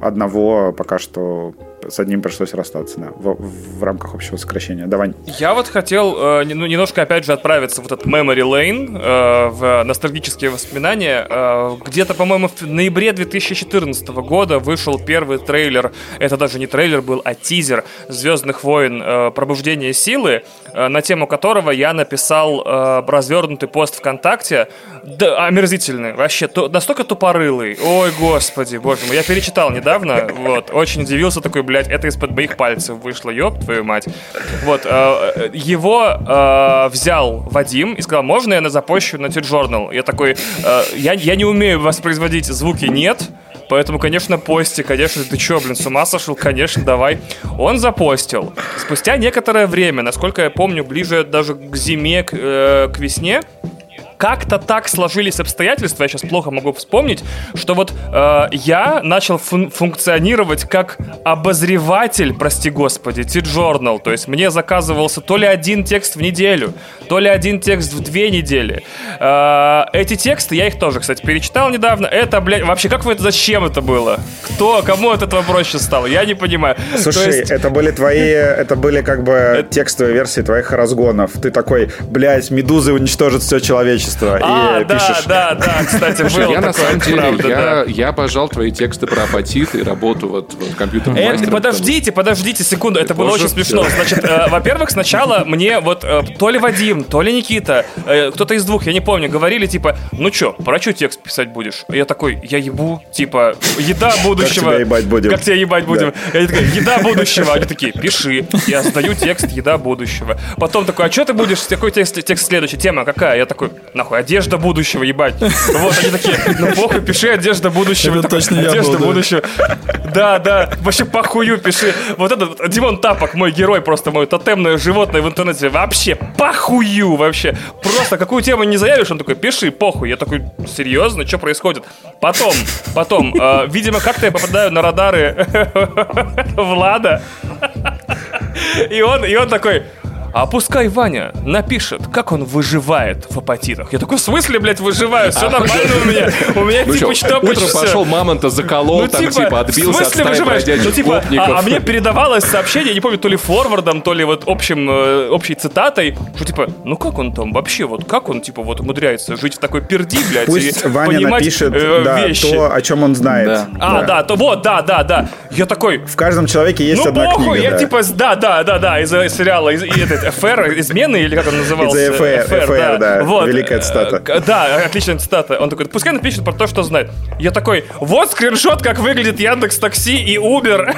B: одного пока что с одним пришлось расстаться, да, в, в рамках общего сокращения. Давай.
C: Я вот хотел э, ну, немножко, опять же, отправиться в этот Memory Lane, э, в ностальгические воспоминания. Э, где-то, по-моему, в ноябре 2014 года вышел первый трейлер, это даже не трейлер был, а тизер «Звездных войн. Э, Пробуждение силы», э, на тему которого я написал э, развернутый пост ВКонтакте, да, омерзительный, вообще, то, настолько тупорылый. Ой, господи, боже мой, я перечитал недавно, вот, очень удивился такой, блин, блядь, это из-под моих пальцев вышло, ёб твою мать. Вот, э, его э, взял Вадим и сказал, можно я на запущу на T-Journal? Я такой, э, я, я не умею воспроизводить звуки, нет, Поэтому, конечно, пости, конечно, ты чё, блин, с ума сошел? Конечно, давай. Он запостил. Спустя некоторое время, насколько я помню, ближе даже к зиме, к, э, к весне, как-то так сложились обстоятельства, я сейчас плохо могу вспомнить, что вот э, я начал фун- функционировать как обозреватель, прости господи, T-Journal. То есть мне заказывался то ли один текст в неделю, то ли один текст в две недели. Э, эти тексты, я их тоже, кстати, перечитал недавно. Это, блядь, вообще, как вы это, зачем это было? Кто, кому от этого проще стало? Я не понимаю.
B: Слушай, есть... это были твои, это были как бы это... текстовые версии твоих разгонов. Ты такой, блядь, медузы уничтожат все человечество творчество
C: а,
B: и
C: да,
B: пишешь.
C: Да, да, кстати, было
A: Я на самом деле, правда, я, да. я обожал твои тексты про апатит и работу вот, вот компьютерным
C: э, мастером. Подождите, подождите секунду, это было очень смешно. Значит, э, во-первых, сначала мне вот э, то ли Вадим, то ли Никита, э, кто-то из двух, я не помню, говорили типа, ну чё, про что текст писать будешь? Я такой, я ебу, типа, еда будущего.
B: Как тебя ебать будем?
C: Как тебя ебать будем? Да. Я такой, еда будущего. Они такие, пиши. Я сдаю текст еда будущего. Потом такой, а что ты будешь? Какой текст, текст следующий? Тема какая? Я такой, нахуй, одежда будущего ебать. Вот, они такие, ну похуй, пиши одежда будущего.
D: Это точно я
C: Одежда будущего. Да, да, вообще похую пиши. Вот этот Димон Тапок, мой герой, просто мое тотемное животное в интернете. Вообще похую вообще. Просто какую тему не заявишь, он такой, пиши, похуй. Я такой, серьезно, что происходит? Потом, потом, э, видимо, как-то я попадаю на радары Влада. И он, и он такой, а пускай Ваня напишет, как он выживает в апатитах. Я такой, в смысле, блядь, выживаю? Все нормально у меня. У меня,
A: Ну
C: типа,
A: что,
C: что
A: утром пошел, мамонта заколол,
C: ну,
A: там, типа, отбился
C: в
A: от стаи
C: выживаешь? Ну, типа, а, а мне передавалось сообщение, я не помню, то ли форвардом, то ли вот общим, э, общей цитатой, что типа, ну как он там вообще, вот как он, типа, вот умудряется жить в такой перди, блядь,
B: Пусть
C: и
B: Ваня
C: понимать
B: напишет
C: э,
B: да,
C: вещи.
B: то, о чем он знает.
D: Да.
C: А, да. то вот, да, да, да. Я такой,
B: В каждом человеке есть
C: ну
B: одна
C: похуй,
B: книга.
C: я
B: да.
C: типа, с- да, да, да, да, из э, сериала, из, и этот, ФР, измены, или как он назывался?
B: Из FR, FR, да, великая цитата.
C: Э, Да, отличная цитата. Он такой, пускай напишет про то, что знает. Я такой, вот скриншот, как выглядит Яндекс Такси и Uber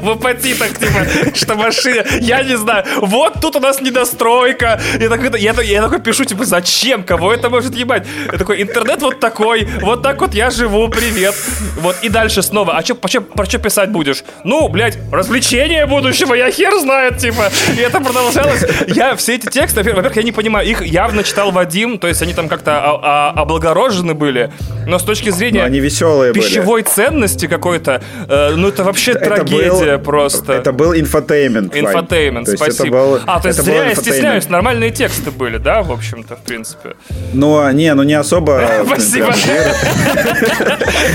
C: в апатитах, типа, что машина, я не знаю, вот тут у нас недостройка. Я такой, я, я такой пишу, типа, зачем, кого это может ебать? Я такой, интернет вот такой, вот так вот я живу, привет. Вот, и дальше снова, а чё, по чё- про что писать будешь? Ну, блядь, развлечения будущего, я хер знает, типа. И это продолжалось. Я все эти тексты, во-первых, я не понимаю, их явно читал Вадим, то есть они там как-то а- а- облагорожены были, но с точки зрения
B: Но они веселые были.
C: пищевой ценности какой-то, э, ну это вообще
B: Это
C: трагедия
B: был-
C: просто.
B: Это был инфотейнмент.
C: Инфотейнмент,
B: То
C: спасибо.
B: Был,
C: а, то есть зря я стесняюсь, нормальные тексты были, да, в общем-то, в принципе.
B: Ну, не, ну не особо.
C: Спасибо.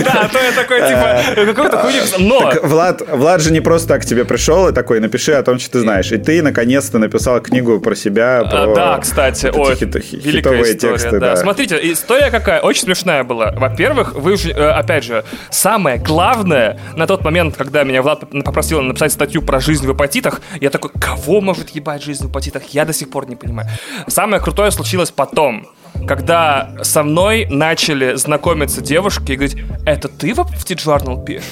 C: Да, а то я такой, типа, какой-то хуйни. Но,
B: Влад, Влад же не просто так к тебе пришел и такой, напиши о том, что ты знаешь. И ты, наконец-то, написал книгу про себя, про
C: А, Да, кстати,
B: эти хит- хи-
C: великая история.
B: тексты.
C: да.
B: Да.
C: Смотрите, история какая, очень смешная была. Во-первых, вы э, опять же, самое главное, на тот момент, когда меня Влад попросил написать статью про жизнь в апатитах, я такой, кого может ебать жизнь в апатитах? Я до сих пор не понимаю. Самое крутое случилось потом. Когда со мной начали знакомиться девушки и говорить, это ты в Journal пишешь?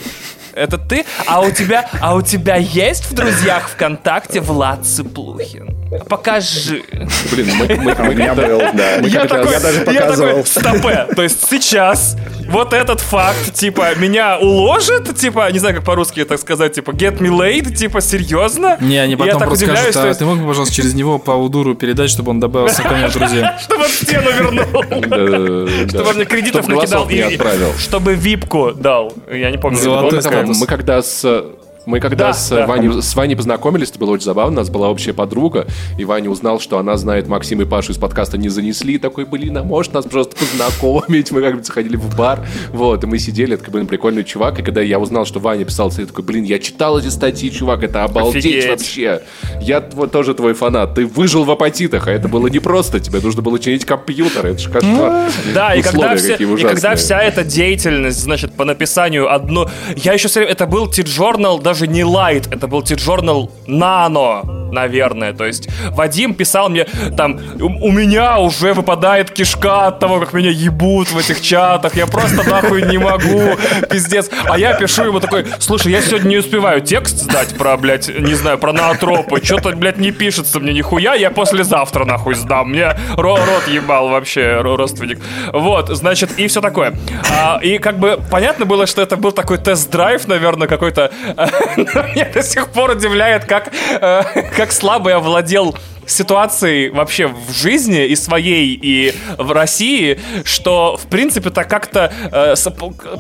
C: Это ты? А у тебя, а у тебя есть в друзьях ВКонтакте Влад Цыплухин? Покажи.
A: Блин, мы, мы-
B: у
A: мы
B: меня
A: когда-
B: был, да.
A: мы
C: Я такой,
B: я даже
C: я
B: показывал.
C: такой, стопе. То есть сейчас вот этот факт, типа, меня уложит, типа, не знаю, как по-русски это сказать, типа, get me laid, типа, серьезно?
D: Не, они
C: Я
D: потом
C: так
D: просто скажут, а
C: есть,
D: ты мог бы, пожалуйста, через него по Удуру передать, чтобы он добавился ко мне в друзья?
C: чтобы он стену вернул. Чтобы он мне кредитов накидал и чтобы випку дал. Я не помню.
D: Золотой
A: Мы когда с мы когда
C: Да,
A: с,
C: да.
A: Ваней, с Ваней познакомились, это было очень забавно, у нас была общая подруга, и Ваня узнал, что она знает Максима и Пашу из подкаста «Не занесли», и такой, блин, а может нас просто познакомить? Мы как бы заходили в бар, вот, и мы сидели, это, блин, прикольный чувак, и когда я узнал, что Ваня писал, я такой, блин, я читал эти статьи, чувак, это обалдеть
C: Офигеть.
A: вообще. Я тво- тоже твой фанат, ты выжил в апатитах, а это было непросто, тебе нужно было чинить компьютер, это же кошмар.
C: Да, и когда, все- и когда вся эта деятельность, значит, по написанию одно... Я еще все время... Это был T-Journal, даже не Light, это был T-Journal Nano, наверное. То есть Вадим писал мне, там, у, меня уже выпадает кишка от того, как меня ебут в этих чатах, я просто нахуй не могу, пиздец. А я пишу ему такой, слушай, я сегодня не успеваю текст сдать про, блядь, не знаю, про наотропы, что-то, блядь, не пишется мне нихуя, я послезавтра нахуй сдам, мне ро- рот ебал вообще, ро- родственник. Вот, значит, и все такое. А, и как бы понятно было, что это был такой тест-драйв, наверное, какой-то. Меня до сих пор удивляет, как, э, как слабо я владел ситуацией вообще в жизни и своей, и в России, что, в принципе, то как-то э,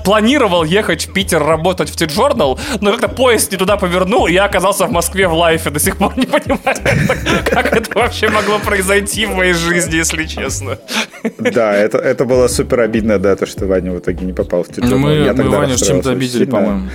C: планировал ехать в Питер работать в T-Journal, но как-то поезд не туда повернул, и я оказался в Москве в лайфе. До сих пор не понимаю, как это вообще могло произойти в моей жизни, если честно.
B: Да, это, это было супер обидно, да, то, что Ваня в итоге не попал в тюрьму.
D: Ну, мы,
B: Я
D: мы
B: тогда
D: Ваню с чем-то обидели, по-моему.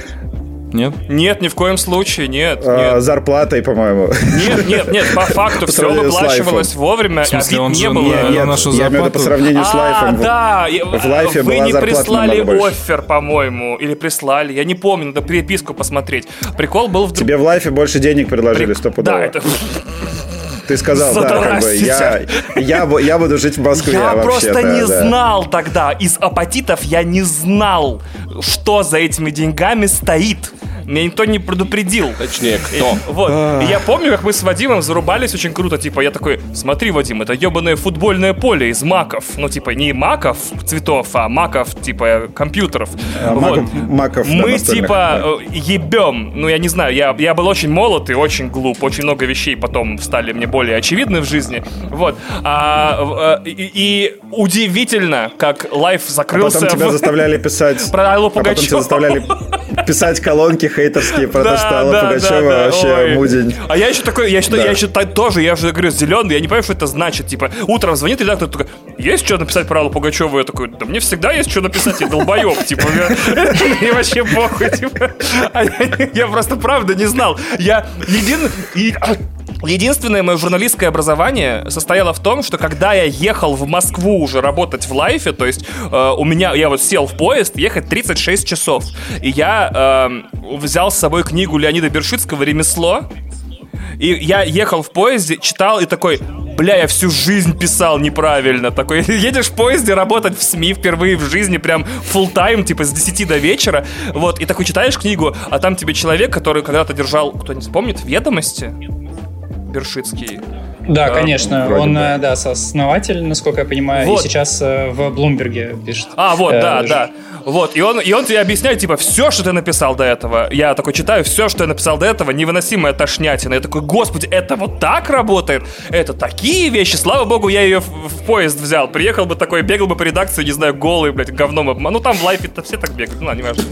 D: Нет?
C: Нет, ни в коем случае, нет,
B: А,
C: нет.
B: зарплатой, по-моему.
C: Нет, нет, нет, по факту все
B: сравнению с
C: выплачивалось вовремя,
D: В смысле,
C: обид
D: он
C: не
D: же
C: было.
D: не-
B: Нет,
D: на нашу
B: я имею в виду по сравнению с
C: А,
B: лайфом.
C: да, и-
B: в лайфе
C: вы
B: была
C: не прислали оффер, по-моему, или прислали, я не помню, надо переписку посмотреть. Прикол был в...
B: Тебе в лайфе больше денег предложили, стопудово.
C: Да, это...
B: Ты сказал, да, как бы, я, я, я буду жить в Москве
C: Я
B: вообще
C: просто не знал тогда, из апатитов я не знал, что за этими деньгами стоит. Меня никто не предупредил.
A: Точнее, кто?
C: Вот. И я помню, как мы с Вадимом зарубались очень круто. Типа, я такой, смотри, Вадим, это ебаное футбольное поле из маков. Ну, типа, не маков цветов, а маков, типа, компьютеров.
B: А,
C: Вот.
B: маков- маков, да,
C: Мы,
B: настольных,
C: типа, э, ебем. Ну, я не знаю, я, я был очень молод и очень глуп. Очень много вещей потом стали мне более очевидны в жизни. Вот. А, э, и, и удивительно, как лайф
B: А
C: закрылся
B: потом тебя
C: в-
B: заставляли писать...
C: про Аллу
B: А потом тебя
C: Пугачеву.
B: заставляли... писать колонки хейтерские про то, что Алла Пугачева вообще мудень.
C: А я еще такой, я, считаю, я еще тоже, я же говорю, зеленый, я не понимаю, что это значит. Типа, утром звонит редактор, такой, есть что написать про Аллу Пугачеву? Я такой, да мне всегда есть что написать, я долбоеб, типа, мне вообще похуй, типа. А я- Я просто правда не знал. Я един... Единственное мое журналистское образование состояло в том, что когда я ехал в Москву уже работать в лайфе, то есть э, у меня, я вот сел в поезд, ехать 36 часов, и я э, взял с собой книгу Леонида Бершицкого «Ремесло», и я ехал в поезде, читал и такой, бля, я всю жизнь писал неправильно. Такой, едешь в поезде работать в СМИ впервые в жизни, прям full тайм типа с 10 до вечера. Вот, и такой читаешь книгу, а там тебе человек, который когда-то держал, кто-нибудь помнит, ведомости? Бершицкий.
E: Да,
C: Да,
E: конечно. Он,
B: бы.
E: э, да, сооснователь, насколько я понимаю,
C: Вот.
E: и сейчас э, в Блумберге пишет.
C: А, вот,
E: Э,
C: да,
E: ж-
C: да. Вот, и он, и он тебе объясняет, типа, все, что ты написал до этого. Я такой читаю, все, что я написал до этого, невыносимая тошнятина. Я такой, господи, это вот так работает? Это такие вещи? Слава богу, я ее в, в поезд взял. Приехал бы такой, бегал бы по редакции, не знаю, голый, блядь, говном. обма- Ну, там в Лайфе-то все так бегают. Ну, не важно.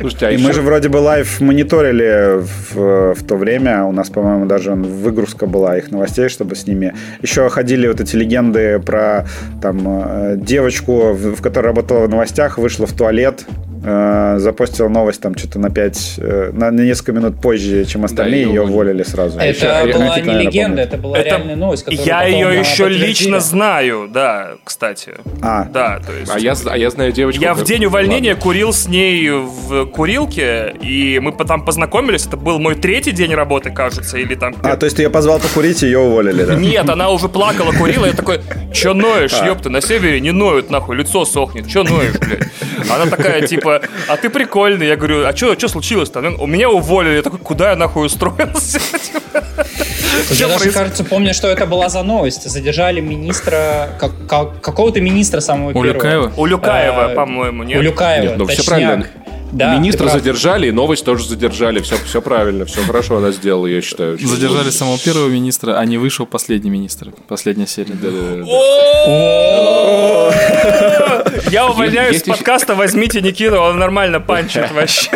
A: Слушайте, а
B: И
A: еще-
B: мы же вроде бы Лайф мониторили в, в то время. У нас, по-моему, даже выгрузка была их новостей, чтобы с ними... Еще ходили вот эти легенды про там э, девочку, в, в которой работала в новостях, вышла в туалет, э, запостила новость там что-то на 5, на, на несколько минут позже, чем остальные,
A: её
B: ее
A: уволили.
B: уволили сразу.
E: Это
B: Еще-
E: была
B: Никита,
E: не
B: наверное,
E: легенда,
B: помнит.
E: это была
C: Это-
E: реальная новость, которую
C: Я
E: потом,
C: ее
E: э,
C: еще
E: подтвердили.
C: лично знаю, да, кстати.
B: А,
C: Да, то есть...
A: А я, а я знаю девочку...
C: Я в день увольнения
A: Ладно.
C: курил с ней в курилке, и мы там познакомились. Это был мой третий день работы, кажется, или там...
B: а, то есть ты ее позвал покурить, и ее уволили, да?
C: Нет, она уже плакала, курила, я такой, чё ноешь,
B: А.
C: ёпта, на севере не ноют, нахуй, лицо сохнет, чё ноешь, блядь? Она такая, типа, а ты прикольный, я говорю, а чё случилось-то? У меня уволили, я такой, куда я нахуй устроился?
E: Я даже, кажется, помню, что это была за новость. Задержали министра, как- как- какого-то министра самого первого.
D: Улюкаева?
C: У Люкаева,
E: Э,
C: по-моему, нет?
E: Улюкаева,
A: ну
E: точняк. Да,
A: Министра задержали, и новость тоже задержали. Все, все правильно, все хорошо она сделала, я считаю.
D: Задержали самого первого министра, а не вышел последний министр. Последняя серия.
C: Я увольняюсь с подкаста, возьмите Никиту, он нормально панчит вообще.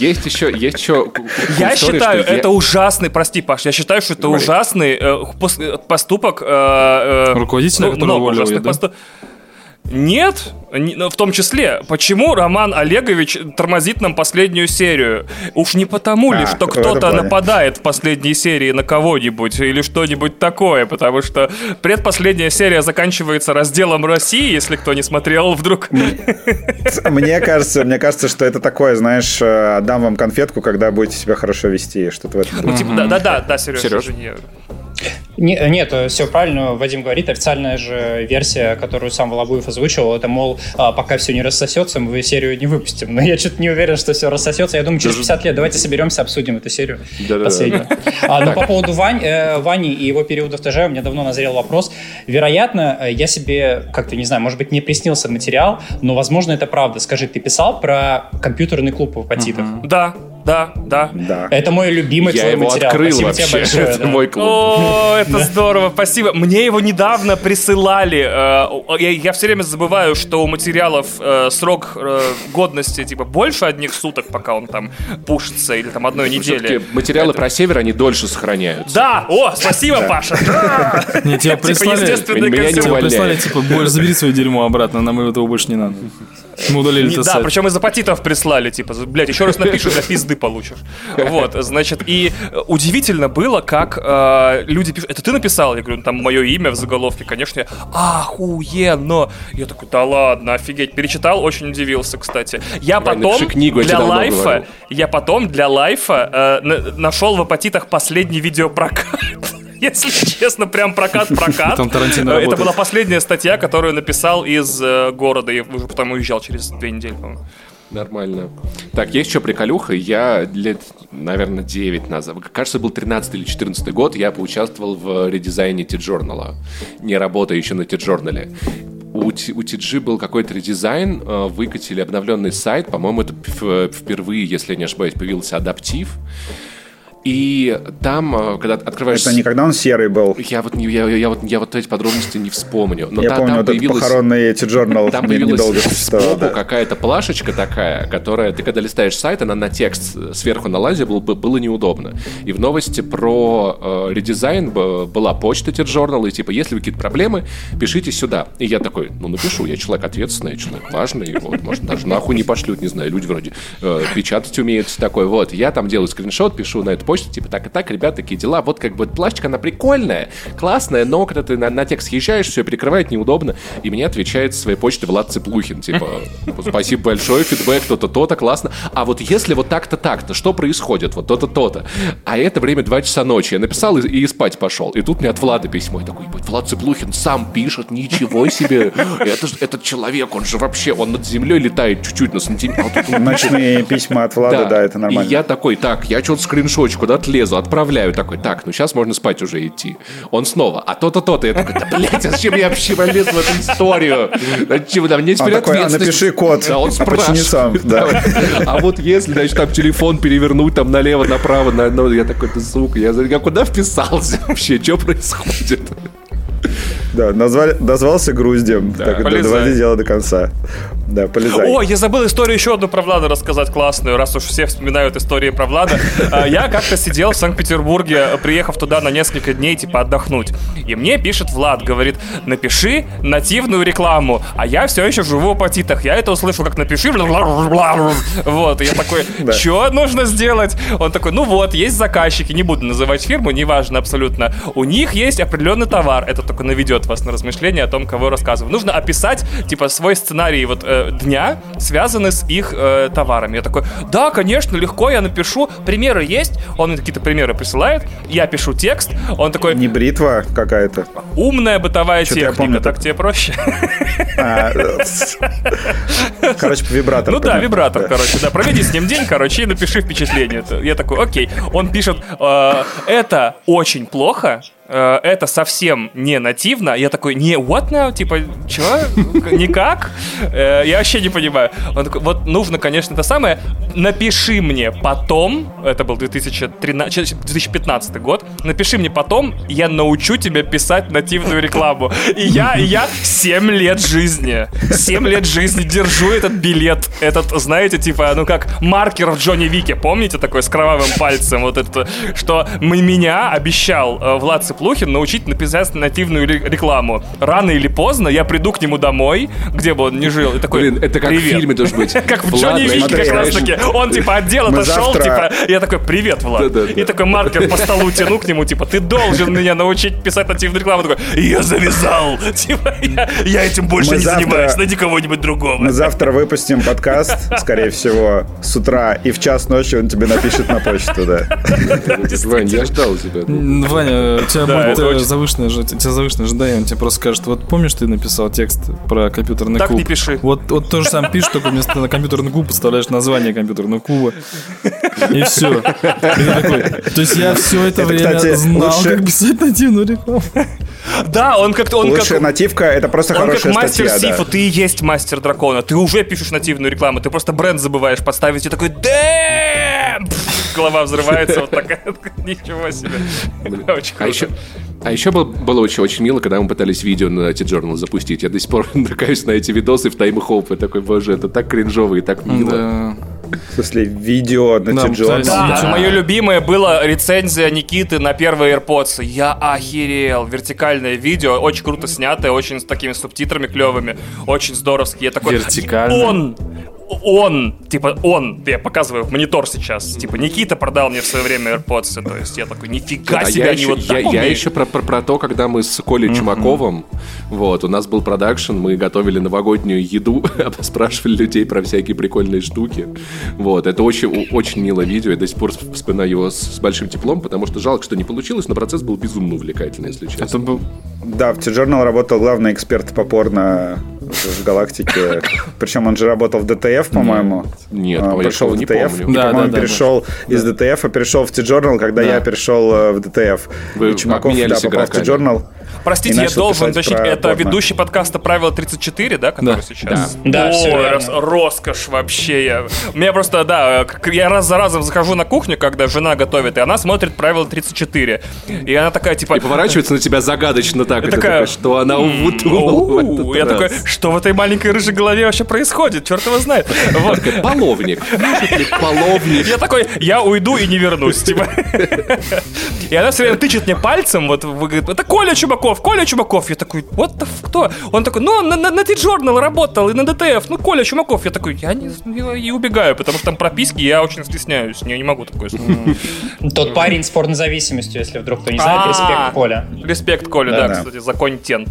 A: Есть еще, есть еще.
C: Я считаю, это ужасный, прости, Паш, я считаю, что это ужасный э, пос- поступок... э, э,
D: Руководителя, который
C: много
D: уволил да?
C: Нет, не- в том числе, почему Роман Олегович тормозит нам последнюю серию? Уж не потому ли,
B: А,
C: что кто-то нападает в последней серии на кого-нибудь или что-нибудь такое, потому что предпоследняя серия заканчивается разделом России, если кто не смотрел вдруг.
B: Мне кажется, мне кажется, что это такое, знаешь, э, отдам вам конфетку, когда будете себя хорошо вести, что-то в этом.
C: Ну, типа, да-да-да, да, Сереж, я-
E: Не- нет, все правильно Вадим говорит. Официальная же версия, которую сам Волобуев озвучивал, это, мол, а, пока все не рассосется, мы серию не выпустим. Но я что-то не уверен, что все рассосется. Я думаю, через 50 лет давайте соберемся, обсудим эту серию
A: Да-да-да.
E: последнюю. А, но по поводу Вань, э, Вани и его периода в ТЖ у меня давно назрел вопрос. Вероятно, э, я себе, как-то, не знаю, может быть, не приснился материал, но, возможно, это правда. Скажи, ты писал про компьютерный клуб в Апатитах?
C: Да, да, да.
B: Да.
E: Это мой любимый
A: Я
E: твой
A: его
E: материал.
A: открыл
E: Спасибо
A: вообще.
E: тебе большое.
A: Это
E: да.
A: мой клуб.
C: О, это здорово, спасибо. Мне его недавно присылали. Э, Я, я все время забываю, что у материалов э, срок э, годности типа больше одних суток, пока он там пушится, или там одной недели.
A: Материалы про север, они дольше сохраняются.
C: Да, о, спасибо, Паша. Да.
D: Не, тебе
C: Типа
D: прислали,
C: естественный
A: меня не
D: тебе прислали, типа, «Боль, забери свое дерьмо обратно, нам этого больше не надо. Мы удалили
C: Не- Да,
D: сайт.
C: причем из апатитов прислали, типа, блядь, еще раз напишешь, за пизды получишь. Вот, значит, и удивительно было, как э, люди пишут, это ты написал? Я говорю, ну, там мое имя в заголовке, конечно, я, охуенно. Я такой, да ладно, офигеть. Перечитал, очень удивился, кстати. Я
A: Вань,
C: потом
A: книгу, я
C: для
A: давно
C: лайфа,
A: говорил.
C: я потом для лайфа э, на- нашел в апатитах последний видеопрокат. Если честно, прям прокат-прокат.
D: Там Тарантино
C: Э, Это
D: работает.
C: была последняя статья, которую написал из э, города. Я уже потом уезжал через две недели, по-моему.
A: Нормально. Так, есть еще приколюха. Я лет, наверное, 9 назад, кажется, был 13 или 14 год, я поучаствовал в редизайне T-журнала, не работая еще на T-журнале. У, у TG был какой-то редизайн, э, выкатили обновленный сайт, по-моему, это впервые, если я не ошибаюсь, появился адаптив. И там, э, когда открываешь...
B: Это не когда он серый был.
A: Я вот, не- я, я вот, я вот эти подробности не вспомню. Но
B: Я
A: та-
B: помню,
A: там
B: вот
A: появилась...
B: похоронный эти журнал
A: Там появилась
B: существовал.
A: сбоку
B: да.
A: какая-то плашечка такая, которая ты когда листаешь сайт, она на текст сверху налазила, было, было неудобно. И в новости про э, редизайн была почта Journal, и типа, если вы какие-то проблемы, пишите сюда. И я такой, ну напишу, я человек ответственный, человек важный, вот, может, даже нахуй не пошлют, не знаю, люди вроде э, печатать умеют, всё такое, вот. Я там делаю скриншот, пишу на эту почту, типа, так и так, ребят, такие дела, вот как бы плашечка, она прикольная, классная, но когда ты на, на текст съезжаешь, все перекрывает неудобно, и мне отвечает с своей почты Влад Цыплухин, типа, спасибо большое, фидбэк, то-то, то-то, классно. А вот если вот так-то, так-то, что происходит? Вот то-то, то-то. А это время 2 часа ночи. Я написал и, и спать пошел. И тут мне от Влада письмо. Я такой, Влад Цыплухин сам пишет, ничего себе. Это, этот человек, он же вообще, он над землей летает чуть-чуть на сантиметр. А
B: Ночные письма от Влада, да, это нормально.
A: и я такой, так, я что-то скриншотчик куда-то лезу, отправляю. Такой, так, ну сейчас можно спать уже идти. Он снова, а то-то, то-то. Я такой, да, блядь, а зачем я вообще полез в эту историю? Зачем? Да, мне теперь
B: Он такой, а напиши код,
A: Да, он
B: а почини
A: спрашивает.
B: сам, да.
A: А вот если, значит, там телефон перевернуть там налево, направо, на, ну, я такой, ты сука, я, я куда вписался вообще? Что происходит?
B: Да, назвали, назвался груздем. так,
C: полезай.
B: доводи дело до конца. Да, полезай.
C: О, я забыл историю еще одну про Влада рассказать классную, раз уж все вспоминают истории про Влада. А, Я как-то сидел в Санкт-Петербурге, приехав туда на несколько дней, типа, отдохнуть. И мне пишет Влад, говорит, напиши нативную рекламу. А я все еще живу в апатитах. Я это услышал, как напиши. Вот, и я такой, что нужно сделать? Он такой, ну вот, есть заказчики, не буду называть фирму, неважно абсолютно. У них есть определенный товар. Это только наведет вас на размышления о том, кого рассказываю. Нужно описать, типа, свой сценарий вот э, дня, связанный с их э, товарами. Я такой, да, конечно, легко, я напишу. Примеры есть? Он мне какие-то примеры присылает. Я пишу текст. Он такой,
B: Не бритва какая-то.
C: умная бытовая
B: я
C: техника,
B: помню
C: так
B: так.
C: тебе проще.
B: А, Короче, вибратор.
C: Ну да, вибратор, короче, да. Проведи с ним день, короче, и напиши впечатление. Я такой, окей. Он пишет, э, это очень плохо, э, это совсем не нативно. Я такой, не, what now? Типа, чё? Никак? Э, Я вообще не понимаю. Он такой, вот нужно, конечно, это самое. Напиши мне потом, это был 2013, 2015 год, напиши мне потом, я научу тебя писать нативную рекламу. И я, я 7 лет жизни, 7 лет жизни держу этот билет, этот, знаете, типа, ну как маркер в Джонни Вике, помните такой с кровавым пальцем, вот это, что м- меня обещал э, Влад Цыплухин научить написать нативную ре- рекламу. Рано или поздно я приду к нему домой, где бы он ни жил, и такой,
A: Блин, это как
C: «Привет».
A: в фильме должен быть.
C: Как в Джонни Вике как раз таки. Он типа отошел,
B: завтра-
C: типа, я такой, привет, Влад. И такой маркер по столу тяну к нему, типа, ты должен меня научить писать нативную рекламу. Такой, я завязал. Типа, я, этим больше не занимаюсь, найди кого-нибудь другого.
B: Мы завтра выпустим подкаст, скорее всего, с утра, и в час ночи он тебе напишет на почту, да.
A: Вань, я ждал тебя.
D: Ваня, у тебя
C: Да,
D: будет
C: это
D: э,
C: очень-
D: завышенное, тебя завышенное ожидание, он тебе просто скажет, вот помнишь, ты написал текст про компьютерный
C: Так
D: клуб?
C: не пиши.
D: Вот, вот то же самое пишешь, только вместо на компьютерный клуб поставляешь название компьютерного клуба. И все. То есть я все это
B: Это,
D: время
B: кстати,
D: знал,
B: лучше-
D: как писать нативную рекламу.
C: Да, он как-то, он
B: Лучшая
C: как...
B: нативка — это просто
C: Он как
B: хорошая
C: мастер
B: статья,
C: Сифа,
B: да.
C: ты и есть мастер дракона. Ты уже пишешь нативную рекламу, ты просто бренд забываешь подставить и такой «Дэм!» Голова взрывается, вот такая. Ничего себе. Очень
A: А еще, а еще был- было очень, очень мило, когда мы пытались видео на T-Journal запустить. Я до сих пор натыкаюсь на эти видосы в Time Hope. И такой, боже, это так кринжово и так мило.
D: Да.
B: В смысле, видео на
D: Да,
B: T-Journal.
C: Да,
D: Да.
C: мое любимое было рецензия Никиты на первые AirPods. Я охерел. Вертикальное видео, очень круто снятое, очень с такими субтитрами клевыми, очень здоровски. Я такой,
D: Вертикально?
C: Он, он, типа он, я показываю в монитор сейчас, типа Никита продал мне в свое время AirPods, то есть я такой, нифига
A: А
C: себе,
A: я
C: они
A: еще,
C: вот
A: я,
C: так
A: я
C: умеют».
A: еще про, про, про то, когда мы с Колей Чумаковым, вот, у нас был продакшн, мы готовили новогоднюю еду, спрашивали людей про всякие прикольные штуки. Вот, это очень, очень милое видео, я до сих пор вспоминаю его с, с большим теплом, потому что жалко, что не получилось, но процесс был безумно увлекательный, если честно.
D: Это был...
B: Да, в T-Journal работал главный эксперт по порно в галактике. Причем он же работал в DTF, по-моему.
A: Нет,
B: А,
A: по-моему, я
B: пришел в
A: помню.
B: И,
D: Да,
B: по-моему, перешел из DTF, а перешел в T-Journal, когда
D: Да.
B: я перешел э, в DTF.
A: Вы
B: и Чумаков, да, попал в. T-Journal.
C: Простите, я должен уточнить, это порно. ведущий подкаста «Правило 34», да, который да. сейчас?
E: Да, да все
C: рос, роскошь вообще. Я, у меня просто, да, я раз за разом захожу на кухню, когда жена готовит, и она смотрит «Правило 34». И она такая, типа...
A: И поворачивается на тебя загадочно так.
C: И такая,
A: что она
C: умутнула Я такой, что в этой маленькой рыжей голове вообще происходит? Черт его знает.
A: Вот. Половник.
C: Половник. Я такой, я уйду и не вернусь. Типа. И она все время тычет мне пальцем, вот, говорит, это Коля Чубаков, Коля Чубаков. Я такой, вот кто? Он такой, ну, на, на, на T-Journal работал и на ДТФ, ну, Коля Чумаков. Я такой, я не и убегаю, потому что там прописки, я очень стесняюсь, я не могу такое.
E: Тот парень с порнозависимостью, если вдруг кто не знает, а, респект Коля.
C: Респект Коля, да, кстати, за контент.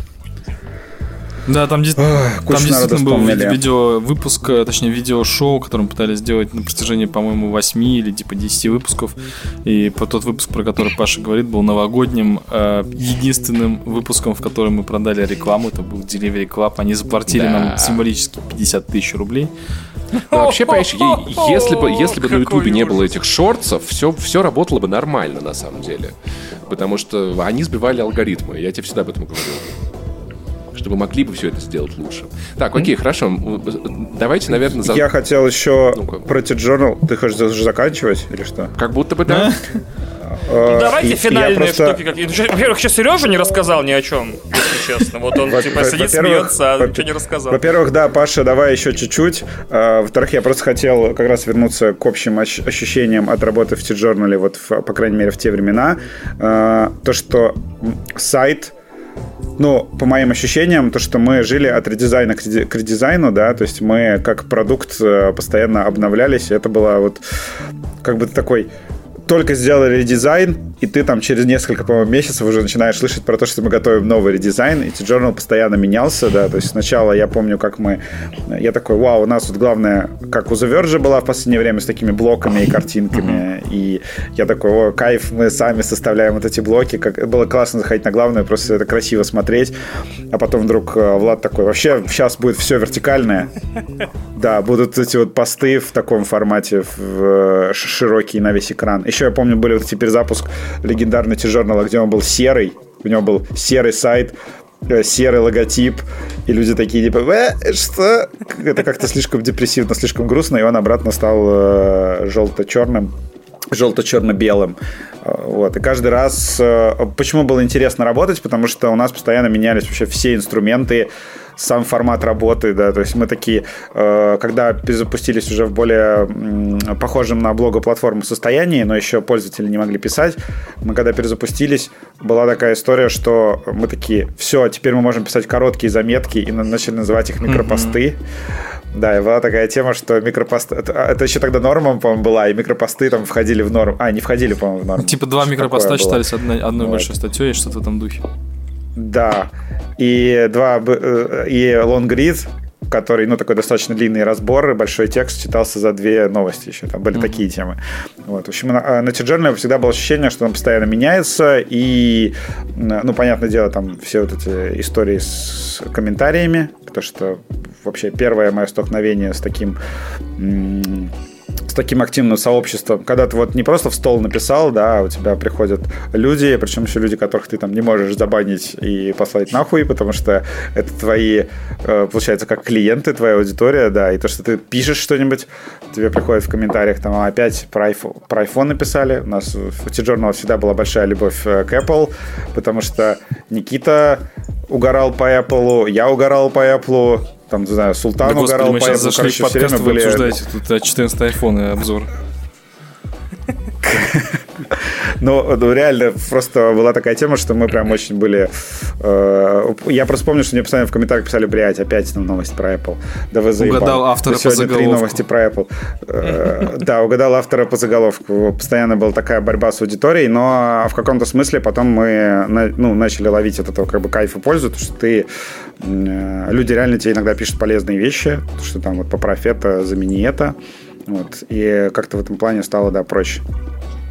D: Да, там, Ох, там действительно был видео выпуск, точнее видео-шоу, которое мы пытались сделать на протяжении, по-моему, 8 или типа 10 выпусков. И тот выпуск, про который Паша говорит, был новогодним, э, единственным выпуском, в котором мы продали рекламу. Это был Delivery Club. Они заплатили да. нам символически 50 тысяч рублей.
A: Ну, вообще, понимаешь, если бы, если бы на Ютубе не было этих шортсов, все, все работало бы нормально, на самом деле. Потому что они сбивали алгоритмы. Я тебе всегда об этом чтобы могли бы все это сделать лучше. Так, окей, хорошо. Давайте, наверное...
B: За... Я хотел еще ну про T-Journal. Ты хочешь уже заканчивать или что?
A: Как будто бы да.
C: Ну, давайте финальные просто... штуки. Во-первых, еще Сережа не рассказал ни о чем, если честно. Вот он типа сидит, смеется, а ничего не рассказал.
B: Во-первых, да, Паша, давай еще чуть-чуть. А, во-вторых, я просто хотел как раз вернуться к общим ощущениям от работы в T-Journal, вот, по крайней мере, в те времена. А, то, что сайт ну, по моим ощущениям, то, что мы жили от редизайна к редизайну, да, то есть мы как продукт э, постоянно обновлялись, это было вот как бы такой только сделали редизайн, и ты там через несколько, по-моему, месяцев уже начинаешь слышать про то, что мы готовим новый редизайн, и T-Journal постоянно менялся, да, то есть сначала я помню, как мы, я такой, вау, у нас вот главное, как у The Verge была в последнее время с такими блоками и картинками, и я такой, о, кайф, мы сами составляем вот эти блоки, как было классно заходить на главное, просто это красиво смотреть, а потом вдруг э, Влад такой, вообще сейчас будет все вертикальное, да, будут эти вот посты в таком формате, в, широкий на весь экран, еще я помню, были вот теперь запуск легендарный T-Journal, где он был серый, у него был серый сайт, э, серый логотип, и люди такие типа, э, что? Это как-то слишком депрессивно, слишком грустно, и он обратно стал э, желто-черным, желто-черно-белым. Э, вот. И каждый раз... Почему было интересно работать? Потому что у нас постоянно менялись вообще все инструменты, сам формат работы, да, то есть мы такие, э, когда перезапустились уже в более похожем на блогоплатформу состоянии, но еще пользователи не могли писать, мы когда перезапустились, была такая история, что мы такие, все, теперь мы можем писать короткие заметки и начали называть их микропосты. Mm-hmm. Да, и была такая тема, что микропосты... Это, это еще тогда нормом, по-моему, была, и микропосты там входили в норм. А, не входили, по-моему, в норму.
D: Типа два микропоста считались одной, одной вот. большой статьей, что-то в этом духе.
B: Да. И два э, и Long Read, который, ну, такой достаточно длинный разбор, большой текст читался за две новости еще, там были mm-hmm. такие темы. Вот, в общем, на, на T-Journal всегда было ощущение, что он постоянно меняется, и, ну, понятное дело, там все вот эти истории с комментариями, потому что вообще первое мое столкновение с таким таким активным сообществом, когда ты вот не просто в стол написал, да, а у тебя приходят люди, причем еще люди, которых ты там не можешь забанить и послать нахуй, потому что это твои, э, получается, как клиенты, твоя аудитория, да, и то, что ты пишешь что-нибудь, тебе приходит в комментариях, там, опять про iPhone, про iPhone написали, у нас в T-Journal всегда была большая любовь э, к Apple, потому что Никита угорал по Apple, я угорал по Apple, там, не знаю, Султан да, угорал
D: господи, мы сейчас зашли в подкаст, вы были... обсуждаете тут 14 iPhone и обзор.
B: Ну, ну, реально, просто была такая тема, что мы прям очень были... Э, я просто помню, что мне постоянно в комментариях писали, блядь, опять там новость про Apple.
D: Да вы заебал. Угадал автора по заголовку. три
B: новости про Apple. Э, да, угадал автора по заголовку. Постоянно была такая борьба с аудиторией, но в каком-то смысле потом мы ну, начали ловить от этого как бы кайф и пользу, потому что ты... Э, люди реально тебе иногда пишут полезные вещи, что там вот поправь это, замени это. Вот. И как-то в этом плане стало, да, проще.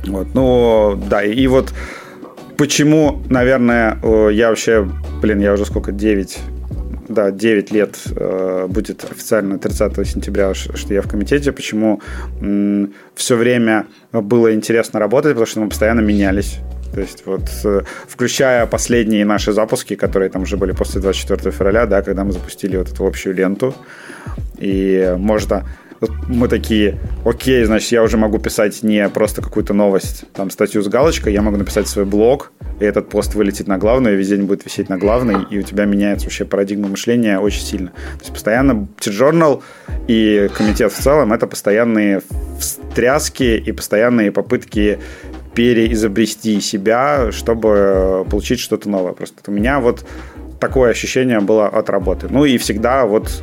B: Вот. Ну, да, и вот почему, наверное, я вообще, блин, я уже сколько, 9, да, 9 лет э, будет официально 30 сентября, что я в комитете. Почему м, все время было интересно работать, потому что мы постоянно менялись. То есть вот э, включая последние наши запуски, которые там уже были после 24 февраля, да, когда мы запустили вот эту общую ленту, и можно мы такие, окей, значит, я уже могу писать не просто какую-то новость, там, статью с галочкой, я могу написать свой блог, и этот пост вылетит на главную, и весь день будет висеть на главной, и у тебя меняется вообще парадигма мышления очень сильно. То есть постоянно T-Journal и комитет в целом — это постоянные встряски и постоянные попытки переизобрести себя, чтобы получить что-то новое. Просто у меня вот такое ощущение было от работы. Ну и всегда вот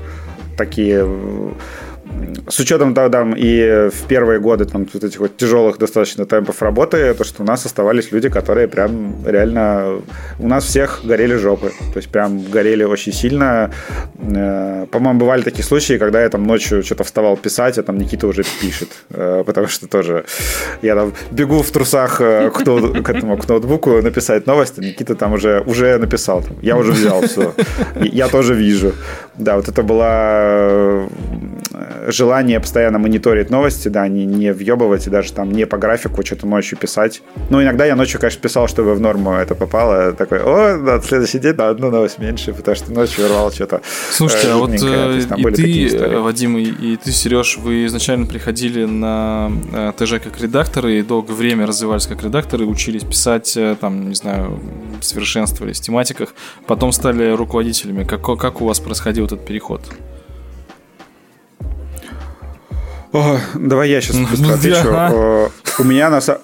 B: такие с учетом да, там, и в первые годы там, вот этих вот тяжелых достаточно темпов работы, то, что у нас оставались люди, которые прям реально... У нас всех горели жопы. То есть прям горели очень сильно. Э, по-моему, бывали такие случаи, когда я там ночью что-то вставал писать, а там Никита уже пишет. Э, потому что тоже я там бегу в трусах э, к, к, этому, к ноутбуку написать новости, Никита там уже, уже написал. Я уже взял все. Я тоже вижу. Да, вот это была желание постоянно мониторить новости, да, не, не въебывать и даже там не по графику что-то ночью писать. Ну, иногда я ночью, конечно, писал, чтобы в норму это попало. Такой, о, да, следующий день на одну новость меньше, потому что ночью рвал что-то.
D: Слушайте, э, а вот э, и ты, Вадим, и, и ты, Сереж, вы изначально приходили на э, ТЖ как редакторы и долгое время развивались как редакторы, учились писать, э, там, не знаю, совершенствовались в тематиках, потом стали руководителями. Как, как у вас происходил этот переход?
B: О, давай я сейчас быстро отвечу. У меня на самом...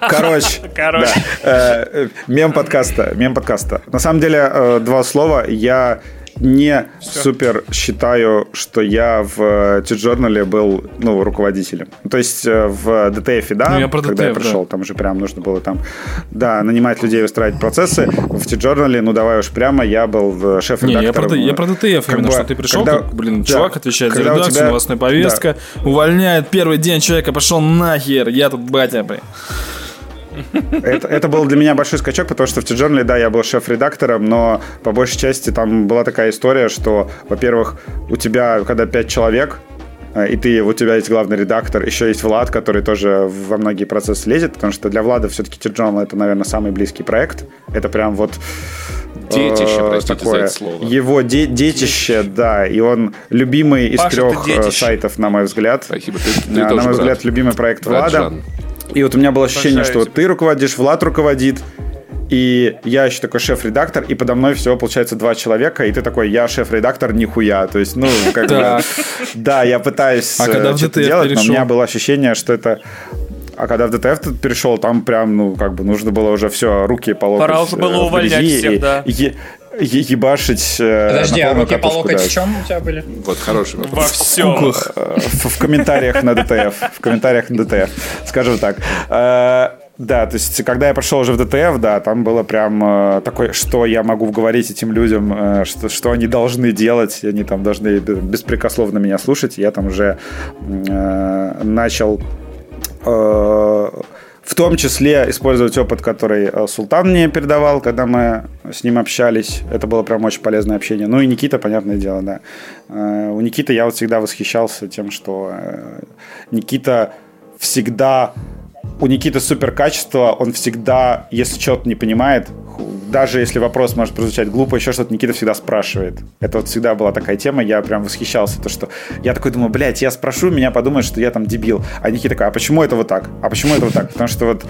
B: Короче. Короче. Э, мем подкаста. Мем подкаста. На самом деле, э, два слова. Я не Все. супер считаю, что я в T-Journal был ну, руководителем. То есть э, в DTF, да, ну, я про когда DTF, я пришел, да. там уже прям нужно было там, да, нанимать людей, устраивать процессы. В T-Journal, ну давай уж прямо, я был шеф-редактором.
D: Не, я про, я про DTF именно, бы, что ты пришел, когда, как, блин, да, чувак отвечает за редакцию, тебя, новостная повестка, да. увольняет первый день человека, пошел нахер, я тут батя, блин.
B: Это, это был для меня большой скачок, потому что в T-Journal, да, я был шеф-редактором, но по большей части там была такая история, что, во-первых, у тебя, когда пять человек, э, и ты, у тебя есть главный редактор, еще есть Влад, который тоже во многие процессы лезет, потому что для Влада все-таки T-Journal это, наверное, самый близкий проект. Это прям вот
A: Детище, э, простите такое, за это слово.
B: Его де- детище, да, и он любимый из Паша, трех э, сайтов, на мой взгляд.
A: Спасибо, ты, ты На
B: мой взгляд, брат. любимый проект брат Влада. Жан. И вот у меня было ощущение, что вот ты руководишь, Влад руководит, и я еще такой шеф-редактор, и подо мной всего получается два человека, и ты такой, я шеф-редактор, нихуя. То есть, ну, как бы, да, я пытаюсь а когда что-то делать, но у меня было ощущение, что это а когда в DTF перешел, там прям, ну, как бы нужно было уже все, руки по локоть
C: Пора уже было увольнять всех, и, да. И,
B: ебашить
E: э, Подожди, а руки по локоть в чем у тебя были?
A: Вот хороший
C: вопрос. Во всем.
B: Э, в, комментариях на DTF. В комментариях на DTF. Скажем так. Э, да, то есть, когда я пришел уже в DTF, да, там было прям э, такое, что я могу говорить этим людям, э, что, что они должны делать, они там должны беспрекословно меня слушать. Я там уже э, начал э, в том числе использовать опыт, который э, Султан мне передавал, когда мы с ним общались. Это было прям очень полезное общение. Ну и Никита, понятное дело, да. Э, у Никиты я вот всегда восхищался тем, что э, Никита всегда... У Никиты супер качество, он всегда, если что-то не понимает, даже если вопрос может прозвучать глупо, еще что-то Никита всегда спрашивает. Это вот всегда была такая тема, я прям восхищался, то что я такой думаю, блядь, я спрошу, меня подумают, что я там дебил. А Никита такой, а почему это вот так? А почему это вот так? Потому что вот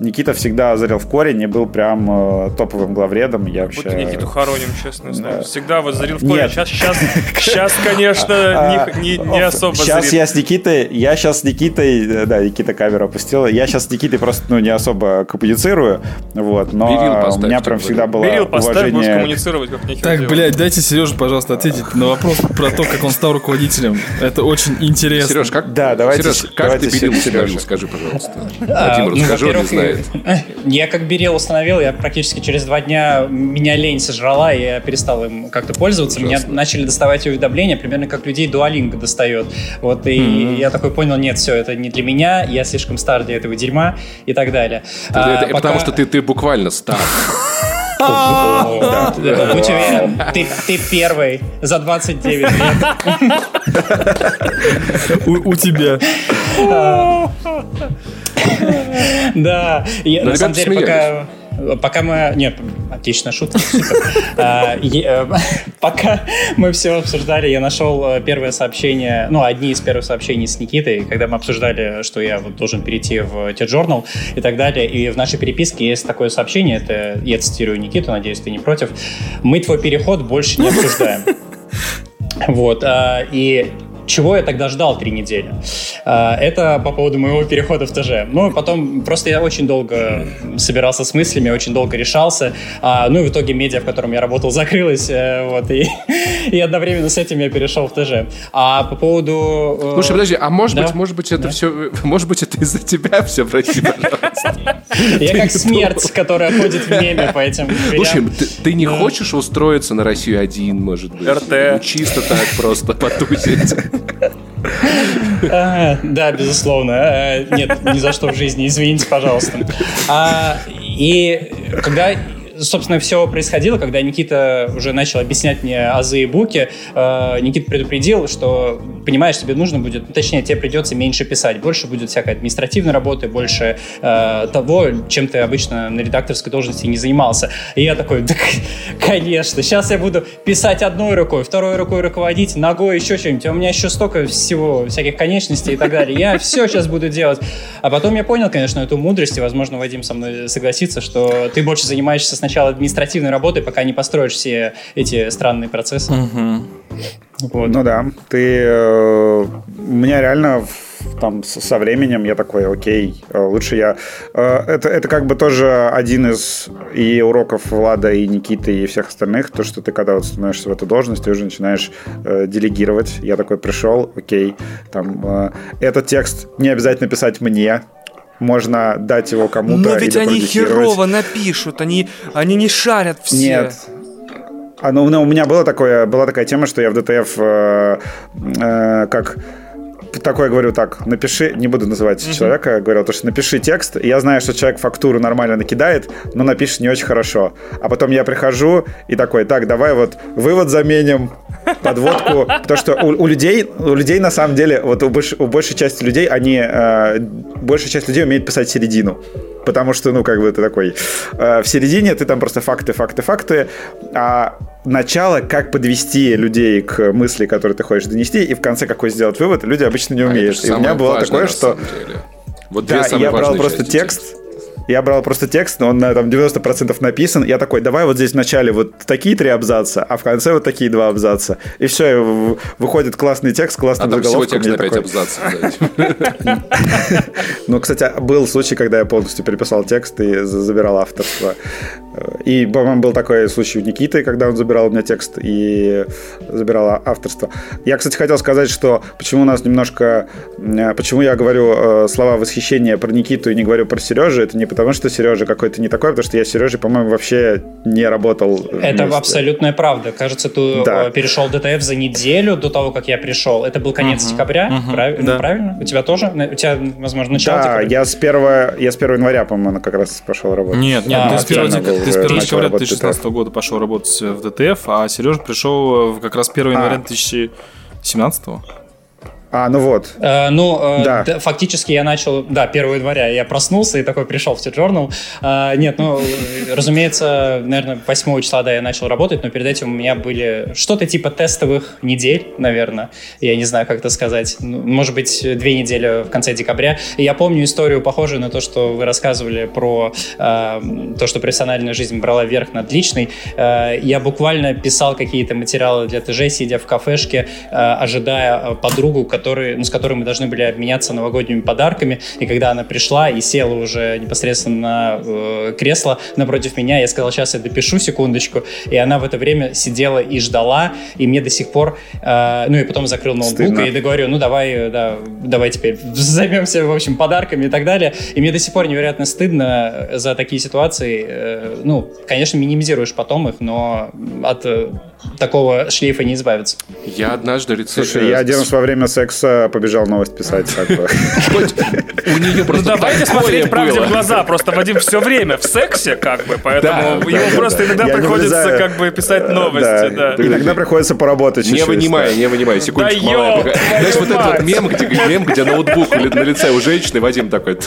B: Никита всегда озарил в корень и был прям э, топовым главредом. Я вообще... Будто
C: Никиту хороним, честно. Да. Всегда вот озарил в корень. Нет. Сейчас, сейчас, сейчас, конечно, а, не, не, не особо
B: Сейчас зарит. я с Никитой, я сейчас с Никитой, э, да, Никита камеру опустила, я сейчас с Никитой просто, ну, не особо коммуницирую, вот, но у меня прям всегда было Берил, поставь, уважение... можешь
C: коммуницировать, как
D: нехер Так, делать. блядь, дайте Сереже, пожалуйста, ответить на вопрос про то, как он стал руководителем. Это очень интересно.
A: Сереж, как,
B: да, давайте,
A: Сереж, как давайте ты Берил установил, скажи, пожалуйста. А, Владимир,
E: ну, скажи, он не знает. Я как Берил установил, я практически через два дня меня лень сожрала, и я перестал им как-то пользоваться. Меня начали доставать уведомления, примерно как людей дуалинг достает. Вот, и mm-hmm. я такой понял, нет, все, это не для меня, я слишком стар для этого дерьма и так далее.
A: Это, а, это, пока... Потому что ты, ты буквально стар.
E: Будь уверен, ты первый за 29 лет.
D: У тебя.
E: Да, на самом деле пока Пока мы... Нет, отличная шутка, а, э, Пока мы все обсуждали, я нашел э, первое сообщение, ну, одни из первых сообщений с Никитой, когда мы обсуждали, что я вот должен перейти в T-Journal и так далее. И в нашей переписке есть такое сообщение, это я цитирую Никиту, надеюсь, ты не против. Мы твой переход больше не обсуждаем. Вот, а, и чего я тогда ждал три недели? А, это по поводу моего перехода в ТЖ. Ну, потом просто я очень долго собирался с мыслями, очень долго решался. А, ну, и в итоге медиа, в котором я работал, закрылась. Э, вот, и, и одновременно с этим я перешел в ТЖ. А по поводу...
A: Э, Слушай, подожди, а может да? быть, может быть, это да? все... Может быть, это из-за тебя все, прости, пожалуйста.
E: Я как смерть, которая ходит в меме по этим
A: Слушай, ты не хочешь устроиться на Россию один, может быть?
C: РТ.
A: Чисто так просто потусить.
E: Да, безусловно. Э, нет, ни за что в жизни, извините, пожалуйста. А, и когда собственно, все происходило, когда Никита уже начал объяснять мне азы и буки. Э, Никита предупредил, что, понимаешь, тебе нужно будет, ну, точнее, тебе придется меньше писать, больше будет всякой административной работы, больше э, того, чем ты обычно на редакторской должности не занимался. И я такой, да, конечно, сейчас я буду писать одной рукой, второй рукой руководить, ногой еще что-нибудь. У меня еще столько всего, всяких конечностей и так далее. Я все сейчас буду делать. А потом я понял, конечно, эту мудрость, и, возможно, Вадим со мной согласится, что ты больше занимаешься сначала сначала административной работой, пока не построишь все эти странные процессы. Угу.
B: Вот. Ну да, ты... Э, у меня реально там со временем я такой, окей, э, лучше я... Э, это, это как бы тоже один из и уроков Влада, и Никиты, и всех остальных, то, что ты когда вот становишься в эту должность, ты уже начинаешь э, делегировать. Я такой пришел, окей, там, э, этот текст не обязательно писать мне, можно дать его кому-то.
C: Но ведь они херово напишут, они, они не шарят все.
B: Нет. А, ну, ну, у меня было такое, была такая тема, что я в ДТФ э, э, как такое говорю так, напиши, не буду называть mm-hmm. человека, говорил, то, что напиши текст, я знаю, что человек фактуру нормально накидает, но напишет не очень хорошо. А потом я прихожу и такой, так, давай вот вывод заменим, подводку, потому что у, у людей, у людей на самом деле, вот у, больш, у большей части людей, они, э, большая часть людей умеет писать середину потому что, ну, как бы ты такой, э, в середине ты там просто факты, факты, факты, а начало, как подвести людей к мысли, которые ты хочешь донести, и в конце какой сделать вывод, люди обычно не а умеют. А и у меня было такое, что... Вот да, я брал просто текст, я брал просто текст, но он на там 90% написан. Я такой, давай вот здесь в начале вот такие три абзаца, а в конце вот такие два абзаца. И все, выходит классный текст, классный а заголовком.
A: всего текст на 5 абзацев.
B: Ну, кстати, был случай, когда я полностью переписал текст и забирал авторство. И, по-моему, был такой случай у Никиты, когда он забирал у меня текст и забирал авторство. Я, кстати, хотел сказать, что почему у нас немножко... Э, почему я говорю э, слова восхищения про Никиту и не говорю про Сережу, это не потому, что Сережа какой-то не такой, а потому что я с Сережей, по-моему, вообще не работал
E: Это вместе. абсолютная правда. Кажется, ты да. Э, перешел ДТФ за неделю до того, как я пришел. Это был конец uh-huh. декабря, uh-huh. Прав... да. правильно? У тебя тоже? У тебя, возможно, начало
B: Да, декабря? я с 1, я с 1 января, по-моему, как раз пошел работать.
D: Нет, нет, а, ты с 1 декабря ты с 1 декабря 2016 года пошел работать в ДТФ, а Сережа пришел как раз 1 января 2017 а.
B: А, ну вот.
E: Э, ну, э, да. да. Фактически я начал, да, 1 января я проснулся и такой пришел в T-Journal. Э, нет, ну, разумеется, наверное, 8 числа, да, я начал работать, но перед этим у меня были что-то типа тестовых недель, наверное. Я не знаю, как это сказать. Ну, может быть, две недели в конце декабря. И я помню историю, похожую на то, что вы рассказывали про э, то, что профессиональная жизнь брала верх над личной. Э, я буквально писал какие-то материалы для ТЖ, сидя в кафешке, э, ожидая подругу, который, ну, с которой мы должны были обменяться новогодними подарками. И когда она пришла и села уже непосредственно на э, кресло напротив меня, я сказал, сейчас я допишу секундочку. И она в это время сидела и ждала, и мне до сих пор... Э, ну и потом закрыл ноутбук Стыдно. и договорю, ну давай, да, давай теперь займемся, в общем, подарками и так далее. И мне до сих пор невероятно стыдно за такие ситуации. Э, ну, конечно, минимизируешь потом их, но от э, такого шлейфа не избавиться.
A: Я однажды
B: рецепт... Слушай, я один раз во время секса секса побежал новость писать. Как бы.
C: У нее просто Ну давайте смотреть правде в глаза. Просто Вадим все время в сексе, как бы, поэтому ему просто иногда приходится как бы писать новости. Да.
B: Иногда приходится поработать
A: Не вынимай, не вынимай, секундочку. Знаешь, вот этот вот мем, где, мем, где ноутбук на лице у женщины, Вадим такой...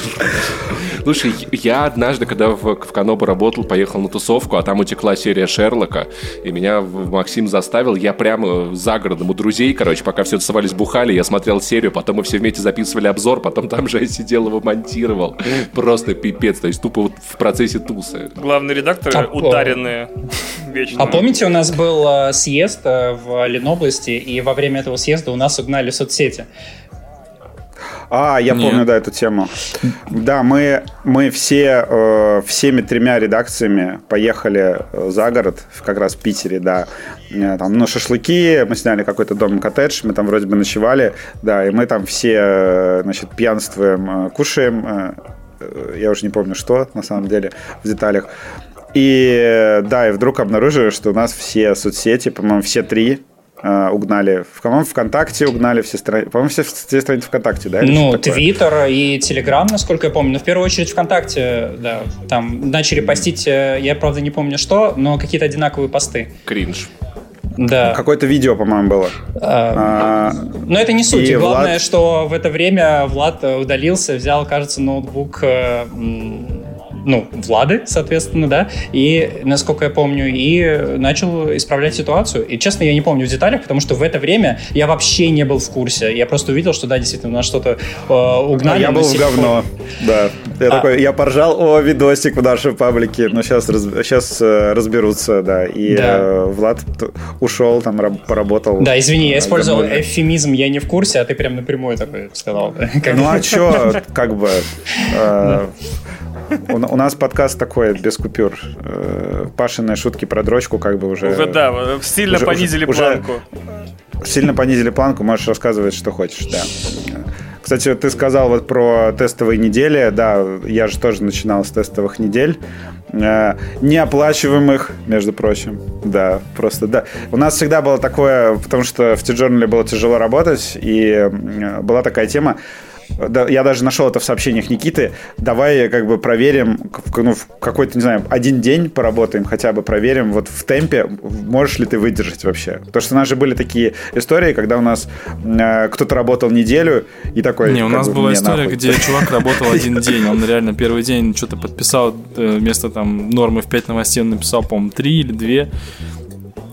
A: Слушай, я однажды, когда в, в Канобу работал, поехал на тусовку, а там утекла серия Шерлока, и меня Максим заставил, я прямо за городом у друзей, короче, пока все тусовались, бухали, я смотрел серию, потом мы все вместе записывали обзор, потом там же я сидел его монтировал. Просто пипец, то есть тупо вот в процессе тусы.
C: Главный редактор а, ударенные
E: вечно. А помните, у нас был э, съезд э, в Ленобласти, и во время этого съезда у нас угнали соцсети.
B: А, я Нет. помню, да, эту тему. Да, мы, мы все, э, всеми тремя редакциями поехали э, за город, как раз в Питере, да. Э, там, ну, шашлыки, мы сняли какой-то дом-коттедж, мы там вроде бы ночевали, да, и мы там все, э, значит, пьянствуем, кушаем, я уже не помню что, на самом деле, в деталях. И да, и вдруг обнаружили, что у нас все соцсети, по-моему, все три э, угнали. По-моему, ВКонтакте угнали все страницы. По-моему, все, все страницы ВКонтакте, да?
E: Ну, Твиттер и Телеграм, насколько я помню. Но в первую очередь ВКонтакте, да. Там начали постить, э, я, правда, не помню что, но какие-то одинаковые посты.
A: Кринж.
E: Да.
B: Какое-то видео, по-моему, было.
E: А, а, но это не суть. Главное, Влад... что в это время Влад удалился, взял, кажется, ноутбук э, ну, Влады, соответственно, да, и, насколько я помню, и начал исправлять ситуацию. И, честно, я не помню в деталях, потому что в это время я вообще не был в курсе. Я просто увидел, что, да, действительно, у нас что-то э, угнали.
B: Я был в говно, да. Я а... такой, я поржал, о, видосик в нашей паблике, но сейчас, раз, сейчас э, разберутся, да. И да. Э, Влад ушел, там, поработал.
E: Да, извини, я использовал эвфемизм, я не в курсе, а ты прям напрямую такой сказал.
B: Ну, а что, как бы... Э, у, у нас подкаст такой, без купюр. Э, Пашиные шутки про дрочку как бы уже...
C: Уже, да, сильно уже, понизили уже, планку.
B: Уже сильно понизили планку, можешь рассказывать, что хочешь, да. Кстати, ты сказал вот про тестовые недели. Да, я же тоже начинал с тестовых недель. Э, неоплачиваемых, между прочим. Да, просто да. У нас всегда было такое, потому что в T-Journal было тяжело работать, и была такая тема, да, я даже нашел это в сообщениях Никиты, давай как бы проверим, ну, в какой-то, не знаю, один день поработаем, хотя бы проверим вот в темпе, можешь ли ты выдержать вообще. Потому что у нас же были такие истории, когда у нас э, кто-то работал неделю и такой...
D: Не, у нас бы, была история, нахуй. где чувак работал один день, он реально первый день что-то подписал, э, вместо там нормы в 5 новостей он написал, по-моему, 3 или 2,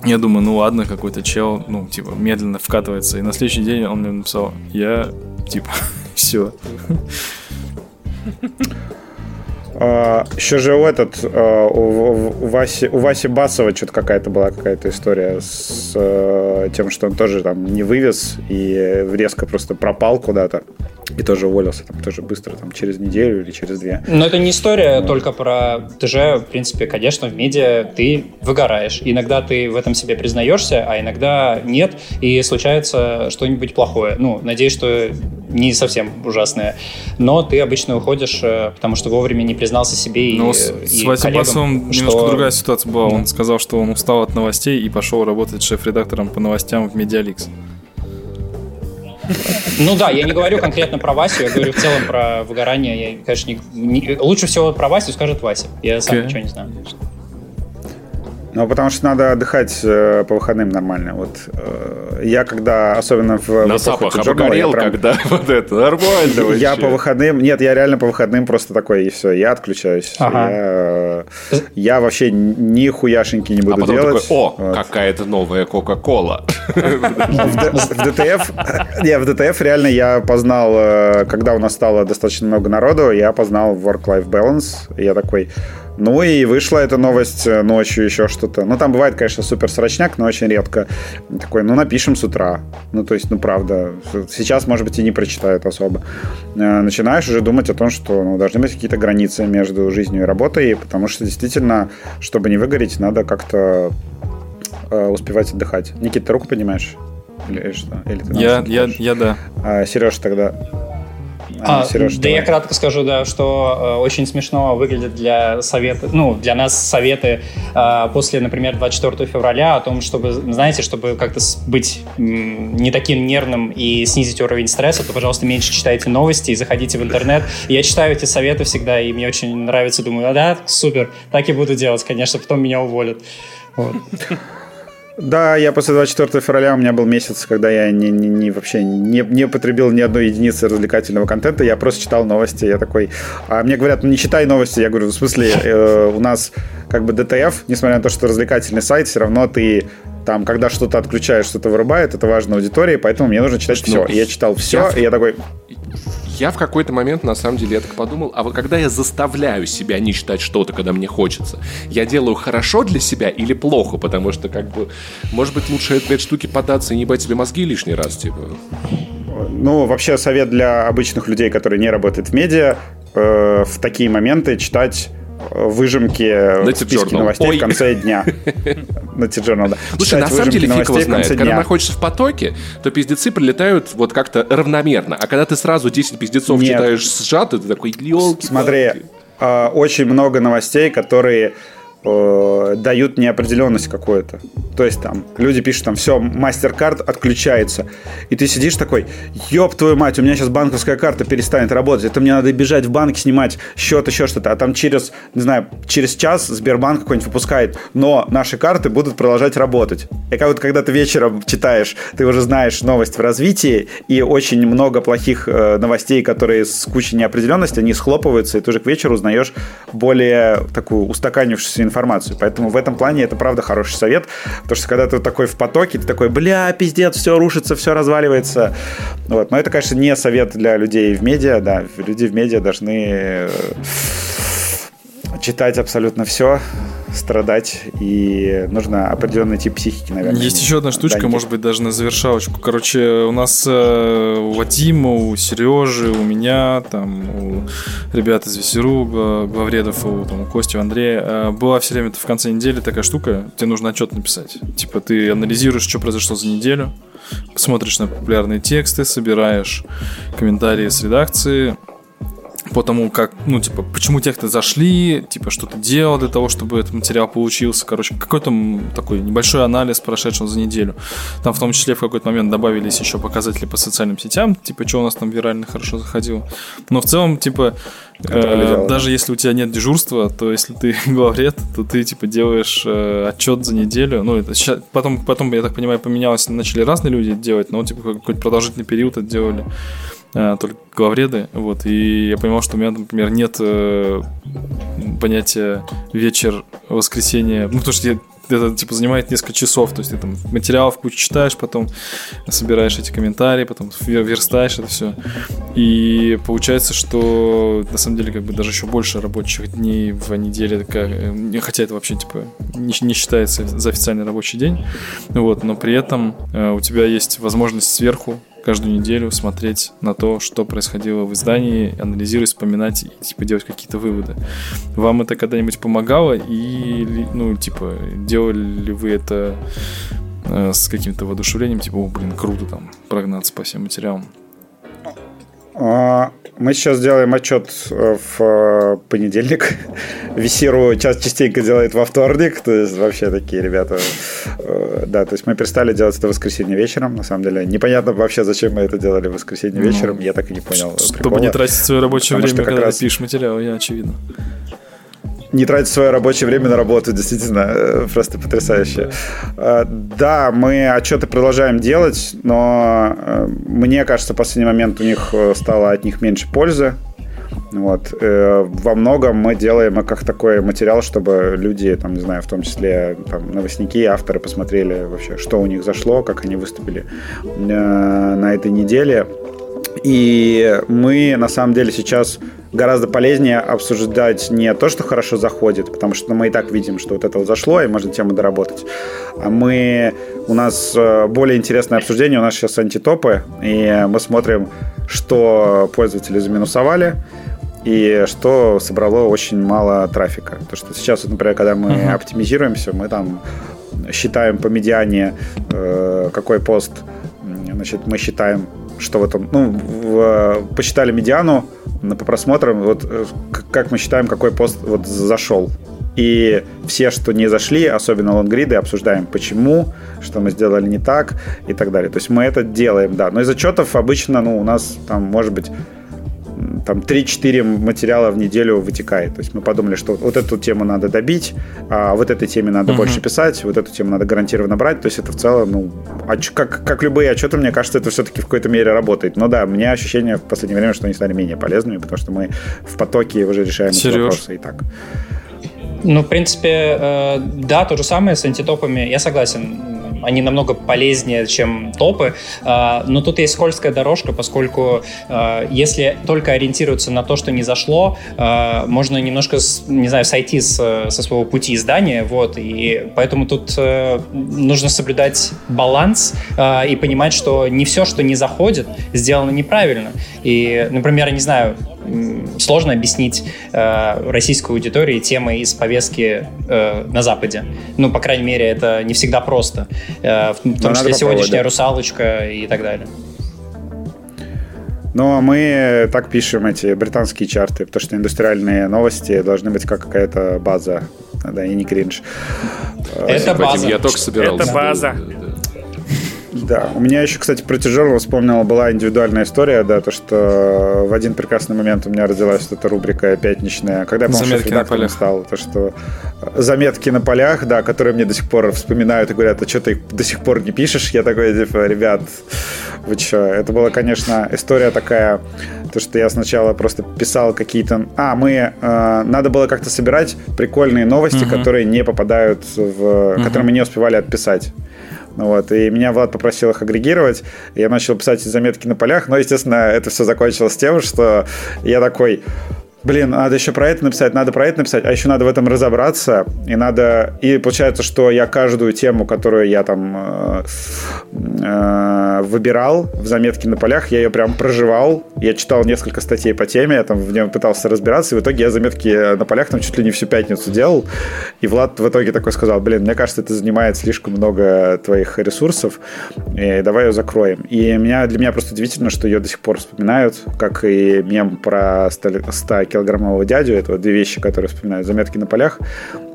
D: я думаю, ну ладно, какой-то чел, ну, типа, медленно вкатывается. И на следующий день он мне написал, я, типа, все.
B: А, еще же у этот а, у, Васи, у Васи Басова что-то какая-то была какая-то история с э, тем, что он тоже там не вывез и резко просто пропал куда-то. И тоже уволился там тоже быстро, там через неделю или через две.
E: Но это не история только про ТЖ. В принципе, конечно, в медиа ты выгораешь. Иногда ты в этом себе признаешься, а иногда нет, и случается что-нибудь плохое. Ну, надеюсь, что не совсем ужасное. Но ты обычно уходишь, э, потому что вовремя не признался себе и,
D: ну, с, и с Васей Басовым что... немножко другая ситуация была. Да. Он сказал, что он устал от новостей и пошел работать шеф-редактором по новостям в Медиаликс.
E: Ну да, я не говорю конкретно про Васю, я говорю в целом про выгорание. Я, конечно, не, не, лучше всего про Васю скажет Вася. Я сам okay. ничего не знаю.
B: Ну, потому что надо отдыхать э, по выходным нормально. Вот э, я когда, особенно в...
A: На запах обгорел, прям... когда вот это, нормально вообще.
B: Я по выходным, нет, я реально по выходным просто такой, и все, я отключаюсь. Ага. Я, я вообще ни хуяшеньки не буду а потом делать.
A: Такой, о, вот. какая-то новая Кока-Кола.
B: В DTF, не, в DTF реально я познал, э, когда у нас стало достаточно много народу, я познал work-life balance. Я такой, ну и вышла эта новость э, ночью, еще что-то. Ну, там бывает, конечно, супер срочняк, но очень редко. Такой, ну, напишем с утра. Ну, то есть, ну, правда. Сейчас, может быть, и не прочитают особо. Э, начинаешь уже думать о том, что ну, должны быть какие-то границы между жизнью и работой, потому что действительно, чтобы не выгореть, надо как-то э, успевать отдыхать. Никита, ты руку поднимаешь? Или, или что? Или ты
D: я, я, я, да.
B: А, Сереж тогда
E: А, Сереж, да давай. я кратко скажу, да, что э, очень смешно выглядит для совета, ну, для нас советы э, после, например, 24 февраля о том, чтобы, знаете, чтобы как-то быть не таким нервным и снизить уровень стресса, то, пожалуйста, меньше читайте новости и заходите в интернет. Я читаю эти советы всегда, и мне очень нравится, думаю, а да, супер, так и буду делать, конечно, потом меня уволят. Вот.
B: Да, я после 24 февраля у меня был месяц, когда я не, не, не вообще не, не потребил ни одной единицы развлекательного контента, я просто читал новости, я такой, а мне говорят, ну не читай новости, я говорю, в смысле, э, у нас как бы ДТФ, несмотря на то, что развлекательный сайт, все равно ты там, когда что-то отключаешь, что-то вырубает, это важно аудитории, поэтому мне нужно читать ну, все. И я читал все, я... и я такой,
A: я в какой-то момент, на самом деле, я так подумал, а вот когда я заставляю себя не читать что-то, когда мне хочется, я делаю хорошо для себя или плохо? Потому что, как бы, может быть, лучше этой штуки податься и не бать себе мозги лишний раз, типа.
B: Ну, вообще совет для обычных людей, которые не работают в медиа, э, в такие моменты читать выжимки на новостей Ой. в конце дня.
A: На Тиджернал, да. Слушай, на самом деле фиг его знает. Когда находишься в потоке, то пиздецы прилетают вот как-то равномерно. А когда ты сразу 10 пиздецов читаешь сжато, ты такой, елки
B: Смотри, а, очень много новостей, которые э, дают неопределенность какую-то. То есть там люди пишут там, все, мастер-карт отключается. И ты сидишь такой, ёб твою мать, у меня сейчас банковская карта перестанет работать. Это мне надо бежать в банк, снимать счет, еще что-то. А там через, не знаю, через час Сбербанк какой-нибудь выпускает, но наши карты будут продолжать работать. И как вот когда ты вечером читаешь, ты уже знаешь новость в развитии, и очень много плохих э, новостей, которые с кучей неопределенности, они схлопываются, и ты уже к вечеру узнаешь более такую устаканившуюся информацию. Поэтому в этом плане это правда хороший совет, потому что когда ты такой в потоке, ты такой, бля, пиздец, все рушится, все разваливается. Вот. Но это, конечно, не совет для людей в медиа, да, люди в медиа должны э, читать абсолютно все, страдать, и нужно определенный тип психики, наверное.
D: Есть еще одна штучка, да, может быть, даже на завершалочку. Короче, у нас э, у Вадима, у Сережи, у меня, там, у ребят из Весеру, главредов, у, там, у Кости, у Андрея, э, была все время в конце недели такая штука, тебе нужно отчет написать. Типа ты анализируешь, что произошло за неделю, смотришь на популярные тексты, собираешь комментарии с редакции, по тому, как, ну, типа, почему тексты зашли, типа, что ты делал для того, чтобы этот материал получился. Короче, какой-то такой небольшой анализ прошедшего за неделю. Там в том числе в какой-то момент добавились еще показатели по социальным сетям, типа, что у нас там вирально хорошо заходило. Но в целом, типа, э, даже если у тебя нет дежурства, то если ты главред, то ты, типа, делаешь э, отчет за неделю. Ну, это сейчас, потом, потом, я так понимаю, поменялось, начали разные люди делать, но, типа, какой-то продолжительный период это делали Э, только главреды, вот, и я понимал, что у меня, например, нет э, понятия вечер, воскресенье, ну, потому что я это типа занимает несколько часов, то есть ты там материалов кучу читаешь, потом собираешь эти комментарии, потом верстаешь это все. И получается, что на самом деле как бы даже еще больше рабочих дней в неделе, э, хотя это вообще типа не, не считается за официальный рабочий день, вот, но при этом э, у тебя есть возможность сверху каждую неделю смотреть на то, что происходило в издании, анализировать, вспоминать и типа делать какие-то выводы. Вам это когда-нибудь помогало и, ну, типа, делали ли вы это э, с каким-то воодушевлением, типа, о, блин, круто там прогнаться по всем материалам?
B: А, мы сейчас делаем отчет э, в э, понедельник. Весеру час частенько делает во вторник. То есть вообще такие ребята. Э, да, то есть мы перестали делать это в воскресенье вечером. На самом деле непонятно вообще, зачем мы это делали в воскресенье ну, вечером. Я так и не понял.
D: Чтобы прикола. не тратить свое рабочее время, когда раз... пишешь материал, я очевидно
B: не тратить свое рабочее время на работу, действительно, э, просто потрясающе. Да, да мы отчеты продолжаем делать, но э, мне кажется, в последний момент у них э, стало от них меньше пользы. Вот. Во многом мы делаем как такой материал, чтобы люди, там, не знаю, в том числе там, новостники, авторы посмотрели вообще, что у них зашло, как они выступили на этой неделе. И мы, на самом деле, сейчас гораздо полезнее обсуждать не то, что хорошо заходит, потому что мы и так видим, что вот это вот зашло, и можно тему доработать. А мы, у нас э, более интересное обсуждение, у нас сейчас антитопы, и мы смотрим, что пользователи заминусовали, и что собрало очень мало трафика. То, что сейчас, например, когда мы uh-huh. оптимизируемся, мы там считаем по медиане, э, какой пост, значит, мы считаем что вот он, ну, в, посчитали медиану по просмотрам, вот э, как мы считаем, какой пост вот зашел. И все, что не зашли, особенно лонгриды, обсуждаем, почему, что мы сделали не так и так далее. То есть мы это делаем, да. Но из отчетов обычно, ну, у нас там, может быть, там 3-4 материала в неделю вытекает. То есть мы подумали, что вот эту тему надо добить, а вот этой теме надо uh-huh. больше писать, вот эту тему надо гарантированно брать. То есть это в целом, ну, как, как любые отчеты, мне кажется, это все-таки в какой-то мере работает. Но да, у меня ощущение в последнее время, что они стали менее полезными, потому что мы в потоке уже решаем Сереж. эти вопросы и так.
E: Ну, в принципе, э, да, то же самое с антитопами. Я согласен они намного полезнее, чем топы. А, но тут есть скользкая дорожка, поскольку а, если только ориентироваться на то, что не зашло, а, можно немножко, не знаю, сойти с, со своего пути издания, вот, и поэтому тут э, нужно соблюдать баланс и понимать, что не все, что не заходит, сделано неправильно. И, например, не знаю, сложно объяснить э, российской аудитории темы из повестки э, на Западе. Ну, по крайней мере, это не всегда просто. Э, в том числе сегодняшняя. «Русалочка» и так далее.
B: Ну, а мы так пишем эти британские чарты, потому что индустриальные новости должны быть как какая-то база, да, и не кринж.
E: Это база.
A: Я только собирался.
C: Это база.
B: Да, у меня еще, кстати, про тяжелого вспомнила была индивидуальная история, да, то, что в один прекрасный момент у меня родилась вот эта рубрика пятничная, когда я,
D: на полях
B: стал, то, что заметки на полях, да, которые мне до сих пор вспоминают и говорят, а что ты до сих пор не пишешь? Я такой, типа, ребят, вы что? Это была, конечно, история такая, то, что я сначала просто писал какие-то... А, мы... Э, надо было как-то собирать прикольные новости, uh-huh. которые не попадают в... Uh-huh. которые мы не успевали отписать. Вот, и меня Влад попросил их агрегировать. Я начал писать заметки на полях, но, естественно, это все закончилось тем, что я такой, блин, надо еще про это написать, надо про это написать, а еще надо в этом разобраться, и надо... И получается, что я каждую тему, которую я там э, э, выбирал в заметке на полях, я ее прям проживал, я читал несколько статей по теме, я там в нем пытался разбираться, и в итоге я заметки на полях там чуть ли не всю пятницу делал, и Влад в итоге такой сказал, блин, мне кажется, это занимает слишком много твоих ресурсов, и давай ее закроем. И меня, для меня просто удивительно, что ее до сих пор вспоминают, как и мем про 100 килограммового дядю. Это вот две вещи, которые вспоминают. Заметки на полях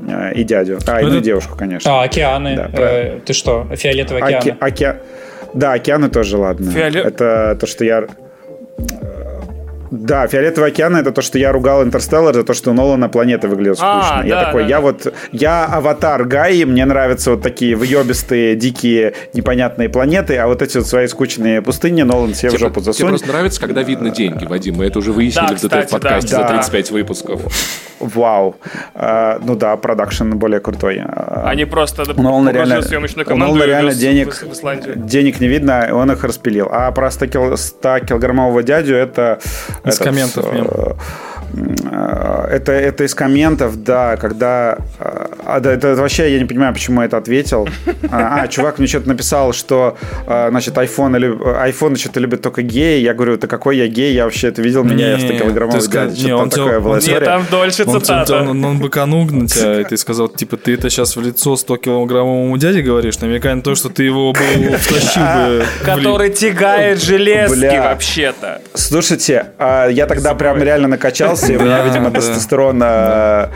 B: э, и дядю. А, ну, и девушку, конечно.
E: А, океаны. Да, э, ты что, фиолетовый океан? Оке, оке...
B: Да, океаны тоже ладно. Фиолет... Это то, что я да, «Фиолетовый океан» — это то, что я ругал «Интерстеллар» за то, что у Нолана планета выглядит а, скучно. А, я да, такой, да, я да. вот... Я аватар Гаи, мне нравятся вот такие въебистые, дикие, непонятные планеты, а вот эти вот свои скучные пустыни Нолан себе типа, в жопу засунет. Тебе
A: просто нравится, когда видно деньги, Вадим. Мы это уже выяснили да, в ДТФ-подкасте да. за 35 выпусков.
B: Вау. А, ну да, продакшн более крутой.
C: А, Они просто
B: Нолана реально, съемочную команду Нолана реально денег, денег не видно, он их распилил. А про 100, кил, 100 килограммового дядю это
D: из этот, комментов мем. Э,
B: э, это, это из комментов, да, когда... Э, а, да, это, это вообще я не понимаю, почему я это ответил. А, а чувак мне что-то написал, что, значит, iPhone, iPhone значит, любит только геи. Я говорю, ты какой я гей? Я вообще это видел меня, я 100-килограммовый дядя. Не, он такая была.
C: Нет, там дольше цитата.
D: Он, он, он быканул на тебя, и ты сказал, типа, ты это сейчас в лицо 100-килограммовому дяде говоришь, намекая на то, что ты его бы втащил бы.
C: Который тягает железки вообще-то.
B: Слушайте, а я тогда прям реально накачался, и у меня, видимо, тестостерон... Э,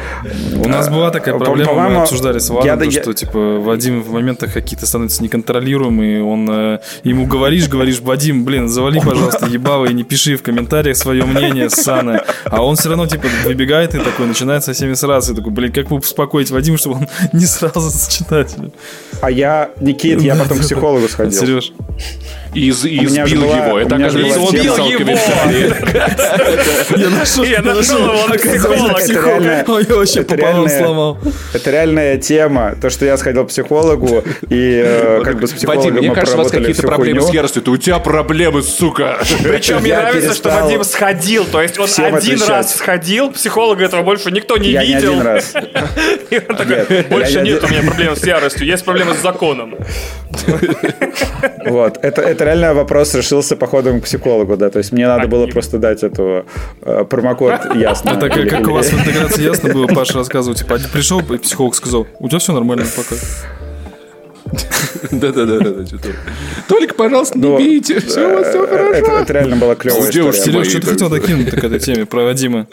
D: у нас была такая проблема, мы обсуждали с Владом, что, типа, Вадим в моментах какие-то становятся неконтролируемые, он э, ему говоришь, говоришь, Вадим, блин, завали, пожалуйста, ебало, и не пиши в комментариях свое мнение, ссаное. А он все равно, типа, выбегает и такой, начинает со всеми сразу. И такой, блин, как бы успокоить Вадима, чтобы он не сразу читателем.
B: А я, Никит, я потом к психологу сходил.
A: Сереж. И, и сбил его. Это, оказывается, он
C: сбил его. Я нашел, я нашел его.
D: Я вообще пополам сломал.
B: Это реальная тема. То, что я сходил к психологу и э, как бы с психологом
A: Вадим, мне кажется, у вас какие-то проблемы с яростью. Это у тебя проблемы, сука.
C: Причем мне нравится, что Вадим сходил. То есть он один раз сходил, психолога этого больше никто не видел. Я
B: один раз.
C: Больше нет у меня проблем с яростью. Есть проблемы с законом.
B: Вот. Это, это реально вопрос решился походом к психологу, да. То есть мне надо было просто дать эту э, промокод ясно.
D: Это как, как у вас в интеграции ясно было, Паша рассказывал. Типа, пришел, психолог сказал, у тебя все нормально пока.
A: Да-да-да. Только, пожалуйста, не бейте. Все, все хорошо.
B: Это реально было клево.
D: Сереж, что ты хотел докинуть к этой теме про Вадима?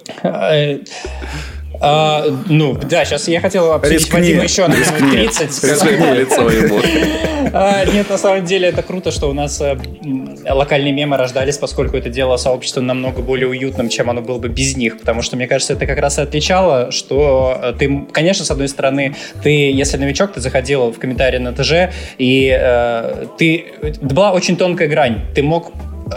E: А, ну, да, сейчас я хотел обсудить Рискни. Вадима еще на 30.
A: Скажи лицо ему.
E: А, нет, на самом деле это круто, что у нас а, локальные мемы рождались, поскольку это делало сообщество намного более уютным, чем оно было бы без них. Потому что, мне кажется, это как раз и отличало, что э, ты, конечно, с одной стороны, ты, если новичок, ты заходил в комментарии на ТЖ, и э, ты... Это была очень тонкая грань. Ты мог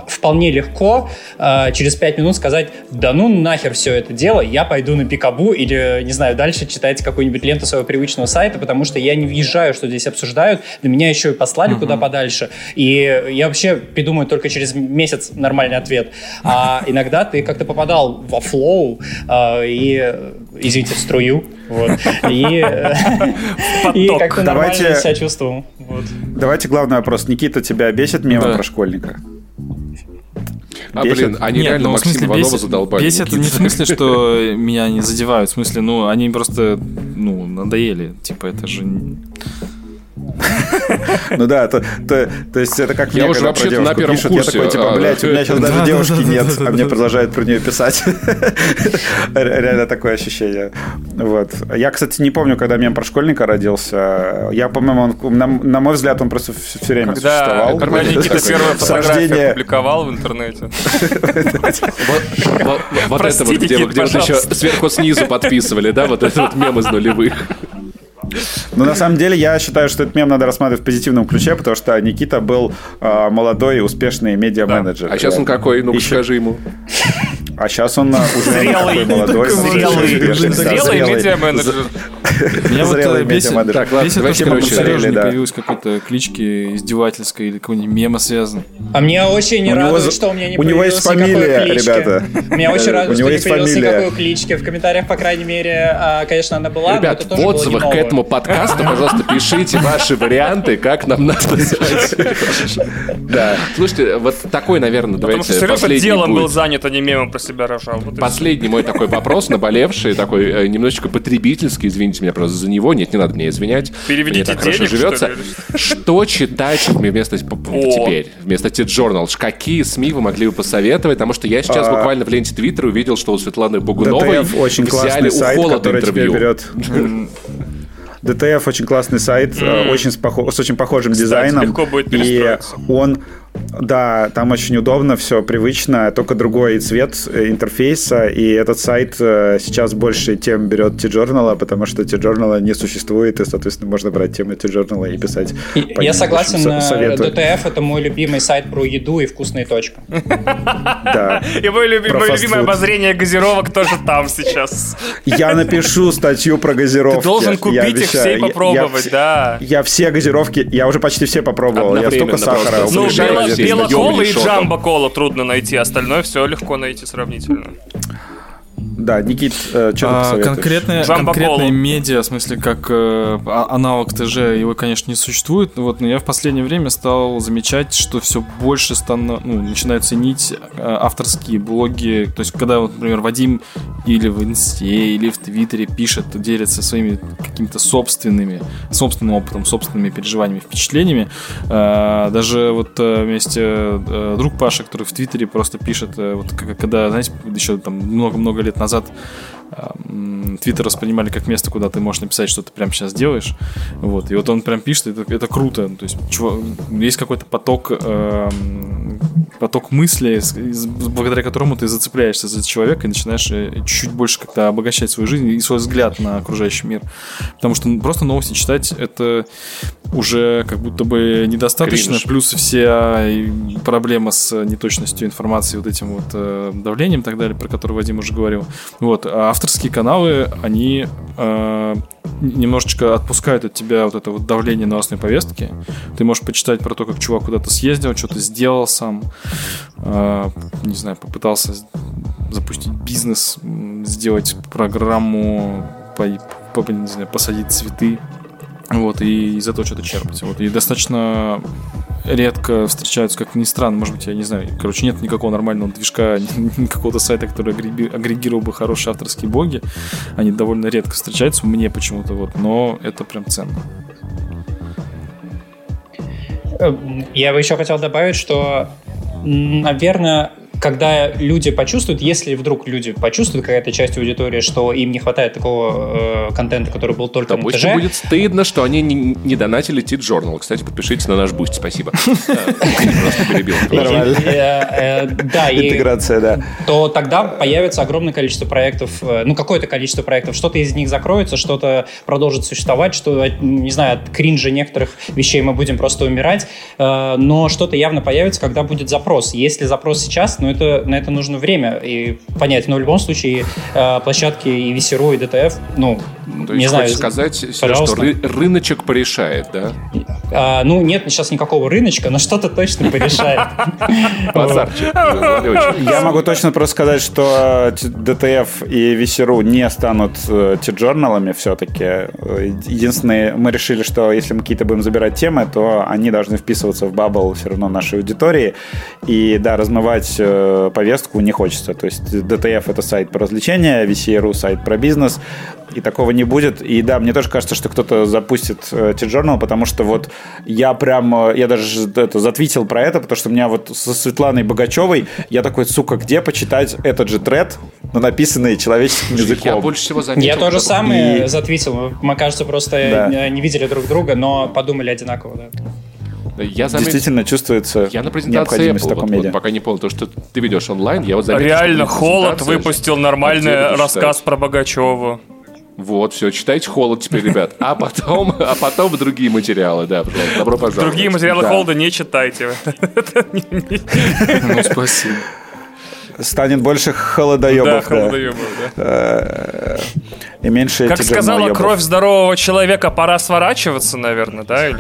E: вполне легко э, через 5 минут сказать, да ну нахер все это дело, я пойду на Пикабу или, не знаю, дальше читать какую-нибудь ленту своего привычного сайта, потому что я не въезжаю, что здесь обсуждают, на меня еще и послали uh-huh. куда подальше, и я вообще придумаю только через месяц нормальный ответ. А иногда ты как-то попадал во флоу э, и, извините, в струю, вот, и, и как-то нормально себя чувствовал.
B: Давайте главный вопрос. Никита, тебя бесит мемы про школьника?
A: А, бесит? блин, они Нет, реально ну, Максима Иванова бесит, задолбали.
D: Бесит не в смысле, что меня не задевают, в смысле, ну, они просто, ну, надоели. Типа, это же...
B: Ну да, то, то, то есть это как
A: я
B: мне,
A: уже
B: когда про девушку
A: на первом
B: пишут,
A: курсе,
B: я такой, типа, блядь, у меня сейчас даже девушки нет, а мне продолжают про нее писать. Реально такое ощущение. Вот. Я, кстати, не помню, когда мем про школьника родился. Я, по-моему, он, на, на мой взгляд, он просто все время
C: когда,
B: существовал.
C: Когда Никита первую фотографию опубликовал в интернете.
A: Вот это вот, где вот еще сверху снизу подписывали, да, вот этот вот мем из нулевых.
B: Но на самом деле я считаю, что этот мем надо рассматривать в позитивном ключе, потому что Никита был э, молодой и успешный медиа-менеджер.
A: Да. А сейчас он какой? Ну, скажи ему.
B: А сейчас он уже
C: зрелый,
B: молодой.
C: Зрелый, зрелый медиа-менеджер.
D: Меня вот э, бесит, так, ладно, бесит то, что у Сережи не появилась какой-то клички издевательской или какой-нибудь мема связан.
E: А мне очень не радует, что у меня не. У него есть фамилия, ребята. Меня очень радует, что не появилась никакой клички. В комментариях, по крайней мере, а, конечно, она была,
A: Ребят, в отзывах к этому подкасту, пожалуйста, пишите ваши варианты, как нам надо. Да. Слушайте, вот такой, наверное, давайте
C: Потому что Сережа делом был занят, а не мемом про себя рожал.
A: Последний мой такой вопрос, наболевший, такой э, немножечко потребительский, извините меня просто за него. Нет, не надо мне извинять.
C: Переведите
A: так денег, живется. Что, читать вместо теперь, вместо T-Journal? Какие СМИ вы могли бы посоветовать? Потому что я сейчас а... буквально в ленте Твиттера увидел, что у Светланы Богуновой
B: очень взяли сайт, Холода интервью. берет DTF очень классный сайт, mm. очень с, похо- с очень похожим Кстати, дизайном.
C: Легко будет
B: и он да, там очень удобно, все привычно, только другой цвет э, интерфейса, и этот сайт э, сейчас больше тем берет T-Journal, потому что T-Journal не существует, и, соответственно, можно брать темы T-Journal и писать.
E: И, я согласен, общем, советую. DTF — это мой любимый сайт про еду и вкусные точки.
C: Да. И мое любимое обозрение газировок тоже там сейчас.
B: Я напишу статью про газировки.
C: Ты должен купить их все и попробовать, да.
B: Я все газировки, я уже почти все попробовал, я столько сахара
C: Ну, Белокола и Джамбо Кола трудно найти, остальное все легко найти сравнительно.
B: Да, Никит, э, что а,
D: конкретные, конкретные медиа, в смысле, как э, а, аналог ТЖ, его, конечно, не существует. Вот, но я в последнее время стал замечать, что все больше стану, ну, начинаю ценить э, авторские блоги. То есть, когда, вот, например, Вадим или в Инсте, или в Твиттере пишет, делится своими какими-то собственными, собственным опытом, собственными переживаниями, впечатлениями. Э, даже вот вместе э, друг Паша, который в Твиттере просто пишет, вот когда, знаете, еще там много-много лет назад Твиттер воспринимали как место, куда ты можешь написать, что ты прямо сейчас делаешь. Вот. И вот он прям пишет, это, это круто. То есть чего, есть какой-то поток, э, поток мыслей, благодаря которому ты зацепляешься за человека и начинаешь э, чуть-чуть больше как-то обогащать свою жизнь и свой взгляд на окружающий мир. Потому что просто новости читать это уже как будто бы недостаточно. Кринж. Плюс все проблемы с неточностью информации, вот этим вот э, давлением и так далее, про который Вадим уже говорил. Вот. А авторские каналы, они э, немножечко отпускают от тебя вот это вот давление новостной повестки. Ты можешь почитать про то, как чувак куда-то съездил, что-то сделал сам, э, не знаю, попытался запустить бизнес, сделать программу, по, по, не знаю, посадить цветы вот, и из этого что-то черпать. Вот, и достаточно редко встречаются, как ни странно, может быть, я не знаю, короче, нет никакого нормального движка, какого-то сайта, который агрегировал бы хорошие авторские блоги. Они довольно редко встречаются, мне почему-то, вот, но это прям ценно.
E: Э, я бы еще хотел добавить, что, наверное, когда люди почувствуют, если вдруг люди почувствуют, какая-то часть аудитории, что им не хватает такого э, контента, который был только
A: на ТЖ. будет стыдно, что они не, не донатили TJournal. Кстати, подпишитесь на наш Boosty, спасибо. Просто
B: перебил. Э, э, да, Интеграция, да.
E: То тогда появится огромное количество проектов, э, ну, какое-то количество проектов, что-то из них закроется, что-то продолжит существовать, что, не знаю, от кринжа некоторых вещей мы будем просто умирать, но что-то явно появится, когда будет запрос. Если запрос сейчас, ну, это, на это нужно время и понять. Но в любом случае площадки и VCRU, и DTF, ну,
A: То не знаю. сказать, что ры- рыночек порешает, да?
E: А, ну, нет сейчас никакого рыночка, но что-то точно порешает.
B: Базарчик. Я могу точно просто сказать, что DTF и VCRU не станут T-журналами все-таки. Единственное, мы решили, что если мы какие-то будем забирать темы, то они должны вписываться в бабл все равно нашей аудитории. И да, размывать э, повестку не хочется. То есть DTF это сайт по развлечения, VCRU сайт про бизнес и такого не будет. И да, мне тоже кажется, что кто-то запустит э, T-Journal, потому что вот я прям, э, я даже это, затвитил про это, потому что у меня вот со Светланой Богачевой я такой, сука, где почитать этот же тред, но написанный человеческим языком?
A: Я больше всего заметил.
E: Я тоже самое и... затвитил. Мы, кажется, просто да. не видели друг друга, но подумали одинаково, да.
B: Я замет... Действительно чувствуется
A: я на презентации Apple, вот, вот, пока не понял, то, что ты ведешь онлайн, я вот
C: заметил, Реально, Холод выпустил нормальный рассказ про Богачеву.
A: Вот, все, читайте холод теперь, ребят. А потом, а потом другие материалы, да, пожалуйста. Добро пожаловать.
C: Другие материалы да. холода не читайте.
D: Ну, спасибо
B: станет больше холодоебов.
C: Да, холодоебов, да. Э,
B: и меньше
C: Как сказала кровь здорового человека, пора сворачиваться, наверное, да?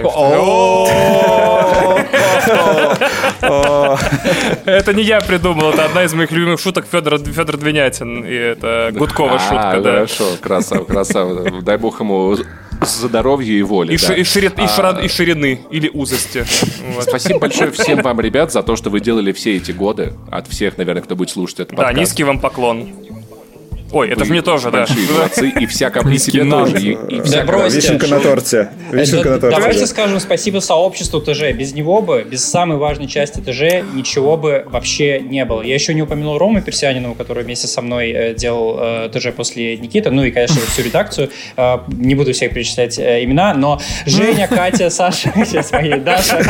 C: Это не я придумал, это одна из моих любимых шуток Федор Двинятин. И это Гудкова а, шутка, да.
A: Хорошо, красава, красава. Дай бог ему здоровья и воли.
C: И, да. и, ширит, и, шира, и ширины, или узости.
A: Вот. Спасибо большое всем вам, ребят, за то, что вы делали все эти годы. От всех, наверное, кто будет слушать этот подкаст.
C: Да, низкий вам поклон. Ой, это же мне тоже, да.
A: Молодцы, и вся и себе тоже. И, и
B: вся да Вишенка на торте.
E: Вишенка на торте. Давайте скажем спасибо сообществу ТЖ. Без него бы, без самой важной части ТЖ, ничего бы вообще не было. Я еще не упомянул Рому Персианину, который вместе со мной э, делал э, ТЖ после Никиты, ну и, конечно, всю редакцию. Э, не буду всех перечислять имена, но Женя, Катя, Саша, сейчас мои, Даша.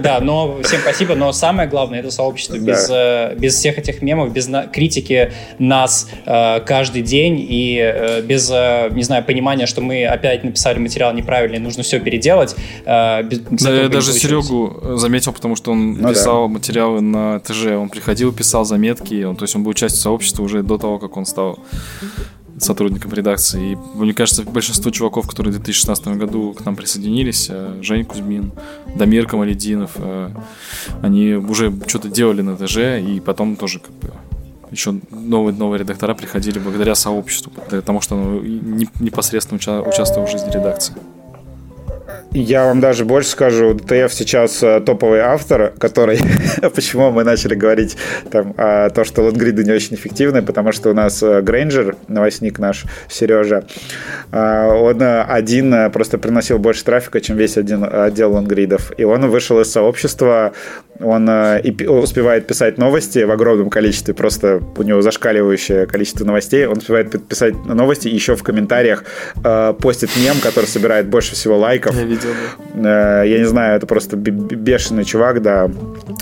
E: Да, но всем спасибо, но самое главное, это сообщество. Без, без всех этих мемов, без критики нас нас э, каждый день и э, без, э, не знаю, понимания, что мы опять написали материал неправильный, нужно все переделать.
D: Э, без, да, я даже Серегу заметил, потому что он ну, писал да. материалы на ТЖ, он приходил, писал заметки, он, то есть он был частью сообщества уже до того, как он стал сотрудником редакции. И мне кажется, большинство чуваков, которые в 2016 году к нам присоединились, э, Жень Кузьмин, Дамир Камалединов, э, они уже что-то делали на ТЖ, и потом тоже как бы еще новые, новые редактора приходили благодаря сообществу, потому что оно непосредственно уча- участвовало в жизни редакции.
B: Я вам даже больше скажу, ДТФ сейчас э, топовый автор, который... Почему мы начали говорить там, о том, что лонгриды не очень эффективны, потому что у нас э, Грейнджер, новостник наш, Сережа, э, он один просто приносил больше трафика, чем весь один отдел лонгридов. И он вышел из сообщества, он успевает писать новости в огромном количестве, просто у него зашкаливающее количество новостей, он успевает писать новости, еще в комментариях постит мем, который собирает больше всего лайков.
D: Я видел.
B: Э, я не знаю, это просто бешеный чувак, да.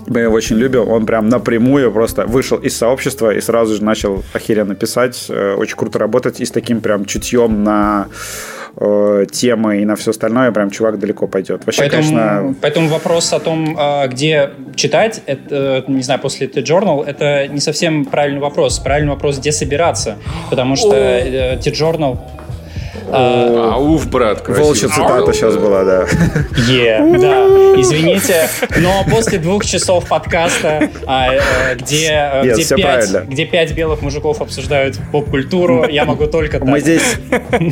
B: Мы его очень любим. Он прям напрямую просто вышел из сообщества и сразу же начал охеренно писать. Э, очень круто работать и с таким прям чутьем на э, темы и на все остальное, прям чувак далеко пойдет.
E: Вообще, поэтому, конечно... Поэтому вопрос о том, где читать, это, не знаю, после T-Journal, это не совсем правильный вопрос. Правильный вопрос, где собираться. Потому что T-Journal
A: а, Ауф, брат,
B: красиво. Волчья цитата сейчас была, да.
E: Е, да. Извините, но после двух часов подкаста, а, э, где, э, Нет, где, пять, где пять белых мужиков обсуждают поп-культуру, я могу только так.
B: Мы здесь,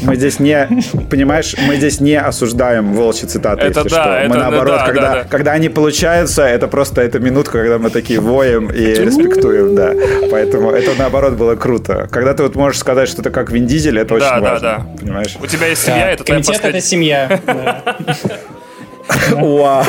B: мы здесь не, понимаешь, мы здесь не осуждаем волчьи цитаты, это если да, что. Это, мы наоборот, да, когда, да, да. когда они получаются, это просто эта минутка, когда мы такие воем и респектуем, да. Поэтому это наоборот было круто. Когда ты вот можешь сказать что-то как Вин Дизель, это очень да, важно. Да, да. Понимаешь?
C: У тебя есть семья, это
E: Комитет — это семья.
B: Вау.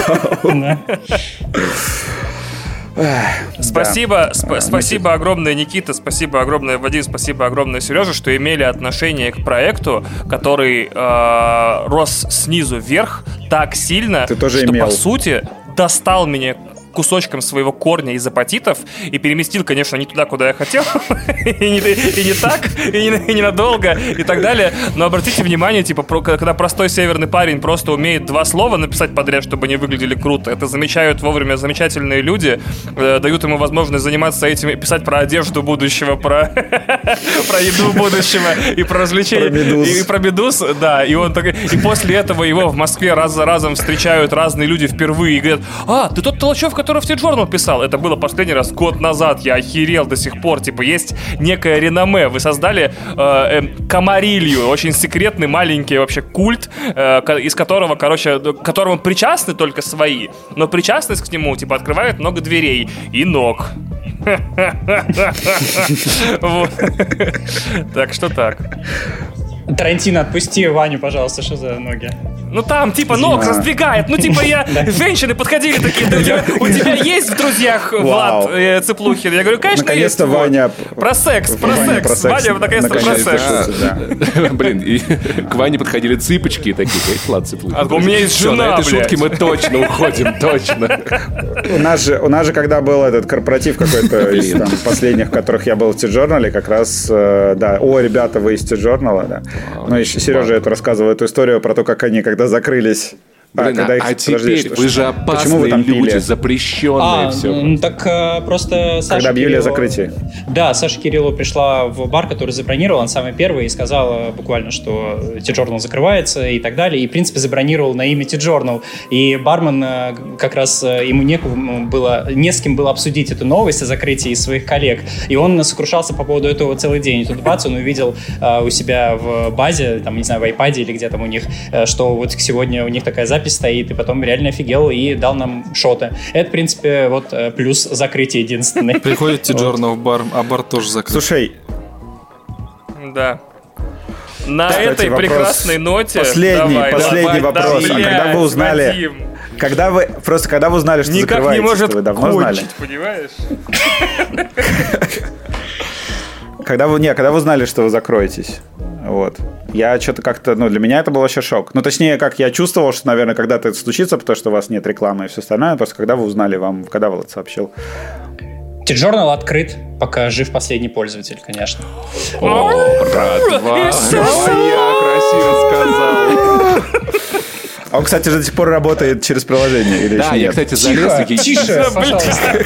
C: Спасибо, сп- спасибо огромное, Никита, спасибо огромное, Вадим, спасибо огромное, Сережа, что имели отношение к проекту, который э, рос снизу вверх так сильно,
B: Ты тоже
C: что
B: имел.
C: по сути достал меня кусочком своего корня из апатитов и переместил, конечно, не туда, куда я хотел, и, не, и не так, и, не, и ненадолго, и так далее. Но обратите внимание, типа, про- когда простой северный парень просто умеет два слова написать подряд, чтобы они выглядели круто, это замечают вовремя замечательные люди, э, дают ему возможность заниматься этим и писать про одежду будущего, про, про еду будущего и про развлечения.
B: Про медуз.
C: И, и про медуз, да. И он так, и после этого его в Москве раз за разом встречают разные люди впервые и говорят, а, ты тот Толчев, который в T-Journal писал. Это было последний раз год назад. Я охерел до сих пор. Типа, есть некое реноме. Вы создали э, э, Комарилью, очень секретный маленький вообще культ, э, из которого, короче, к которому причастны только свои. Но причастность к нему, типа, открывает много дверей и ног. Так что так.
E: Тарантино, отпусти Ваню, пожалуйста, что за ноги?
C: Ну там типа ног раздвигает. Ну типа я... Женщины подходили такие, «Да у тебя, у тебя есть в друзьях Влад э, Цыплухин? Я говорю, конечно, есть.
B: Наконец-то
C: вот».
B: Ваня...
C: Про секс, про
B: Ваня
C: секс.
B: про секс
C: Ваня наконец-то про секс.
A: Блин, и к Ване подходили цыпочки такие, «Эй, Влад Цыплухин».
C: А у меня есть жена,
A: на этой шутке мы точно уходим, точно.
B: У нас же, у нас же когда был этот корпоратив какой-то из там, последних, в которых я был в T-журнале, как раз, э, да, о, ребята, вы из T-журнала, да. Ну, и Сережа это рассказывал, эту историю про то, как они, когда закрылись,
A: Блин,
B: когда
A: а,
B: их-
A: а
B: подожди,
A: теперь
B: что-
A: вы же
B: что- Почему вы
A: опасные
B: там
A: люди,
B: пили?
A: запрещенные
E: А,
A: все.
E: так э, просто Саша
B: Когда объявили о
E: Кириллова-
B: закрытии.
E: Да, Саша Кириллова пришла в бар, который забронировал, он самый первый, и сказала буквально, что T-Journal закрывается и так далее, и, в принципе, забронировал на имя T-Journal. И бармен э, как раз э, ему некому было, не с кем было обсудить эту новость о закрытии из своих коллег, и он сокрушался по поводу этого целый день. И тут бац, он увидел у себя в базе, там, не знаю, в iPad или где там у них, что вот сегодня у них такая запись стоит, и потом реально офигел и дал нам шоты. Это, в принципе, вот э, плюс закрытия единственный.
D: Приходит T-Journal в бар, а бар тоже закрыт.
B: Слушай,
C: Да. На
B: Кстати,
C: этой
B: вопрос
C: прекрасной ноте...
B: последний,
C: давай,
B: последний
C: давай,
B: вопрос.
C: да,
B: А когда вы узнали-
C: Вадим,
B: когда вы, просто когда вы узнали, что
C: Никак не
B: закрываетесь,
C: может
B: вы давно знали?
C: кончить, понимаешь?
B: Когда вы, не, когда вы узнали, что вы закроетесь? Вот. Я что-то как-то, ну, для меня это был вообще шок. Ну, точнее, как я чувствовал, что, наверное, когда-то это случится, потому что у вас нет рекламы и все остальное. Просто когда вы узнали, вам, когда Влад сообщил?
E: T-Journal открыт, пока жив последний пользователь, конечно.
A: О, братва. Я красиво сказал.
B: А он, кстати, же до сих пор работает через приложение или
A: Да,
B: еще
A: я,
B: нет?
A: кстати, залез.
E: Тихо, пожалуйста.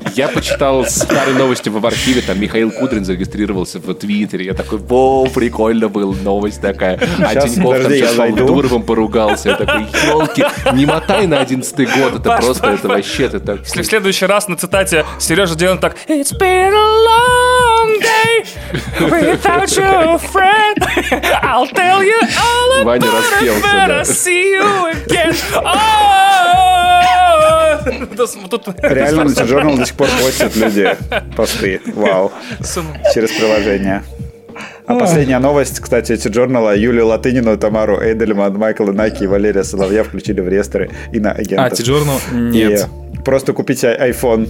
A: Я почитал старые новости в архиве, там Михаил Кудрин зарегистрировался в Твиттере. Я такой, воу, прикольно был, новость такая. А
B: Щас,
A: Тинькофф там сейчас с. Дуровым поругался. Я такой, елки, не мотай на одиннадцатый год, это просто, это вообще, это так...
C: Если в следующий раз на цитате Сережа делает так It's been a long day without you, friend I'll tell you all about it
A: распелся,
C: when
A: да.
C: I see you again Oh!
B: Реально на T-Journal до сих пор постят люди посты. Вау. Через приложение. А последняя новость, кстати, T-Journal Юлию Латынину, Тамару Эйдельман, Майкла Наки и Валерия Соловья включили в реестры и на
D: А,
B: агентов.
D: T-Journal
B: И
D: нет.
B: просто купите ай- iPhone.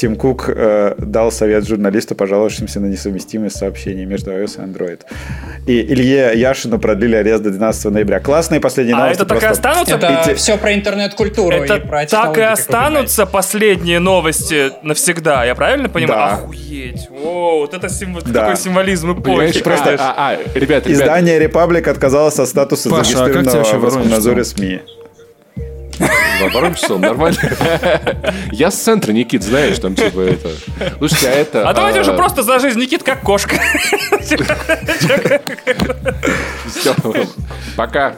B: Тим Кук э, дал совет журналисту, пожаловавшимся на несовместимость сообщений между iOS и Android. И Илье Яшину продлили арест до 12 ноября. Классные последние
C: А
B: новости.
C: это так и останутся?
E: Это
B: Эти-
E: все про интернет-культуру
C: Это
E: и про
C: так и останутся последние новости навсегда, я правильно понимаю?
B: Да.
C: Охуеть. О, вот это символ,
B: Да.
C: такой символизм
A: Понимаешь,
C: эпохи.
A: просто, а, а, ребят, ребят,
B: Издание «Репаблик» отказалось от статуса
D: Паша, а
B: зарегистрированного
D: вообще
B: в Роскомнадзоре
D: стал?
B: СМИ.
A: Воронеж нормально. Я с центра, Никит, знаешь, там типа это... Слушайте, а это...
C: А давайте
A: а,
C: уже просто за жизнь, Никит, как кошка.
A: всё. Пока.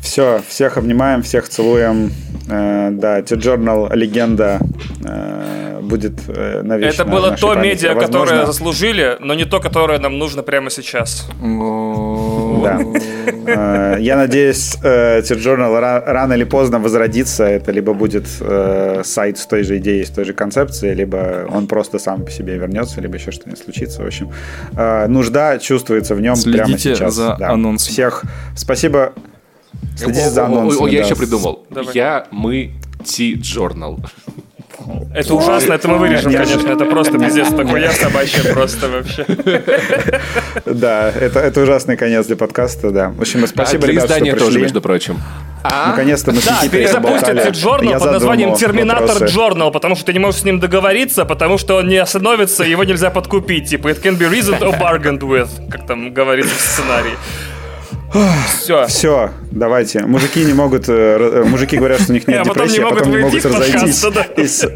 B: Все, всех обнимаем, всех целуем. Э, да, T-Journal легенда э, будет э, навечно
C: Это было то
B: памяти.
C: медиа,
B: Возможно,
C: которое заслужили, но не то, которое нам нужно прямо сейчас.
B: Да. Э, Я надеюсь, э, T-Journal ра- рано или поздно возродится. Это либо будет э, сайт с той же идеей, с той же концепцией, либо он просто сам по себе вернется, либо еще что-нибудь случится. В общем, э, нужда чувствуется в нем прямо
D: Следите
B: сейчас.
D: за
B: Да.
D: анонсом.
B: Всех спасибо. Следите за анонсами.
A: О, я
B: да.
A: еще придумал.
C: Давай.
A: Я, мы, Ти-журнал.
C: Это ужасно, это мы вырежем, конечно. Это просто пиздец такой. Я собачья просто вообще.
B: Да, это, это ужасный конец для подкаста, да. В общем, спасибо,
A: а
B: ребят, что
A: издания тоже,
B: пришли.
A: между прочим.
B: Наконец-то мы с
C: Да, перезапустят. T-Journal
B: Я
C: под названием Терминатор. Journal, потому что ты не можешь с ним договориться, потому что он не остановится, его нельзя подкупить. Типа, it can be reasoned or bargained with, как там говорится в сценарии. Все.
B: Все, давайте. Мужики не могут... э, э, Мужики говорят, что у них нет
C: А потом не
B: депрессии, а
C: могут
B: потом не
C: выйти
B: могут разойтись.
C: подкаста,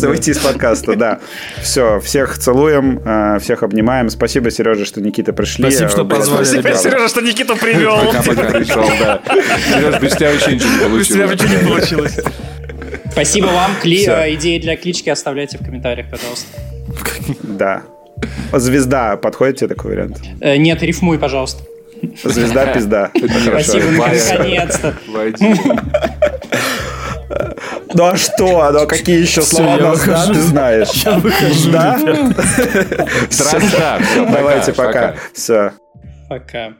C: да.
B: Выйти из подкаста, да. Все, всех целуем, э, всех обнимаем. Спасибо, Сережа, что Никита пришли.
D: Спасибо, что позвали,
C: Спасибо. Сережа, что Никиту привел.
A: Пока-пока пришел, да. Сереж, без тебя вообще ничего не
C: Без тебя
A: получилось.
C: вообще не получилось.
E: Спасибо вам. Кли... Идеи для клички оставляйте в комментариях, пожалуйста.
B: Да. Звезда, подходит тебе такой вариант?
E: Нет, рифмуй, пожалуйста.
B: Звезда, пизда.
E: Спасибо, наконец-то.
B: Ну а что? Ну а какие еще слова да,
D: выхожу.
B: ты знаешь?
D: Я выхожу,
B: Да?
A: пока,
B: Давайте пока. Все.
E: Пока.